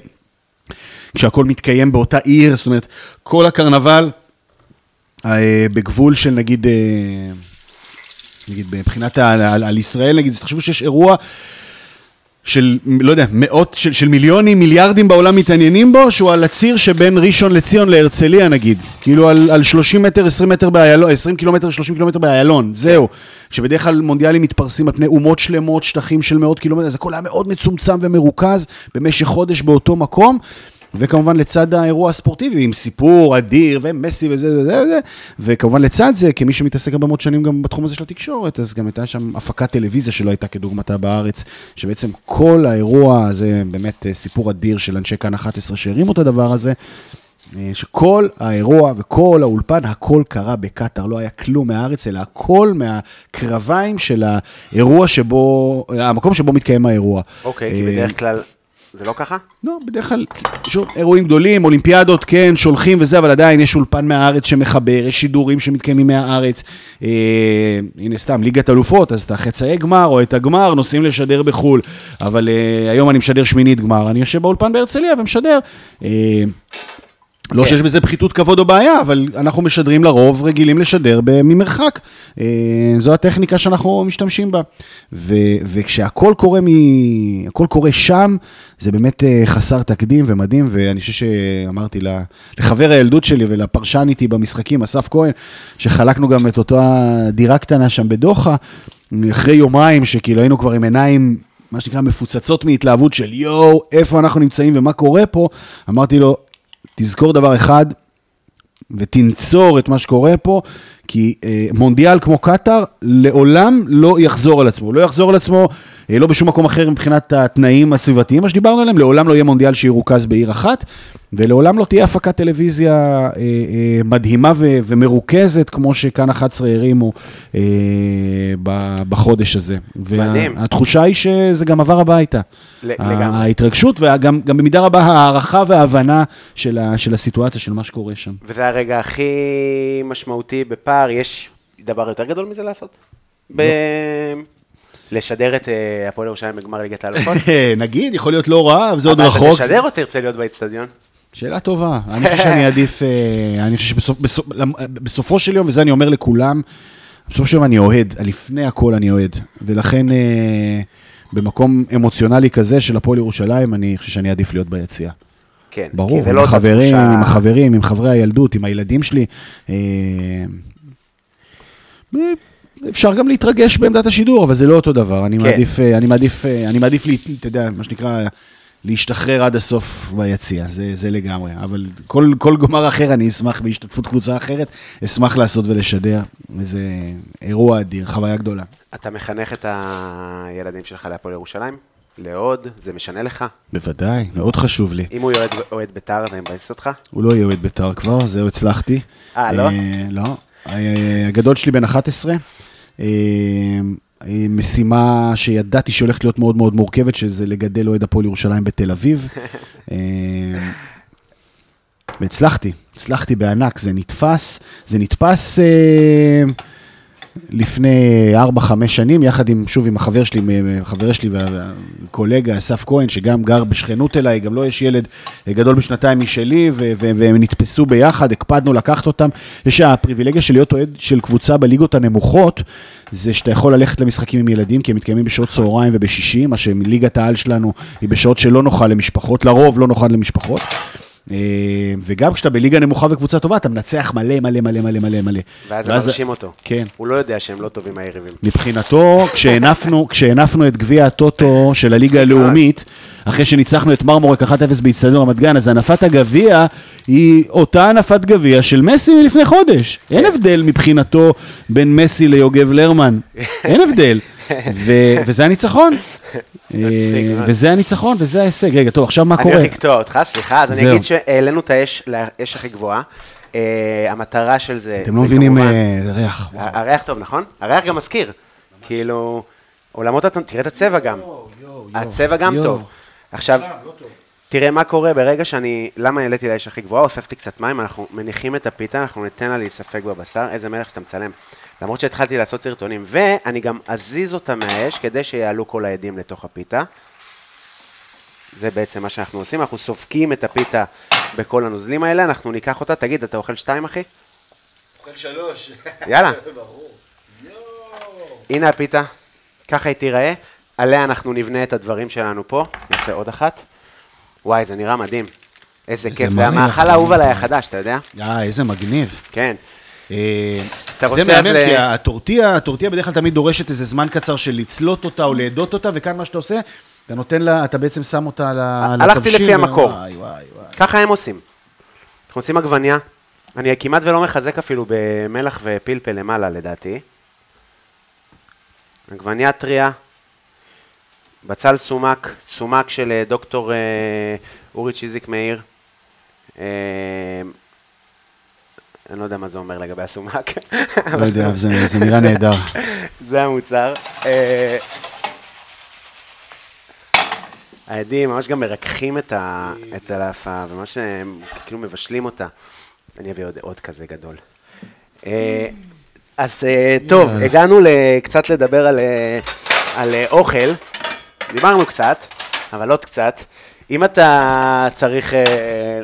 כשהכול מתקיים באותה עיר, זאת אומרת, כל הקרנבל אה, בגבול של נגיד, נגיד מבחינת ה- על, על ישראל, נגיד, תחשבו שיש אירוע של, לא יודע, מאות, של, של מיליונים, מיליארדים בעולם מתעניינים בו, שהוא על הציר שבין ראשון לציון להרצליה נגיד. כאילו על, על 30 מטר, 20 מטר באיילון, 20 קילומטר, 30 קילומטר באיילון, זהו. שבדרך כלל מונדיאלים מתפרסים על פני אומות שלמות, שטחים של מאות קילומטר, אז הכל היה מאוד מצומצם ומרוכז במשך חודש באותו מקום. וכמובן לצד האירוע הספורטיבי, עם סיפור אדיר ומסי וזה וזה וזה, וכמובן לצד זה, כמי שמתעסק הרבה מאוד שנים גם בתחום הזה של התקשורת, אז גם הייתה שם הפקת טלוויזיה שלא הייתה כדוגמתה בארץ, שבעצם כל האירוע הזה באמת אה, סיפור אדיר של אנשי כאן 11 שהרימו את הדבר הזה. אה, שכל האירוע וכל האולפן, הכל קרה בקטאר, לא היה כלום מהארץ, אלא הכל מהקרביים של האירוע שבו, המקום שבו מתקיים האירוע. אוקיי, כי אה, בדרך כלל זה לא ככה? לא, בדרך כלל, שוב, אירועים גדולים, אולימפיאדות, כן, שולחים וזה, אבל עדיין יש אולפן מהארץ שמחבר, יש שידורים שמתקיימים מהארץ. אה, הנה, סתם, ליגת אלופות, אז את החצאי גמר או את הגמר נוסעים לשדר בחו"ל. אבל אה, היום אני משדר שמינית גמר, אני יושב באולפן בהרצליה ומשדר. אה, לא כן. שיש בזה פחיתות כבוד או בעיה, אבל אנחנו משדרים לרוב, רגילים לשדר ממרחק. אה, זו הטכניקה שאנחנו משתמשים בה. ו- וכשהכול קורה, מ... קורה שם, זה באמת אה, חסר תקדים ומדהים, ואני חושב שאמרתי לחבר הילדות שלי ולפרשן איתי במשחקים, אסף כהן, שחלקנו גם את אותה דירה קטנה שם בדוחה, אחרי יומיים שכאילו היינו כבר עם עיניים... מה שנקרא מפוצצות מהתלהבות של יואו, איפה אנחנו נמצאים ומה קורה פה, אמרתי לו, תזכור דבר אחד, ותנצור את מה שקורה פה, כי אה, מונדיאל כמו קטאר לעולם לא יחזור על עצמו. לא יחזור על עצמו, לא בשום מקום אחר מבחינת התנאים הסביבתיים, מה שדיברנו עליהם, לעולם לא יהיה מונדיאל שירוכז בעיר אחת, ולעולם לא תהיה הפקת טלוויזיה אה, אה, מדהימה ו- ומרוכזת, כמו שכאן 11 הרימו אה, בחודש הזה. מדהים. והתחושה היא שזה גם עבר הביתה. לגמרי. ההתרגשות וגם גם במידה רבה הערכה וההבנה של, ה, של הסיטואציה, של מה שקורה שם. וזה הרגע הכי משמעותי בפער, יש דבר יותר גדול מזה לעשות? ב... לשדר את אה, הפועל ירושלים בגמר ליגת האלופות? נגיד, יכול להיות לא רע, אבל זה עוד אבל רחוק. אתה תשדר או תרצה להיות באצטדיון? שאלה טובה. אני חושב שאני עדיף, אה, אני חושב שבסופ, בסופ, למ- בסופו של יום, וזה אני אומר לכולם, בסופו של יום אני אוהד, לפני הכל אני אוהד. ולכן אה, במקום אמוציונלי כזה של הפועל ירושלים, אני חושב שאני עדיף להיות ביציאה. כן. ברור, כי זה עם לא אותה החברים, תחושה- עם החברים, עם חברי הילדות, עם הילדים שלי. אה, אפשר גם להתרגש בעמדת השידור, אבל זה לא אותו דבר. אני כן. מעדיף, אה, אני מעדיף, אה, אני מעדיף, אתה יודע, מה שנקרא, להשתחרר עד הסוף ביציע, זה, זה לגמרי. אבל כל, כל גמר אחר, אני אשמח בהשתתפות קבוצה אחרת, אשמח לעשות ולשדר. וזה אירוע אדיר, חוויה גדולה. אתה מחנך את הילדים שלך להפועל ירושלים? לעוד? זה משנה לך? בוודאי, מאוד חשוב לי. אם הוא אוהד, אוהד בית"ר, זה מבאס אותך? הוא לא יהיה אוהד בית"ר כבר, זהו, הצלחתי. אה, לא? לא. אה, הגדול שלי בן 11. אה, אה, משימה שידעתי שהולכת להיות מאוד מאוד מורכבת, שזה לגדל אוהד הפועל ירושלים בתל אביב. אה, והצלחתי, הצלחתי בענק, זה נתפס, זה נתפס אה, לפני 4-5 שנים, יחד עם, שוב, עם החבר שלי, חבר שלי והקולגה אסף כהן, שגם גר בשכנות אליי, גם לו יש ילד גדול בשנתיים משלי, והם נתפסו ביחד, הקפדנו לקחת אותם. יש הפריבילגיה של להיות אוהד של קבוצה בליגות הנמוכות, זה שאתה יכול ללכת למשחקים עם ילדים, כי הם מתקיימים בשעות צהריים ובשישי, מה שליגת העל שלנו היא בשעות שלא נוחה למשפחות, לרוב לא נוחה למשפחות. אה, וגם כשאתה בליגה נמוכה וקבוצה טובה, אתה מנצח מלא, מלא, מלא, מלא, מלא, מלא. ואז הם מרשים אותו. כן. הוא לא יודע שהם לא טובים היריבים. מבחינתו, כשהנפנו, כשהנפנו את גביע הטוטו של הליגה. הלאומית, אחרי שניצחנו את מרמורק 1-0 באיצטדיון רמת גן, אז הנפת הגביע היא אותה הנפת גביע של מסי מלפני חודש. אין הבדל מבחינתו בין מסי ליוגב לרמן. אין הבדל. ו- וזה הניצחון. אה. וזה הניצחון וזה ההישג. רגע, טוב, עכשיו מה אני קורה? הולך לקטוע אותך, סליחה, אז אני. אגיד שהעלינו את האש לאש הכי גבוהה. אה, המטרה של זה... אתם לא מבינים אה, ריח. הריח טוב, נכון? הריח גם מזכיר. כאילו, עולמות. תראה את הצבע גם. הצבע גם. טוב. עכשיו, תראה מה קורה ברגע שאני... למה העליתי לאש הכי גבוהה? הוספתי קצת מים, אנחנו מניחים את הפיתה, אנחנו ניתן לה להיספג בבשר. איזה מלך שאתה מצלם. למרות שהתחלתי לעשות סרטונים, ואני גם אזיז אותה מהאש כדי שיעלו כל העדים לתוך הפיתה. זה בעצם מה שאנחנו עושים, אנחנו סופגים את הפיתה בכל הנוזלים האלה, אנחנו ניקח אותה, תגיד, אתה אוכל שתיים, אחי? אוכל שלוש. יאללה. הנה הפיתה, ככה היא תיראה, עליה אנחנו נבנה את הדברים שלנו פה, נעשה עוד אחת. וואי, זה נראה מדהים. איזה איזה כיף, זה המאכל האהוב עליי החדש, אתה יודע? אה, איזה מגניב. כן. אה, זה מהמם, כי אה, הטורטיה, הטורטיה בדרך כלל תמיד דורשת איזה זמן קצר של לצלוט אותה או לעדות אותה, וכאן מה שאתה עושה, אתה נותן לה, אתה בעצם שם אותה על הלכתי. לפי המקור. וואי, וואי, וואי. ככה הם עושים. אנחנו עושים עגבניה, אני כמעט ולא מחזק אפילו במלח ופלפל למעלה לדעתי. עגבניה טריה, בצל סומק, סומק של אה, דוקטור אורי צ'יזיק מאיר. אה, אני לא יודע מה זה אומר לגבי הסומק. לא יודע, זה נראה נהדר. זה המוצר. אה, העדים ממש גם מרככים את ה- את הלאפה, וממש הם כאילו מבשלים אותה. אני אביא עוד, עוד כזה גדול. אה, אז אה, טוב. הגענו קצת לדבר על, אה, על אה, אוכל. דיברנו קצת, אבל עוד קצת. אם אתה צריך אה,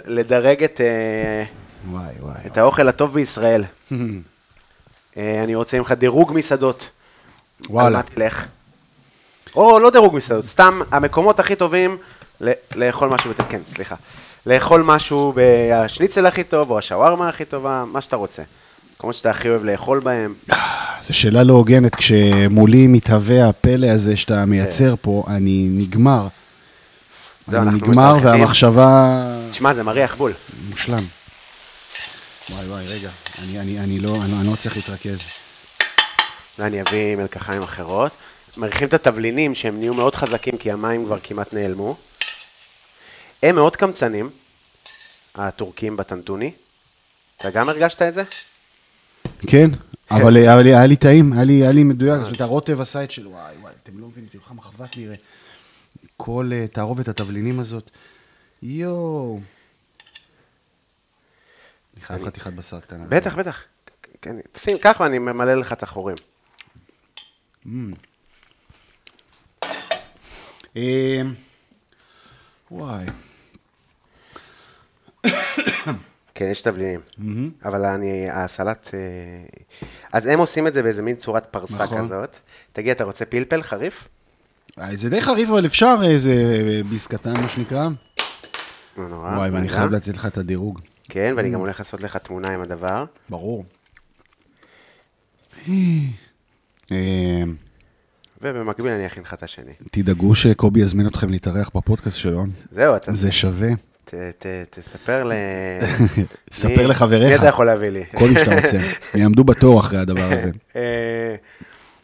לדרג את, אה, וואי, וואי. את האוכל הטוב בישראל, אה, אני רוצה ממך דירוג מסעדות. על וואלה. מה תלך? או לא דירוג מסעדות, סתם המקומות הכי טובים ל- לאכול משהו, בת- כן, סליחה. לאכול משהו בשניצל הכי טוב, או השווארמה הכי טובה, מה שאתה רוצה. מקומות שאתה הכי אוהב לאכול בהם. זו שאלה לא הוגנת, כשמולי מתהווה הפלא הזה שאתה מייצר פה, אני נגמר. אני נגמר. והמחשבה תשמע, זה מריח בול. מושלם. וואי וואי, רגע, אני, אני, אני, לא, אני, אני לא מצליח להתרכז. ואני אביא מלקחיים אחרות. מריחים את התבלינים שהם נהיו מאוד חזקים כי המים כבר כמעט נעלמו. הם מאוד קמצנים, הטורקים בטנטוני. אתה גם הרגשת את זה? כן, אבל, אבל היה לי טעים, היה לי, מדויק, זאת אומרת, הרוטב עשה את שלו, וואי וואי, אתם לא מבינים, תראו כמה מחבת נראה. כל אה, תערובת התבלינים הזאת, יואו. אני חייב חתיכת בשר קטנה. בטח, בטח. כן, שים, קח ואני ממלא לך את החורים. אה, וואי. כן, יש תבלינים. אבל אני, הסלט... אה, אז הם עושים את זה באיזה מין צורת פרסה נכון. כזאת. תגיד, אתה רוצה פלפל חריף? אה, זה די חריף, אבל אפשר איזה אה, ביס קטן, מה שנקרא. לא נורא. וואי, ואני. חייב לתת לך את הדירוג. כן, ואני גם הולך לעשות לך תמונה עם הדבר. ברור. אה, ובמקביל אני אכין לך את השני. תדאגו שקובי יזמין אתכם להתארח בפודקאסט שלו. זהו, אתה... זה שווה. תספר ל... ספר לחבריך. מי אתה יכול להביא לי? כל מי שאתה רוצה. הם יעמדו בתור אחרי הדבר הזה. אה,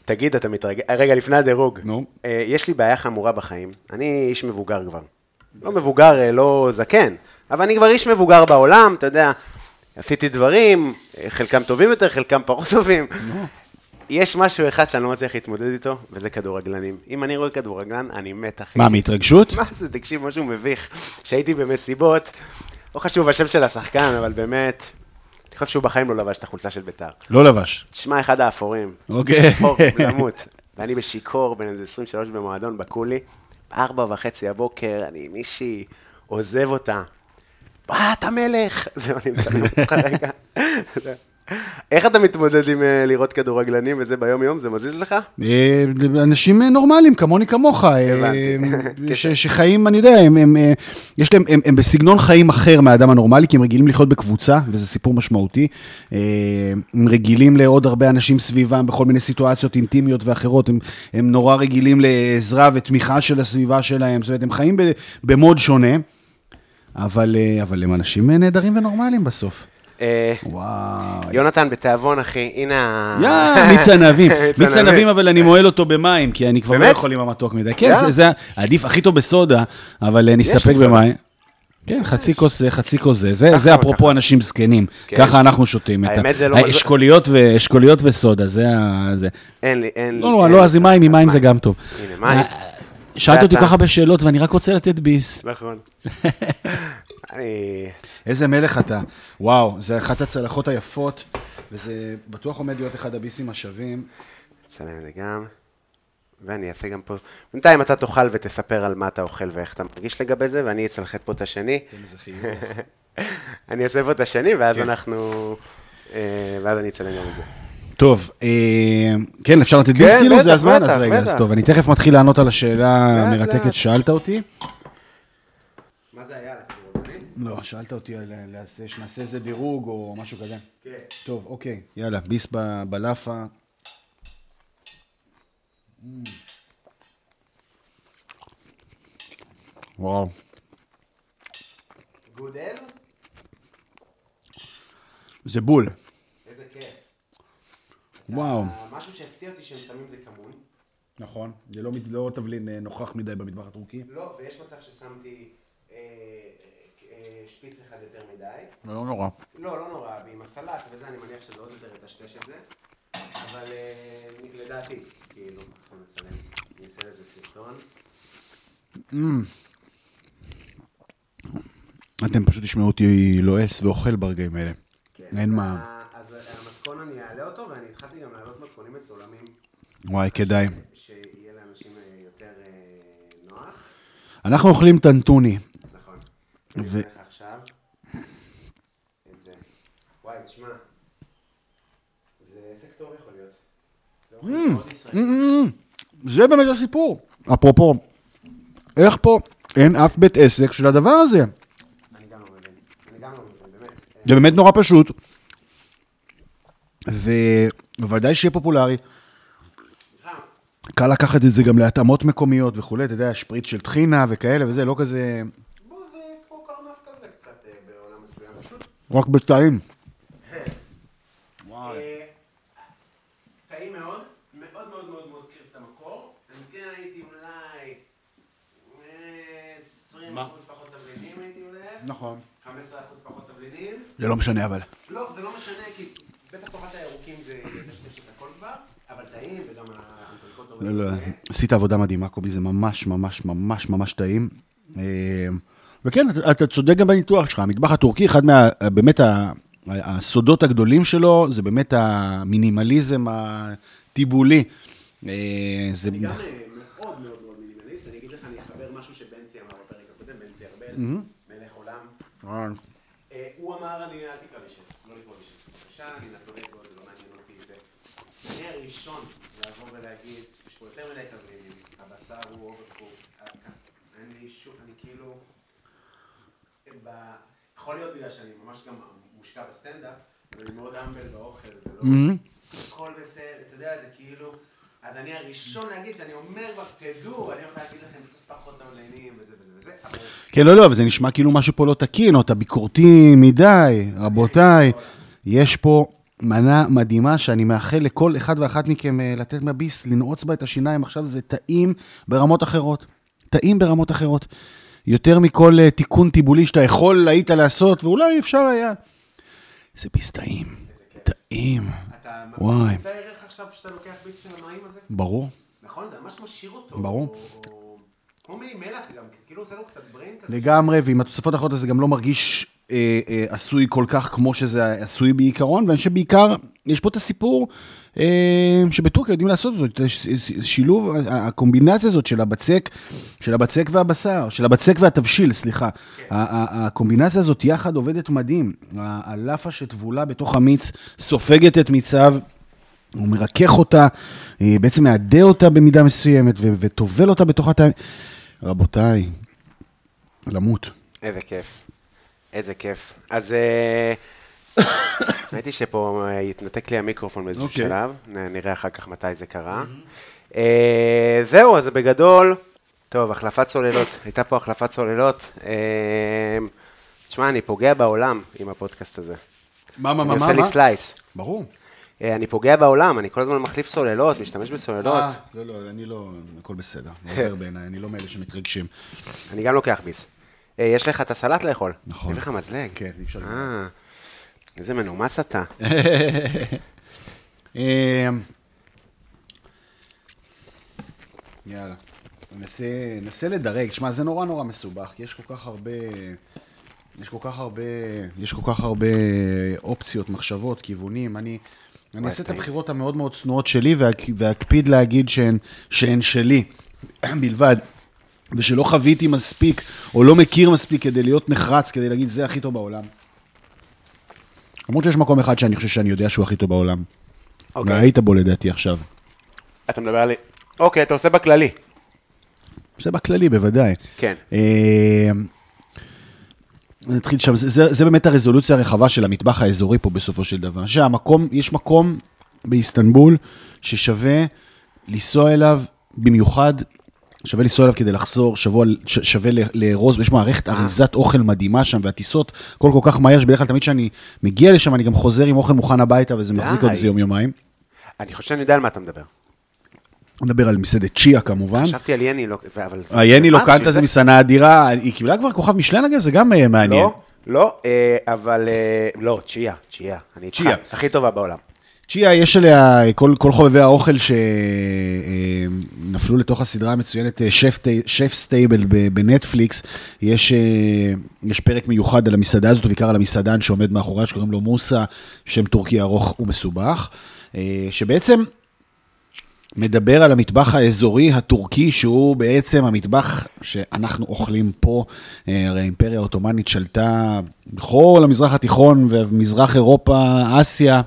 תגיד, אתה מתרגש... רגע, לפני הדירוג. נו. אה, יש לי בעיה חמורה בחיים. אני איש מבוגר כבר. לא מבוגר, אה, לא זקן, אבל אני כבר איש מבוגר בעולם, אתה יודע, עשיתי דברים, חלקם טובים יותר, חלקם פחות טובים. יש משהו אחד שאני לא מצליח להתמודד איתו, וזה כדורגלנים. אם אני רואה כדורגלן, אני מת, אחי. מה, מהתרגשות? מה זה, תקשיב, משהו מביך. כשהייתי במסיבות, לא חשוב השם של השחקן, אבל באמת, אני חושב שהוא בחיים לא לבש את החולצה של ביתר. לא לבש. תשמע, אחד האפורים. אוקיי. אפור, למות. ואני בשיכור, בן איזה 23 במועדון, בקולי, בארבע וחצי הבוקר, אני מישהי עוזב אותה. מה, אתה מלך? זהו, אני מצלם אותך רגע. איך אתה מתמודד עם אה, לראות כדורגלנים וזה ביום-יום? זה מזיז לך? אה, אנשים נורמליים, כמוני כמוך, אה, הבנתי. ש- שחיים, אני יודע, הם, הם, אה, יש להם, הם, הם בסגנון חיים אחר מהאדם הנורמלי, כי הם רגילים לחיות בקבוצה, וזה סיפור משמעותי. אה, הם רגילים לעוד הרבה אנשים סביבם בכל מיני סיטואציות אינטימיות ואחרות, הם, הם נורא רגילים לעזרה ותמיכה של הסביבה שלהם, זאת אומרת, הם חיים במוד שונה, אבל, אה, אבל הם אנשים נהדרים ונורמליים בסוף. אה, וואו. יונתן, בתיאבון, אחי, הנה. יא, מיץ ענבים. מיץ ענבים. אבל אני מועל אותו במים, כי אני כבר לא? יכול עם המתוק מדי. כן. זה- עדיף הכי טוב בסודה, אבל אה, נסתפק. במים. כן, חצי כוס זה, חצי כוס זה. זה- אפרופו. אנשים זקנים. כן. ככה אנחנו שותים. האמת, זה לא- האשכוליות ו- אשכוליות וסודה, זה ה... זה. אין לי, אין לי. לא נורא, לא, לי אז עם מים, עם מים זה גם טוב. הנה, מים. שאלת אותי? כל כך הרבה שאלות, ואני רק רוצה לתת ביס. נכון. איזה מלך אתה. וואו, זה אחת הצלחות היפות, וזה בטוח עומד להיות אחד הביסים השווים. אצלם את זה גם. ואני אעשה גם פה... בינתיים אתה תאכל ותספר על מה אתה אוכל ואיך אתה מרגיש לגבי זה, ואני אצלחת פה את השני. תן איזה חיוך. אני אעשה פה את השני, ואז כן. אנחנו... אה, ואז אני אצלם גם את זה. טוב, אה, כן, אפשר לתת ביס כן, כאילו? בטח, זה הזמן? אז רגע, אז. טוב, אני תכף מתחיל לענות על השאלה המרתקת. ששאלת אותי. מה זה היה? לא, שאלת אותי על לעשה- שנעשה איזה דירוג או משהו כזה. כן. טוב, אוקיי, יאללה, ביס ב- בלאפה. וואו. גוד אז? זה בול. וואו. משהו שהפתיע אותי שהם שמים זה כמון. נכון, זה לא, לא תבלין אה, נוכח מדי במטבח הטורקי. לא, ויש מצב ששמתי אה, אה, שפיץ אחד יותר מדי. לא נורא. לא, לא נורא, ועם הסלט וזה, אני מניח שזה עוד יותר יטשטש את זה. אבל אה, לדעתי, כאילו, אנחנו נצלם, אני אעשה לזה סרטון. אתם פשוט תשמעו אותי לועס ואוכל ברגעים האלה. כן, אין מה. אותו, ואני התחלתי גם להעלות מתכונים מצולמים, וואי, כדאי. שיהיה לאנשים אה, יותר אה, נוח. אנחנו אוכלים טנטוני. נכון. ו- עכשיו את זה. וואי, תשמע, זה עסק טוב יכול להיות. אוכל Mm. זה באמת הסיפור. אפרופו, איך פה אין אף בית עסק של הדבר הזה? אני גם לא מבין. אני גם לא מבין, באמת. זה באמת נורא פשוט. ובוודאי שיהיה פופולרי. קל לקחת את זה גם להתאמות מקומיות וכולי, אתה יודע, שפריץ של טחינה וכאלה וזה, לא כזה, בוא, זה כמו קרנף כזה קצת אה, בעולם מסוים. פשוט רק בטעים. אה, טעים מאוד, מאוד מאוד מאוד מזכיר את המקור. אני כן הייתי אולי אה, 20 אחוז פחות תבלינים הייתי הולך. נכון. 15 אחוז פחות תבלינים. זה לא משנה אבל. לא, זה לא משנה, כי בטח תאכל את הירוקים זה יטשטש את הכל כבר, אבל טעים, וגם האנטריקוט עומד. לא, לא. עשית עבודה מדהימה, קובי, זה ממש ממש ממש ממש טעים. אה, וכן, אתה- צודק גם בניתוח שלך, המטבח הטורקי, אחד מה... באמת ה- הסודות הגדולים שלו, זה באמת המינימליזם הטיבולי. אה, זה... אני גם אה, מאוד מאוד מאוד מינימליסט, אני אגיד לך, אני אחבר משהו שבנצי אמר בפרק הקודם, בנצי ארבל, מלך עולם. אה, הוא אמר, אני, אל תקרא לי שף, לא לקרוא לי שף. בבקשה, אני not very good, זה לא מעניין אותי זה. אני הראשון לעבור ולהגיד, יותר מדי תבלינים, הבשר הוא overcooked, אין לי שום, אני כאילו... ב- יכול להיות בגלל שאני ממש גם מושקע בסטנדאפ, ואני מאוד humble באוכל, ולא... הכל בסדר, אתה יודע, זה כאילו... אז אני הראשון להגיד שאני אומר כבר, תדעו, אני הולך להגיד לכם קצת פחות תבלינים, וזה וזה וזה, אבל... כן, לא, לא, אבל זה נשמע כאילו משהו פה לא תקין, או אתה ביקורתי מדי, רבותיי. יש פה מנה מדהימה שאני מאחל לכל אחד ואחת מכם אה, לתת מהביס, לנעוץ בה את השיניים, עכשיו זה טעים ברמות אחרות. טעים ברמות אחרות. יותר מכל אה, תיקון טיבולי שאתה יכול היית לעשות, ואולי אפשר היה. זה ביס טעים. טעים. אתה. מבין את הערך עכשיו שאתה לוקח ביס של המים הזה? ברור. נכון, זה ממש משאיר אותו. ברור. כמו מלח גם, כאילו עושה לו קצת בריין כזה. לגמרי, ועם התוספות האחרות הזה גם לא מרגיש אה, אה, עשוי כל כך כמו שזה עשוי בעיקרון, ואני חושב שבעיקר, יש פה את הסיפור אה, שבטורקיה יודעים לעשות אותו, את הש- שילוב, הקומבינציה הזאת של הבצק, של הבצק והבשר, של הבצק והתבשיל, סליחה. ה- הקומבינציה הזאת יחד עובדת מדהים. הלאפה שטבולה בתוך המיץ סופגת את מיציו. הוא מרכך אותה, בעצם מעדה אותה במידה מסוימת וטובל אותה בתוך הטעמים. רבותיי, למות. איזה כיף. איזה כיף. אז אה, ראיתי שפה אה, יתנתק לי המיקרופון באיזשהו אוקיי. שלב, נראה אחר כך מתי זה קרה. אה, זהו, אז בגדול, טוב, החלפת סוללות, הייתה פה החלפת סוללות. אה, תשמע, אני פוגע בעולם עם הפודקאסט הזה. מה, מה, אני עושה לי slice. ברור. אה, אני פוגע בעולם, אני כל הזמן מחליף סוללות, משתמש בסוללות. אה, לא, לא, אני לא, הכל בסדר. עובר בעיניי, אני לא מאלה שמתרגשים. אני גם לוקח ביס. אה, יש לך את הסלט לאכול. נכון. יש לך מזלג. כן, אי אפשר אה, איזה מנומס אתה. אה, יאללה. ננסה, לדרג. שמע, זה נורא נורא מסובך, כי יש כל כך הרבה... יש כל כך הרבה, יש כל כך הרבה אופציות, מחשבות, כיוונים. אני, אני אעשה את. הבחירות המאוד מאוד צנועות שלי ואק- ואקפיד להגיד שהן, שהן שלי בלבד. ושלא חוויתי מספיק, או לא מכיר מספיק כדי להיות נחרץ, כדי להגיד, זה הכי טוב בעולם. למרות שיש מקום אחד שאני חושב שאני יודע שהוא הכי טוב בעולם. אוקיי. והיית בו לדעתי עכשיו. אתה מדבר על... אוקיי, אתה עושה בכללי. זה בכללי, בוודאי. כן. אה, נתחיל שם, זה, זה, זה באמת הרזולוציה הרחבה של המטבח האזורי פה בסופו של דבר. שהמקום, יש מקום באיסטנבול ששווה לנסוע אליו במיוחד, שווה לנסוע אליו כדי לחזור, שבוע, ש, שווה לארוז, יש מערכת אריזת אוכל מדהימה שם, והטיסות, הכל כל כך מהר, שבדרך כלל תמיד כשאני מגיע לשם, אני גם חוזר עם אוכל מוכן הביתה, וזה מחזיק עוד. איזה יום-יומיים. אני חושב שאני יודע על מה אתה מדבר. נדבר על מסעדת צ'יה כמובן. חשבתי על יני, לא- אבל... היני מה, לוקנטה זה מסעדה אדירה, היא קיבלה כבר כוכב מישלן אגב, זה גם אה, מעניין. לא, לא, אה, אבל... אה, לא, צ'יה, צ'יה. אני. צ'יה. הכי טובה בעולם. צ'יה, יש עליה כל, כל חובבי האוכל שנפלו לתוך הסדרה המצוינת אה, שף, Chef's Table בנטפליקס, יש, אה, יש פרק מיוחד על המסעדה הזאת, ובעיקר על המסעדן שעומד מאחוריה, שקוראים לו מוסא, שם טורקי ארוך ומסובך, אה, שבעצם מדבר על המטבח האזורי הטורקי, שהוא בעצם המטבח שאנחנו אוכלים פה. אה, הרי האימפריה העות'מאנית שלטה בכל המזרח התיכון ומזרח אירופה, אסיה.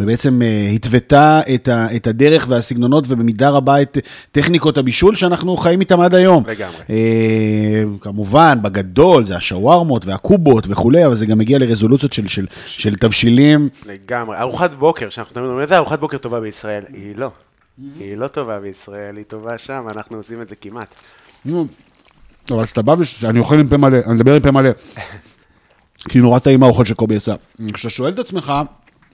ובעצם אה, התוותה את, ה, את הדרך והסגנונות ובמידה רבה את טכניקות הבישול שאנחנו חיים איתם עד היום. לגמרי. אה, כמובן, בגדול זה השווארמות והקובות וכולי, אבל זה גם מגיע לרזולוציות של, של, של תבשילים. לגמרי. ארוחת בוקר, שאנחנו תמיד אומרים, איזה ארוחת בוקר טובה בישראל? היא לא. היא לא טובה בישראל, היא טובה שם, אנחנו עושים את זה כמעט. נו, אבל כשאתה בא ואני אוכל עם פה מלא, אני מדבר עם פה מלא. כי נורא טעים האוכל שקובי עשה. כשאתה שואל את עצמך,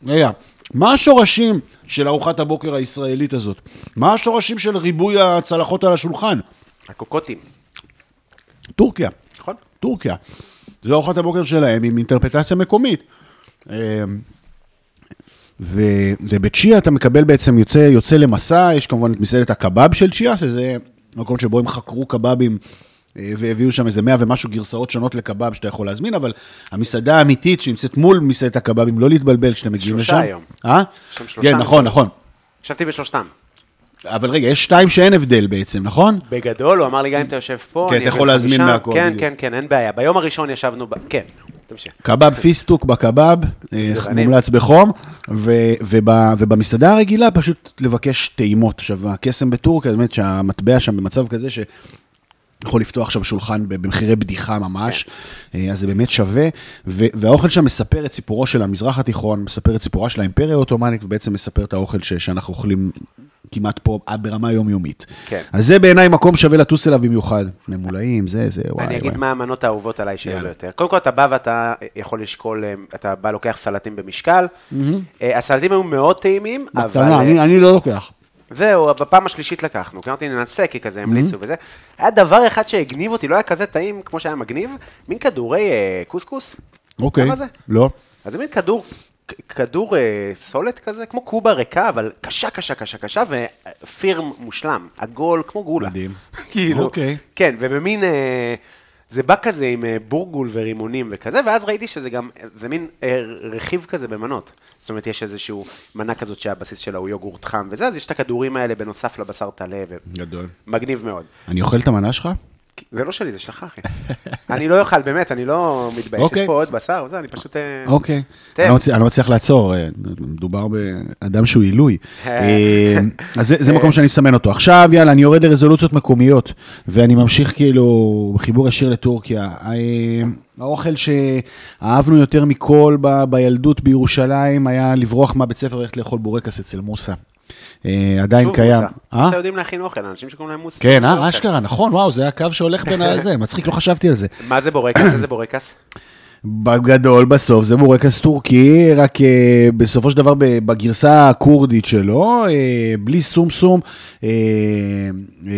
רגע, מה השורשים של ארוחת הבוקר הישראלית הזאת? מה השורשים של ריבוי הצלחות על השולחן? הקוקוטים, טורקיה. נכון? טורקיה. זו ארוחת הבוקר שלהם עם אינטרפטציה מקומית. ו- ובצ'יה אתה מקבל בעצם, יוצא, יוצא למסע, יש כמובן את מסעדת הקבב של צ'יה, שזה מקום שבו הם חקרו קבבים והביאו שם איזה מאה ומשהו גרסאות שונות לקבב שאתה יכול להזמין, אבל המסעדה האמיתית שנמצאת מול מסעדת הקבבים, לא להתבלבל כשאתם מגיעים לשם. שלושה היום. אה? שם שלושה כן, נכון, נכון. ישבתי בשלושתם. אבל רגע, יש שתיים שאין הבדל בעצם, נכון? בגדול, הוא אמר לי, גם אם אתה יושב פה, כן, אתה יכול להזמין משם." מהכל, כן. כן, כן, אין בעיה. ביום הראשון ישבנו, כן, תמשיך. קבב פיסטוק בקבב, אה. מומלץ בחום, ובמסעדה הרגילה פשוט לבקש טעימות. עכשיו, הקסם בטורקיה, באמת שהמטבע שם במצב כזה ש... יכול לפתוח שם שולחן במחירי בדיחה ממש, אה, אז זה באמת שווה, והאוכל שם מספר את סיפורו של המזרח התיכון, מספר את סיפורה של האימפריה העות'מאנית, ובעצם מספר את האוכל ש- שאנחנו אוכלים כמעט פה ברמה יומיומית. כן. אז זה בעיניי מקום שווה לטוס אליו במיוחד. ממולאים, זה, זה, וואי, אני וואי. אגיד מה המנות האהובות עליי שיהיו יאללה. ביותר. קודם כל, אתה בא ואתה יכול לשקול, אה, אתה בא לוקח סלטים במשקל. אה, הסלטים היו מאוד טעימים, אבל... אני, אני לא לוקח. זהו, בפעם השלישית לקחנו, כי אמרתי ננסה, כי כזה המליצו וזה. היה דבר אחד שהגניב אותי, לא היה כזה טעים כמו שהיה מגניב, מין כדורי אה, קוסקוס. אוקיי. לא. אז זה מין כדור, כדור אה, סולת כזה, כמו קובה ריקה, אבל קשה, קשה, קשה, קשה, ופיר מושלם, עגול, כמו גולה. מדהים. כאילו, אוקיי. כן, ובמין, אה, זה בא כזה עם אה, בורגול ורימונים וכזה, ואז ראיתי שזה גם, זה מין אה, רכיב כזה במנות. זאת אומרת, יש איזשהו מנה כזאת שהבסיס שלה הוא יוגורט חם וזה, אז יש את הכדורים האלה בנוסף לבשר טלה, גדול. ומגניב מאוד. אני אוכל את המנה שלך? זה לא שלי, זה שלך, אחי. אני לא אוכל, באמת, אני לא מתבייש. אוקיי. יש פה עוד בשר וזה, אני פשוט... אה, אוקיי. תן. אני לא אני לא מצליח לעצור, אה, מדובר באדם שהוא עילוי. אה, אז זה- זה מקום שאני מסמן אותו. עכשיו, יאללה, אני יורד לרזולוציות מקומיות, ואני ממשיך כאילו בחיבור ישיר לטורקיה. האוכל שאהבנו יותר מכל ב- בילדות בירושלים היה לברוח מהבית ספר וללכת לאכול בורקס אצל מוסא. אה, עדיין קיים. מוסה. אה? מוסה יודעים להכין אוכל, אנשים שקוראים להם מוסה. כן. אה, אשכרה, נכון, וואו, זה הקו שהולך בין הזה, מצחיק, לא חשבתי על זה. מה זה בורקס? איזה בורקס? בגדול בסוף זה בורקס טורקי, רק אה, בסופו של דבר בגרסה הכורדית שלו, אה, בלי סום סום, אה, אה,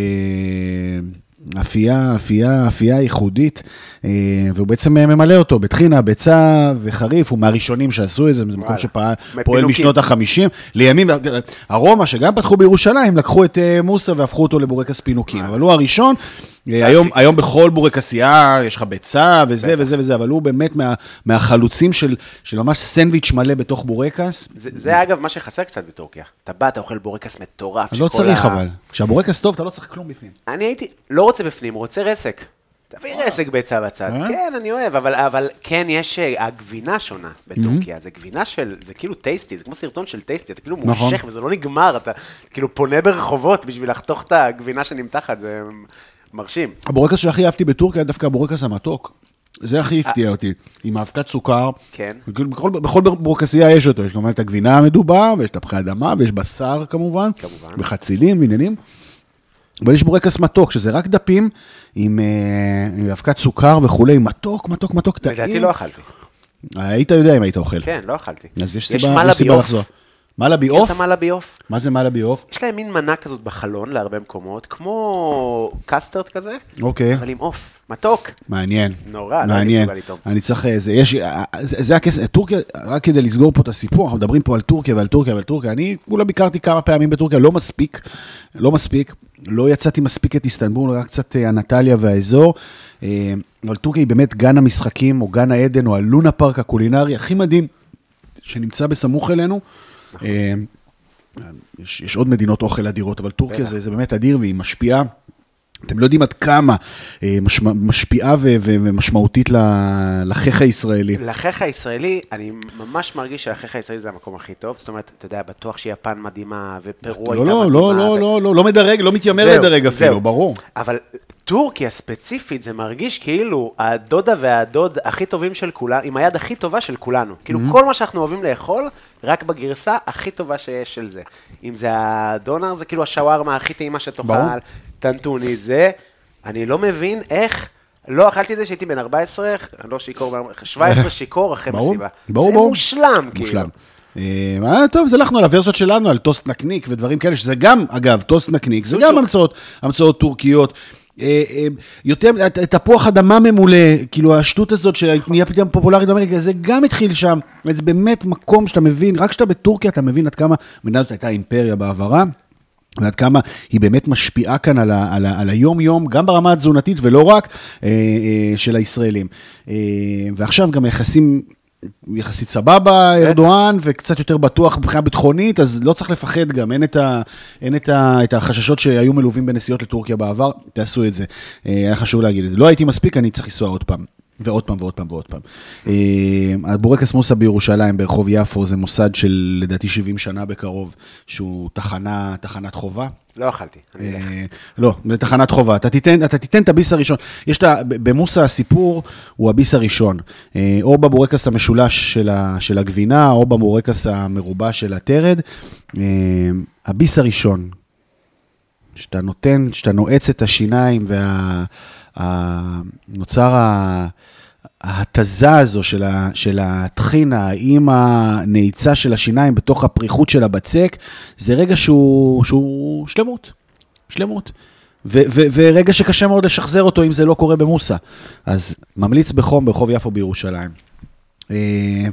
אפייה, אפייה, אפייה ייחודית, אה, והוא בעצם אה, ממלא אותו בטחינה, ביצה וחריף, הוא מהראשונים שעשו את זה, זה מקום. שפועל. משנות ה-50. לימים, הרומא, שגם פתחו בירושלים, לקחו את אה, מוסה והפכו אותו לבורקס פינוקים, אבל הוא הראשון. אה, היום, היום בכל בורקסייה יש לך ביצה וזה וזה וזה, אבל הוא באמת מה, מהחלוצים של, של ממש סנדוויץ' מלא בתוך בורקס. זה, זה אגב מה שחסר קצת בטורקיה. אתה בא, אתה אוכל בורקס מטורף. לא צריך ה- אבל. כשהבורקס טוב, אתה לא צריך כלום בפנים. אני הייתי, לא רוצה בפנים, רוצה רסק. תביא רסק ביצה בצד. אה? כן, אני אוהב, אבל, אבל כן, יש, אה, הגבינה שונה בטורקיה. זה גבינה של, זה כאילו טייסטי, זה כמו סרטון של טייסטי, אתה כאילו נכון. מושך וזה לא נגמר, אתה כאילו פונה ברחובות בשביל לחתוך את הגבינה שנמתחת, זה מרשים. הבורקס שהכי אהבתי בטורקיה דווקא הבורקס המתוק. זה הכי הפתיע אותי, עם האבקת סוכר. כן. בכל, בכל בורקסייה יש אותו, יש כמובן את הגבינה המדובה, ויש תפוחי אדמה, ויש בשר כמובן, כמובן. וחצילים ועניינים. אבל יש בורקס מתוק, שזה רק דפים עם אה, עם אבקת סוכר וכולי, מתוק, מתוק, מתוק, טעים. לדעתי לא אכלתי. היית יודע אם היית אוכל. כן, לא אכלתי. אז יש סיבה, יש סיבה. לחזור. מלאבי עוף? את המלאבי עוף? מה זה מלאבי עוף? יש להם מין מנה כזאת בחלון להרבה מקומות, כמו קסטרד כזה, אוקיי. אבל עם עוף. מתוק. מעניין. נורא, לא הייתי מעניין. מסוגל לטעום. אני צריך, אה, זה, יש, אה, זה, זה הכסף, טורקיה, רק כדי לסגור פה את הסיפור, אנחנו מדברים פה על טורקיה ועל טורקיה ועל טורקיה, אני כולה ביקרתי כמה פעמים בטורקיה, לא מספיק, לא מספיק, לא יצאתי מספיק את איסטנבול, רק קצת אה, אנטליה והאזור, אה, אבל טורקיה היא באמת גן המשחקים, או גן העדן, או הלונה פארק הקולינרי הכי מדהים שנמצא בסמוך אלינו. אה, יש, יש עוד מדינות אוכל אדירות, אבל טורקיה. זה, זה באמת אדיר והיא משפיעה. אתם לא יודעים עד כמה אה, משמע, משפיעה ו, ו, ומשמעותית לחיך הישראלי. לחיך הישראלי, אני ממש מרגיש שלחיך הישראלי זה המקום הכי טוב. זאת אומרת, אתה יודע, בטוח שיפן מדהימה, ופרו הייתה לא, מדהימה. לא, לא, לא, ו- לא, לא, לא מדרג, לא מתיימר זהו, לדרג אפילו, זהו. ברור. אבל טורקיה ספציפית, זה מרגיש כאילו הדודה והדוד הכי טובים של כולם, עם היד הכי טובה של כולנו. כאילו כל מה שאנחנו אוהבים לאכול, רק בגרסה הכי טובה שיש של זה. אם זה הדונר, זה כאילו השווארמה הכי טעימה שתאכל. טנטוני, זה, אני לא מבין איך... לא אכלתי את זה כשהייתי בן 14, לא שיכור, 17 שיכור אחרי ברור, מסיבה. ברור, זה ברור. מושלם, כאילו. מושלם. אה, אה, טוב, אז הלכנו על הוורסיות שלנו, על טוסט נקניק ודברים כאלה, שזה גם, אגב, טוסט נקניק, זה גם. המצאות, המצאות טורקיות. אה, אה, יותר, תפוח אדמה ממולא, כאילו השטות הזאת שנהיה פתאום פופולרית באמריקה, זה גם התחיל שם. זה באמת מקום שאתה מבין, רק כשאתה בטורקיה אתה מבין עד כמה המדינה הזאת הייתה אימפריה בעברה. ועד כמה היא באמת משפיעה כאן על, ה, על, ה, על היום-יום, גם ברמה התזונתית ולא רק, אה, של הישראלים. ועכשיו גם היחסים יחסית סבבה, ארדואן, וקצת יותר בטוח מבחינה ביטחונית, אז לא צריך לפחד גם, אין, את, ה, אין את, ה, את החששות שהיו מלווים בנסיעות לטורקיה בעבר, תעשו את זה. אה, היה חשוב להגיד את זה. לא הייתי מספיק, אני צריך לנסוע עוד פעם. ועוד פעם ועוד פעם ועוד פעם. אה, הבורקס מוסה בירושלים, ברחוב יפו, זה מוסד של לדעתי 70 שנה בקרוב, שהוא תחנה, תחנת חובה. לא אכלתי. אני אלך. אה, לא, זה תחנת חובה. אתה תיתן, אתה תיתן את הביס הראשון. יש את ה... במוסה הסיפור הוא הביס הראשון. אה, או בבורקס המשולש של, ה, של הגבינה, או בבורקס המרובע של הטרד. הביס הראשון, שאתה נותן, שאתה נועץ את השיניים ונוצר ה... ההתזה הזו של, ה, של הטחינה עם הנעיצה של השיניים בתוך הפריחות של הבצק, זה רגע שהוא, שהוא שלמות, שלמות. ו, ו, ורגע שקשה מאוד לשחזר אותו אם זה לא קורה במוסה. אז ממליץ בחום ברחוב יפו בירושלים. אה,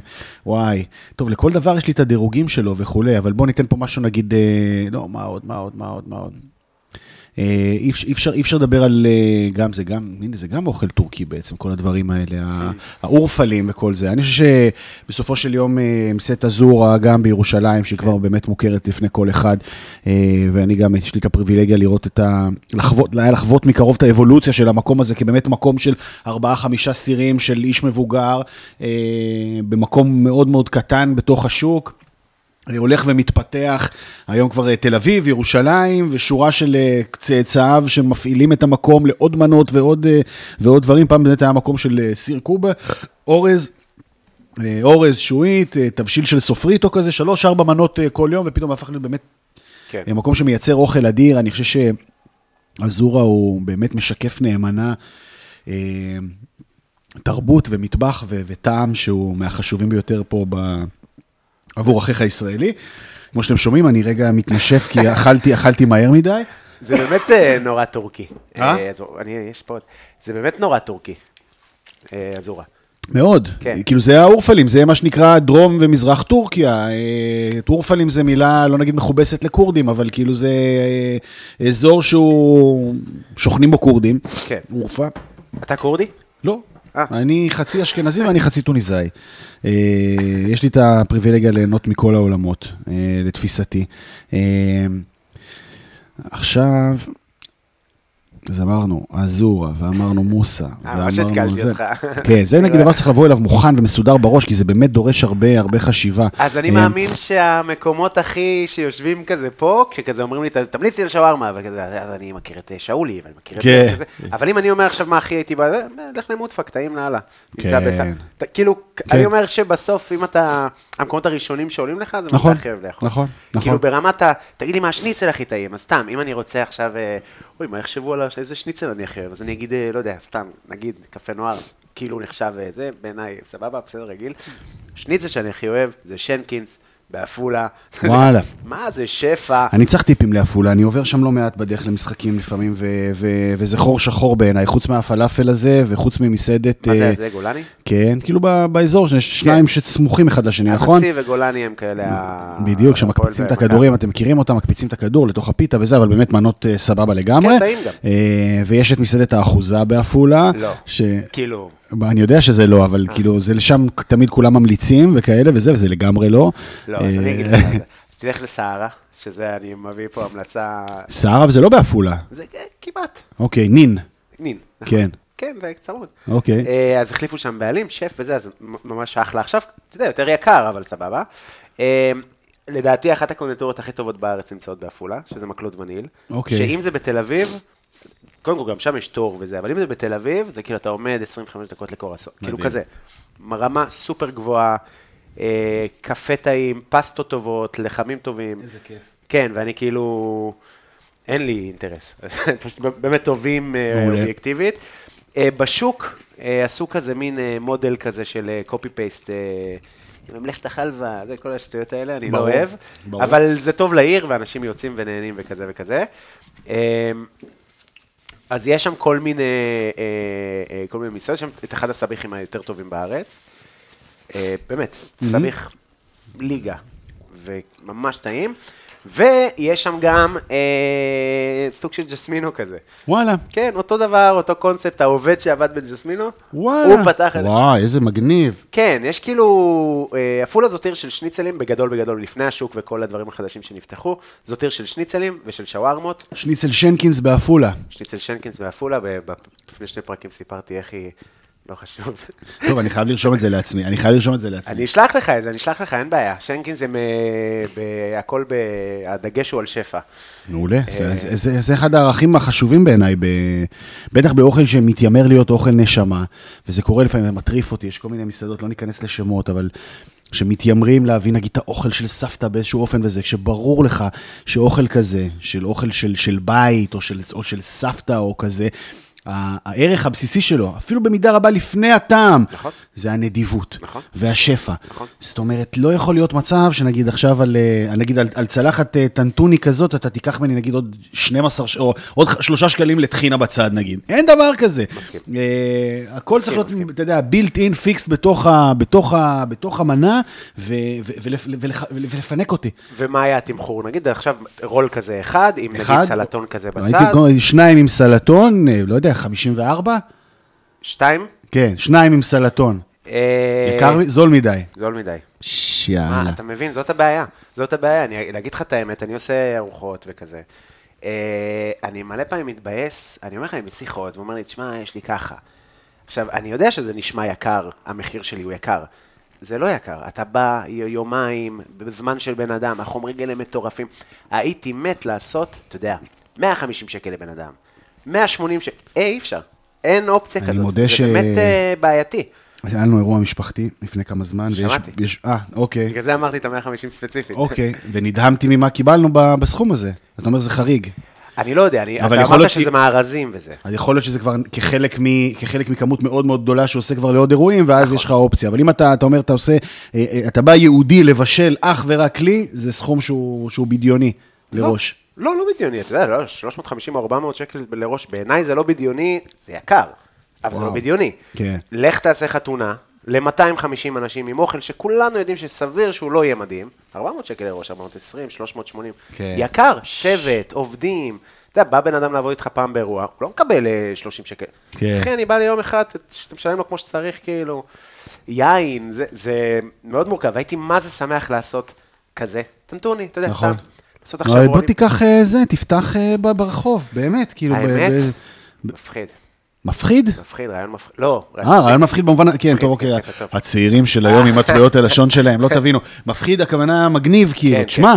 וואי, טוב, לכל דבר יש לי את הדירוגים שלו וכולי, אבל בוא ניתן פה משהו נגיד, אה, לא, מה עוד, מה עוד, מה עוד, מה עוד. אה, אי אפשר- אי אפשר, לדבר על, אה, גם זה גם, הנה, זה גם אוכל טורקי בעצם, כל הדברים האלה, ה- האורפלים וכל זה. אני חושב שבסופו של יום אה, מסעדת אזורה, גם בירושלים, שהיא כבר באמת מוכרת לפני כל אחד, ואני גם, יש לי את הפריבילגיה לראות את ה... לחוות, היה לחוות מקרוב את האבולוציה של המקום הזה, כבאמת מקום של ארבעה-חמישה סירים של איש מבוגר, במקום מאוד מאוד קטן בתוך השוק. הולך ומתפתח, היום כבר אה, תל אביב, ירושלים, ושורה של אה, צאצאיו שמפעילים את המקום לעוד מנות ועוד, אה, ועוד דברים. פעם באמת היה מקום של אה, סיר קובה, אורז. אה, אורז, שועית, אה, תבשיל של סופריטו כזה, שלוש, ארבע מנות אה, כל יום, ופתאום הפך להיות באמת כן. אה, מקום שמייצר אוכל אדיר. אני חושב שאזורה הוא באמת משקף נאמנה אה, תרבות ומטבח וטעם שהוא מהחשובים ביותר פה ב... עבור אחיך הישראלי. כמו שאתם שומעים, אני רגע מתנשף כי אכלתי, אכלתי מהר מדי. זה באמת אה, נורא טורקי. אה? אה, אני, יש פה עוד. זה באמת נורא טורקי, אה, אזורה. מאוד. כן. כאילו זה האורפלים, זה מה שנקרא דרום ומזרח טורקיה. אורפלים זה מילה, לא נגיד מכובסת לכורדים, אבל כאילו זה אזור שהוא, שוכנים בו כורדים. כן. אורפה. אתה כורדי? לא. אה. אני חצי אשכנזי ואני חצי טוניסאי. אה, יש לי את הפריבילגיה ליהנות מכל העולמות, אה, לתפיסתי. עכשיו, אז אמרנו אזורה, ואמרנו מוסה, אה, התקלתי זה. אותך. כן, זה נגיד דבר שצריך לבוא אליו מוכן ומסודר בראש, כי זה באמת דורש הרבה, הרבה חשיבה. אז אני אה, מאמין שהמקומות הכי שיושבים כזה פה, כשכזה אומרים לי, "ת- תמליץ לי על שווארמה, וכזה, אז אני מכיר את אה, שאולי, ואני מכיר את כן. זה, וזה. אבל אם אני אומר עכשיו מה הכי הייתי בזה, לך למוטפק, טעים לאללה. כן. כאילו, כן. אני אומר שבסוף, אם אתה, המקומות הראשונים שעולים לך, זה מה נכון, שאתה הכי אוהב לאכול. נכון, נכון. כאילו ברמת ה... תגיד לי מה השניצל הכי טעים, אז סתם, אם אני רוצה עכשיו, אוי, מה יחשבו על איזה שניצל אני אוהב, אז אני אגיד, אה, לא יודע, סתם, נגיד, קפה נוער, כאילו נחשב אה, זה, בעיניי, סבבה, בסדר, רגיל. שניצל שאני הכי אוהב זה שנקינס, בעפולה. וואלה. מה זה שפע? אני צריך טיפים לעפולה, אני עובר שם לא מעט בדרך למשחקים לפעמים, ו- ו- וזה חור שחור בעיניי, חוץ מהפלאפל הזה וחוץ ממסעדת... מה זה, אה, זה גולני? כן, כאילו ב- באזור, יש שניים שסמוכים אחד לשני, נכון? הנשיא וגולני הם כאלה... בדיוק, שמקפיצים את. הכדורים, אתם מכירים אותם, מקפיצים את הכדור לתוך הפיתה וזה, אבל באמת מנות אה, סבבה לגמרי. כן, טעים גם. אה, ויש את מסעדת האחוזה בעפולה. לא. כאילו, אני יודע שזה לא, אבל כאילו, זה לשם תמיד כולם ממליצים וכאלה וזה, וזה לגמרי לא. לא, אז אני אגיד לך. אז תלך לסערה, שזה, אני מביא פה המלצה, סערה וזה לא בעפולה. זה אה, כמעט, אוקיי, נין. נין. נכון? כן. כן, זה צמוד. אוקיי. אה, אז החליפו שם בעלים, שף וזה, אז ממש אחלה. עכשיו, אתה יודע, יותר יקר, אבל סבבה. אה, לדעתי, אחת הקונדטורות הכי טובות בארץ נמצאות בעפולה, שזה מקלות וניל. אוקיי. שאם זה בתל אביב, קודם כל, גם שם יש תור וזה, אבל אם זה בתל אביב, זה כאילו אתה עומד 25 דקות לקורסון. כאילו מדהים. כזה. רמה סופר גבוהה, אה, קפה טעים, פסטות טובות, לחמים טובים. איזה כיף. כן, ואני כאילו, אין לי אינטרס. פשוט באמת טובים אה. אובייקטיבית. אה, בשוק אה, עשו כזה מין אה, מודל כזה של קופי פייסט. ממלכת החלבה, זה כל השטויות האלה, אני לא ברור, אוהב. ברור. אבל זה טוב לעיר, ואנשים יוצאים ונהנים וכזה וכזה. אה, אז יש שם כל מיני, אה, אה, כל מיני מסעדות, יש שם את אחד הסביחים היותר טובים בארץ. אה, באמת, סביח ליגה, וממש טעים. ויש שם גם אה, סוג של ג'סמינו כזה. וואלה. כן, אותו דבר, אותו קונספט, העובד שעבד בג'סמינו, וואלה. הוא פתח את זה. וואי, איזה מגניב. כן, יש כאילו, אה, עפולה זאת עיר של שניצלים, בגדול בגדול, לפני השוק וכל הדברים החדשים שנפתחו, זאת עיר של שניצלים ושל שווארמות. שניצל שנקינס בעפולה. שניצל שנקינס בעפולה, ב- ב- לפני שני פרקים סיפרתי איך היא, לא חשוב. טוב, אני חייב לרשום את זה לעצמי, אני חייב לרשום את זה אני לעצמי. אשלח לך את זה, אני אשלח לך, אין בעיה. אה, ב- הכל, הדגש הוא על שפע. מעולה. אה, זה- זה- זה אחד הערכים החשובים בעיניי, בטח באוכל שמתיימר להיות אוכל נשמה, וזה קורה לפעמים, זה מטריף אותי, יש כל מיני מסעדות, לא ניכנס לשמות, אבל... שמתיימרים להביא נגיד את האוכל של סבתא באיזשהו אופן וזה, כשברור לך שאוכל כזה, של אוכל של, של בית או של, או של סבתא או כזה, הערך הבסיסי שלו, אפילו במידה רבה לפני הטעם, נכון. זה הנדיבות נכון. והשפע. נכון. זאת אומרת, לא יכול להיות מצב שנגיד עכשיו על, אה, נגיד על, על צלחת אה, טנטוני כזאת, אתה תיקח ממני נגיד עוד 12, ש- או עוד ח- שלושה שקלים לטחינה בצד נגיד. אין דבר כזה. אה, הכל צריך להיות, מסכים. אתה יודע, built in fixed בתוך, ה, בתוך, ה, בתוך המנה, ו, ו, ולפ, ולח, ולפנק אותי. ומה היה התמחור? נגיד עכשיו רול כזה אחד, עם אחד, נגיד סלטון כזה הייתי בצד, כל- שניים עם סלטון, אה, לא יודע, 54? שתיים, כן, שניים עם סלטון. אה, יקר, זול מדי. זול מדי. ש- מה, יאללה. אתה מבין, זאת הבעיה. זאת הבעיה, אני להגיד לך את האמת, אני עושה ארוחות וכזה. אה, אני מלא פעמים מתבאס, אני אומר לך, אני בשיחות, והוא אומר לי, תשמע, יש לי ככה. עכשיו, אני יודע שזה נשמע יקר, המחיר שלי הוא יקר. זה לא יקר, אתה בא יומיים, בזמן של בן אדם, החומרי גלם מטורפים. הייתי מת לעשות, אתה יודע, 150 שקל לבן אדם, 180 שקל, אי אפשר, אין אופציה אני כזאת. מודה ש- זה באמת אה, בעייתי. היה לנו אירוע משפחתי לפני כמה זמן. ויש- שמעתי. יש- אה, אוקיי. בגלל זה אמרתי את ה-150 ספציפית. אוקיי, ונדהמתי ממה קיבלנו ב- בסכום הזה. אתה אומר, זה חריג. אני לא יודע, אני, אתה אמרת להיות שזה כי- מארזים וזה. אז יכול להיות שזה כבר כחלק, מ, כחלק מכמות מאוד מאוד גדולה שעושה כבר לעוד אירועים, ואז נכון. יש לך אופציה. אבל אם אתה, אתה אומר, אתה עושה, אה, אה, אתה בא ייעודי לבשל אך ורק לי, זה סכום שהוא, שהוא בדיוני לראש. לא, לא בדיוני, אתה יודע, לא, 350 או 400 שקל לראש, בעיניי זה לא בדיוני, זה יקר, אבל זה לא וואו. בדיוני. כן. לך תעשה חתונה ל-250 אנשים עם אוכל שכולנו יודעים שסביר שהוא לא יהיה מדהים, 400 שקל לראש, 420, 380, כן. יקר, שבט, עובדים. אתה יודע, בא בן אדם לעבוד איתך פעם באירוע, הוא לא מקבל אה, 30 שקל. כן. אחי, אני בא ליום אחד, שאתה משלם לו כמו שצריך, כאילו, יין, זה, זה מאוד מורכב. הייתי מה זה שמח לעשות כזה, טנטוני, אתה יודע, נכון. סתם. לעשות עכשיו בוא רולים. תיקח אה, זה, תפתח אה, ברחוב, באמת, כאילו, האמת? מפחיד, מפחיד? מפחיד, רעיון מפחיד. לא, אה, רעיון מפחיד במובן, כן, טוב, אוקיי, כן. הצעירים של היום עם מטבעות הלשון שלהם, לא תבינו. מפחיד, הכוונה מגניב, כאילו, כן, תשמע,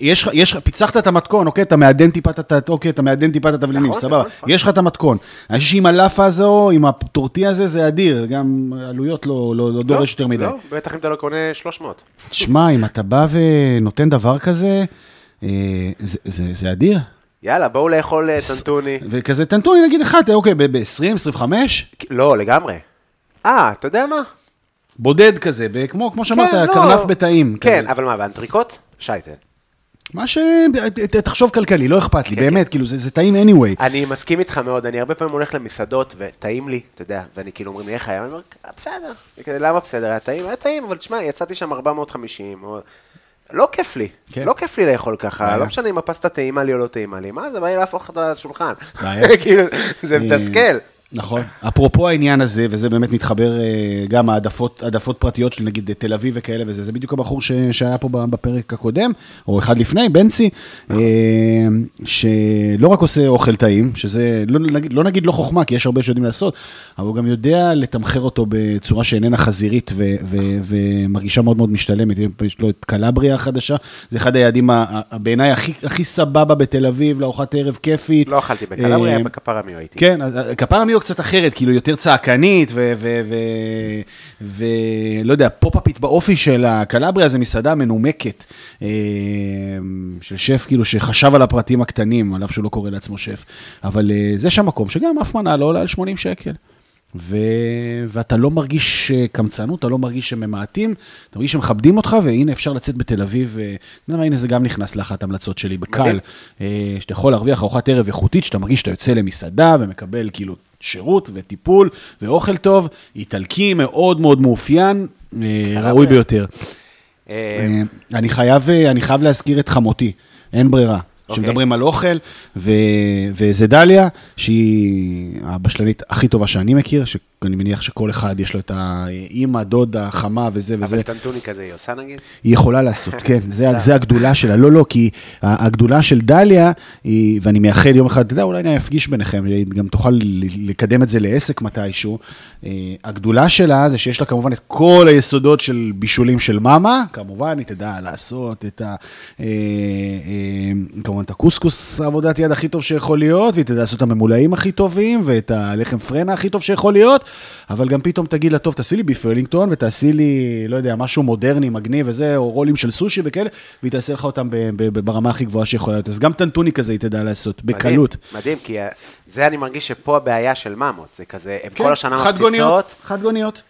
יש לך, יש לך, פיצחת את המתכון, אוקיי, אתה מעדן טיפה את ה... אוקיי, אתה מעדן טיפה את התבלינים, נכון, סבבה. נכון, נכון. יש לך את המתכון. אני חושב שעם הלאפה הזו, עם הטורטי הזה, זה אדיר. גם עלויות לא לא- לא דורש יותר מדי. לא, בטח אם אתה לא קונה 300. תשמע, אם אתה בא ונותן דבר כזה, זה- זה זה אדיר. יאללה, בואו לאכול אה, טנטוני. וכזה תנתוני, נגיד אחד, אוקיי, ב-20, 25, לא, לגמרי. אה, אתה יודע מה? בודד כזה, כמו כמו שאמרת, כן, לא. קרנף בתאים. כן, כזה. אבל מה, באנטריקוט? שייטל. מה ש... תחשוב כלכלי, לא אכפת לי, כן, באמת, כאילו, זה זה טעים anyway. אני מסכים איתך מאוד, אני הרבה פעמים הולך למסעדות וטעים לי, אתה יודע, ואני כאילו אומרים לי איך היה, אני אומר, "אה, בסדר, למה בסדר, היה טעים? היה טעים, אבל תשמע, יצאתי שם 450, או... לא כיף לי, כן. לא כיף לי לאכול ככה, בעיה. לא משנה אם הפסטה טעימה לי או לא טעימה לי, מה זה, בא לי להפוך את השולחן. כאילו, זה מתסכל. נכון. אפרופו העניין הזה, וזה באמת מתחבר אה, גם העדפות העדפות פרטיות של נגיד תל אביב וכאלה וזה, זה בדיוק הבחור ש, שהיה פה בפרק הקודם, או אחד לפני, בנצי, אה, שלא רק עושה אוכל טעים, שזה, לא נגיד, לא נגיד לא חוכמה, כי יש הרבה שיודעים לעשות, אבל הוא גם יודע לתמחר אותו בצורה שאיננה חזירית ו, ו, ומרגישה מאוד מאוד משתלמת. יש לו את קלבריה החדשה, זה אחד היעדים בעיניי הכי, הכי סבבה בתל אביב, לארוחת ערב כיפית. לא אכלתי בקלבריה, אה, בכפר עמיו הייתי. כן, עמיו קצת אחרת, כאילו יותר צעקנית, ולא יודע, פופ-אפית באופי של הקלבריה, זה מסעדה מנומקת, אה, של שף כאילו שחשב על הפרטים הקטנים, על אף שהוא לא קורא לעצמו שף, אבל אה, זה שם מקום שגם אף מנה לא עולה על 80 שקל. ו... ואתה לא מרגיש אה, קמצנות, אתה לא מרגיש שממעטים, אתה מרגיש שמכבדים אותך, והנה אפשר לצאת בתל אביב, הנה זה גם נכנס לאחת ההמלצות שלי, בקל, שאתה יכול להרוויח ארוחת ערב איכותית, שאתה מרגיש שאתה יוצא למסעדה ומקבל כאילו שירות וטיפול ואוכל טוב, איטלקי מאוד מאוד מאופיין, אה, ראוי ביותר. אה, אה, אני חייב, אני חייב להזכיר את חמותי, אין ברירה. אוקיי. כשמדברים על אוכל, ו... וזה דליה, שהיא הבשלנית הכי טובה שאני מכיר, שאני מניח שכל אחד יש לו את האימא, דודה, חמה וזה וזה. אבל טנטוני כזה היא עושה נגיד? היא יכולה לעשות, כן, זה, זה הגדולה שלה. לא, לא, כי הגדולה של דליה, היא, ואני מייחל יום אחד, אתה יודע, אולי אני אפגיש ביניכם, היא גם תוכל לקדם את זה לעסק מתישהו. אה, הגדולה שלה זה שיש לה כמובן את כל היסודות של בישולים של מאמה, כמובן, היא תדע לעשות את ה... אה, אה, כמובן, את הקוסקוס, עבודת יד הכי טוב שיכול להיות, והיא תדע לעשות את הממולאים הכי טובים, ואת הלחם פרנה הכי טוב שיכול להיות, אבל גם פתאום תגיד לה, טוב, תעשי לי ביף ולינגטון, ותעשי לי, לא יודע, משהו מודרני, מגניב וזה, או רולים של סושי וכאלה, והיא תעשה לך אותם ברמה הכי גבוהה שיכולה להיות. אז גם טנטוני כזה היא תדע לעשות, בקלות. מדהים, מדהים, כי אה, זה אני מרגיש שפה הבעיה של ממות, זה כזה, הם כל השנה כן, חד גוניות, מפציצות, חד גוניות.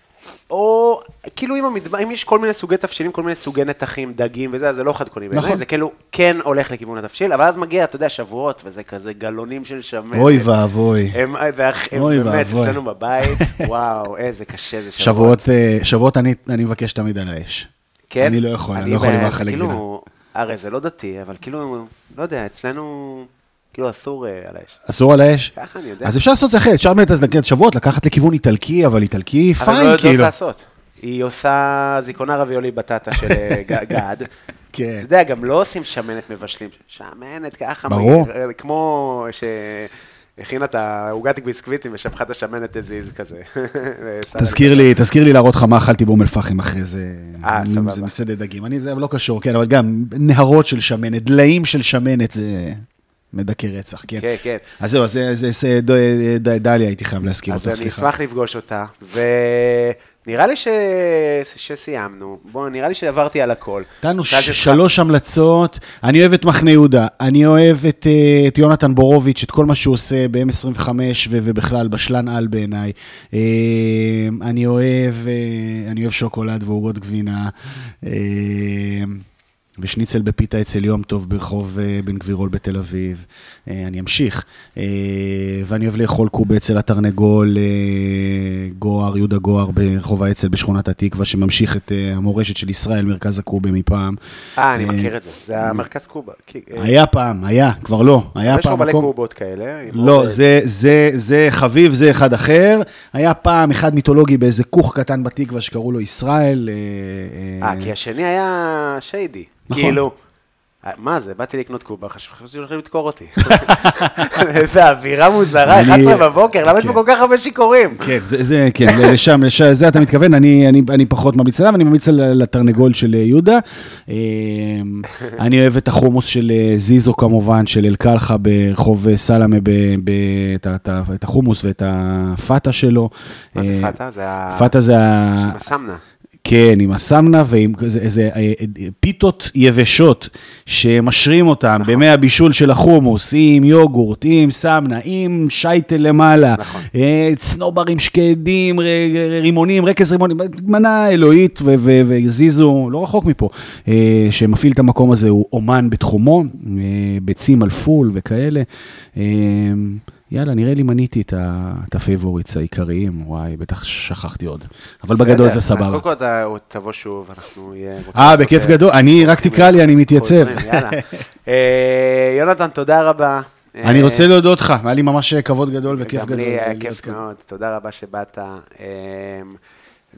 או כאילו אם, המדבר, אם יש כל מיני סוגי תבשילים, כל מיני סוגי נתחים, דגים וזה, אז זה לא חד גוני בעיניי, נכון. זה כאילו כן הולך לכיוון התבשיל, אבל אז מגיע, אתה יודע, שבועות, וזה כזה גלונים של שמנת. אוי ואבוי. הם, ואח- הם אוי באמת, ואבוי. אצלנו בבית, וואו, איזה קשה זה שבועות. שבועות, אה, שבועות אני, אני מבקש תמיד על האש. כן? אני לא יכול, אני אני לא יכול החלק גבינה. כאילו, הרי זה לא דתי, אבל כאילו, לא יודע, אצלנו, כאילו אסור אה, על האש. אסור על האש? ככה אני יודע. אז אפשר לעשות את זה אחרת, אפשר באמת לקחת שבועות, לקחת לכיוון איטלקי, אבל איטלקי אבל לא פיין, יודעות כאילו. לעשות. היא עושה זיקונה רביולי בטטה של אה, גד. כן. אתה יודע, גם לא עושים שמנת מבשלים. שמנת ככה, ברור. מהיר, כמו שהכינה את העוגת ביסקוויטים ושפכה את השמנת הזיז כזה. תזכיר לי, תזכיר לי להראות לך מה אכלתי באום אל-פחם אחרי זה. אה, סבבה. זה מסעדת דגים. אני, זה לא קשור, כן, אבל גם נהרות של שמנת, דליים של שמנת, זה מדכא רצח, כן. כן, כן. אז זהו, אז זה, זה, זה ד- דליה, הייתי חייב להזכיר אז אותך, אני סליחה. אשמח לפגוש אותה, ונראה לי ש... שסיימנו. בוא, נראה לי שעברתי על הכל. נתנו אותך- שלוש המלצות, אני אוהב את מחנה יהודה, אני אוהב את, אה, את יונתן בורוביץ', את כל מה שהוא עושה ב-M25 ו- ובכלל, בשלן על בעיניי. אה, אני אוהב, אה, אני אוהב שוקולד ועוגות גבינה. ושניצל בפיתה אצל יום טוב ברחוב אה, בן גבירול בתל אביב. אה, אני אמשיך. אה, ואני אוהב לאכול קובה אצל התרנגול גוהר, יהודה גוהר ברחוב האצ"ל בשכונת התקווה, שממשיך את המורשת של ישראל, מרכז הקובה מפעם. אה, אני מכיר את זה. זה המרכז קובה. היה פעם, היה, כבר לא. היה יש לו פעם מלא מקום... קובות כאלה. לא, זה, זה, זה חביב, זה אחד אחר. היה פעם אחד מיתולוגי באיזה כוך קטן בתקווה שקראו לו ישראל. אה, כי השני היה שיידי. נכון. כאילו, אה, מה זה, באתי לקנות קובה, חשבתי שהולכים לדקור אותי. איזה אווירה מוזרה, אני- 11 בבוקר, למה יש פה כן. כל כך הרבה שיכורים? כן, זה, כן, לשם, לשם, זה אתה מתכוון, אני, אני, אני פחות ממליץ עליו, אני ממליץ על- לתרנגול של אה, יהודה. אה, אני אוהב את החומוס של אה, זיזו כמובן, של אל-קלחה ברחוב סלמה, את, החומוס ואת הפאטה שלו. מה זה פאטה? זה ה... פאטה זה ה... הסמנה. כן, עם הסמנה ועם איזה, איזה אה, פיתות יבשות שמשרים אותם נכון. במי הבישול של החומוס, עם יוגורט, עם סמנה, עם שייטל למעלה, נכון. אה, צנוברים שקדים, רימונים, רכז רימונים, מנה אלוהית וזיזו, לא רחוק מפה, אה, שמפעיל את המקום הזה, הוא אומן בתחומו, ביצים על פול וכאלה. יאללה, נראה לי מניתי את ה favorites העיקריים, וואי, בטח שכחתי עוד. אבל בגדול זה סבבה. קודם כל אתה תבוא שוב, אנחנו נהיה... אה, בכיף גדול. אני, רק תקרא לי, אני מתייצב. אה, יונתן, תודה רבה. אני אה, רוצה להודות לך, היה לי ממש כבוד גדול וכיף גם גדול. לי היה כיף. מאוד, תודה רבה שבאת. אה,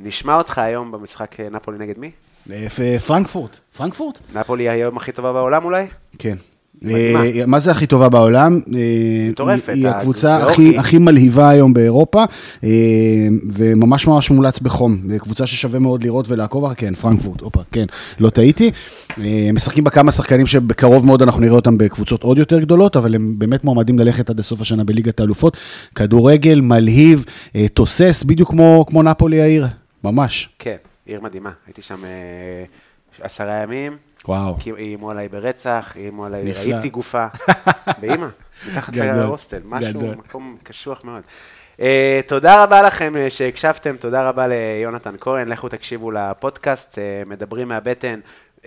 נשמע אותך היום במשחק נפולי נגד מי? פרנקפורט. פרנקפורט? נפולי היום הכי טובה בעולם אולי? כן. אה, מה זה הכי טובה בעולם? אה, מטורפת, היא- היא הקבוצה הגיאורגית. הכי- הכי מלהיבה היום באירופה, אה, וממש ממש מומלץ בחום. אה, קבוצה ששווה מאוד לראות ולעקוב כן, פרנקפורט, הופה, כן, לא טעיתי. אה, משחקים בה כמה שחקנים שבקרוב מאוד אנחנו נראה אותם בקבוצות עוד יותר גדולות, אבל הם באמת מועמדים ללכת עד לסוף השנה בליגת האלופות. כדורגל מלהיב, אה, תוסס, בדיוק כמו כמו נפולי העיר, ממש. כן, עיר מדהימה. הייתי שם אה, עשרה ימים, וואו. כי איימו עליי ברצח, איימו עליי, נפלא. ראיתי גופה, באימא, מתחת להוסטל, משהו, גדול. מקום קשוח מאוד. Uh, תודה רבה לכם uh, שהקשבתם, תודה רבה ליונתן כהן, לכו תקשיבו לפודקאסט, uh, מדברים מהבטן, uh, uh,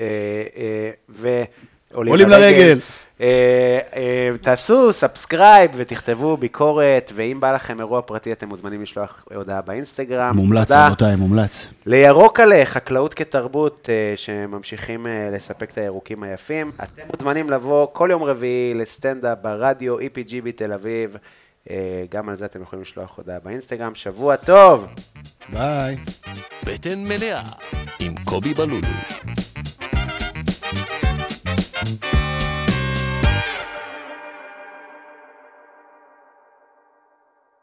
ועולים עולים לרגל. אה, אה, תעשו subscribe ותכתבו ביקורת, ואם בא לכם אירוע פרטי אתם מוזמנים לשלוח הודעה באינסטגרם. מומלץ. רבותיי, מומלץ. לירוק עלה, חקלאות כתרבות, אה, שממשיכים אה, לספק את הירוקים היפים. אתם מוזמנים לבוא כל יום רביעי לסטנדאפ ברדיו EPG בתל אביב. אה, גם על זה אתם יכולים לשלוח הודעה באינסטגרם. שבוע טוב! ביי. בטן מלאה עם קובי בלולו.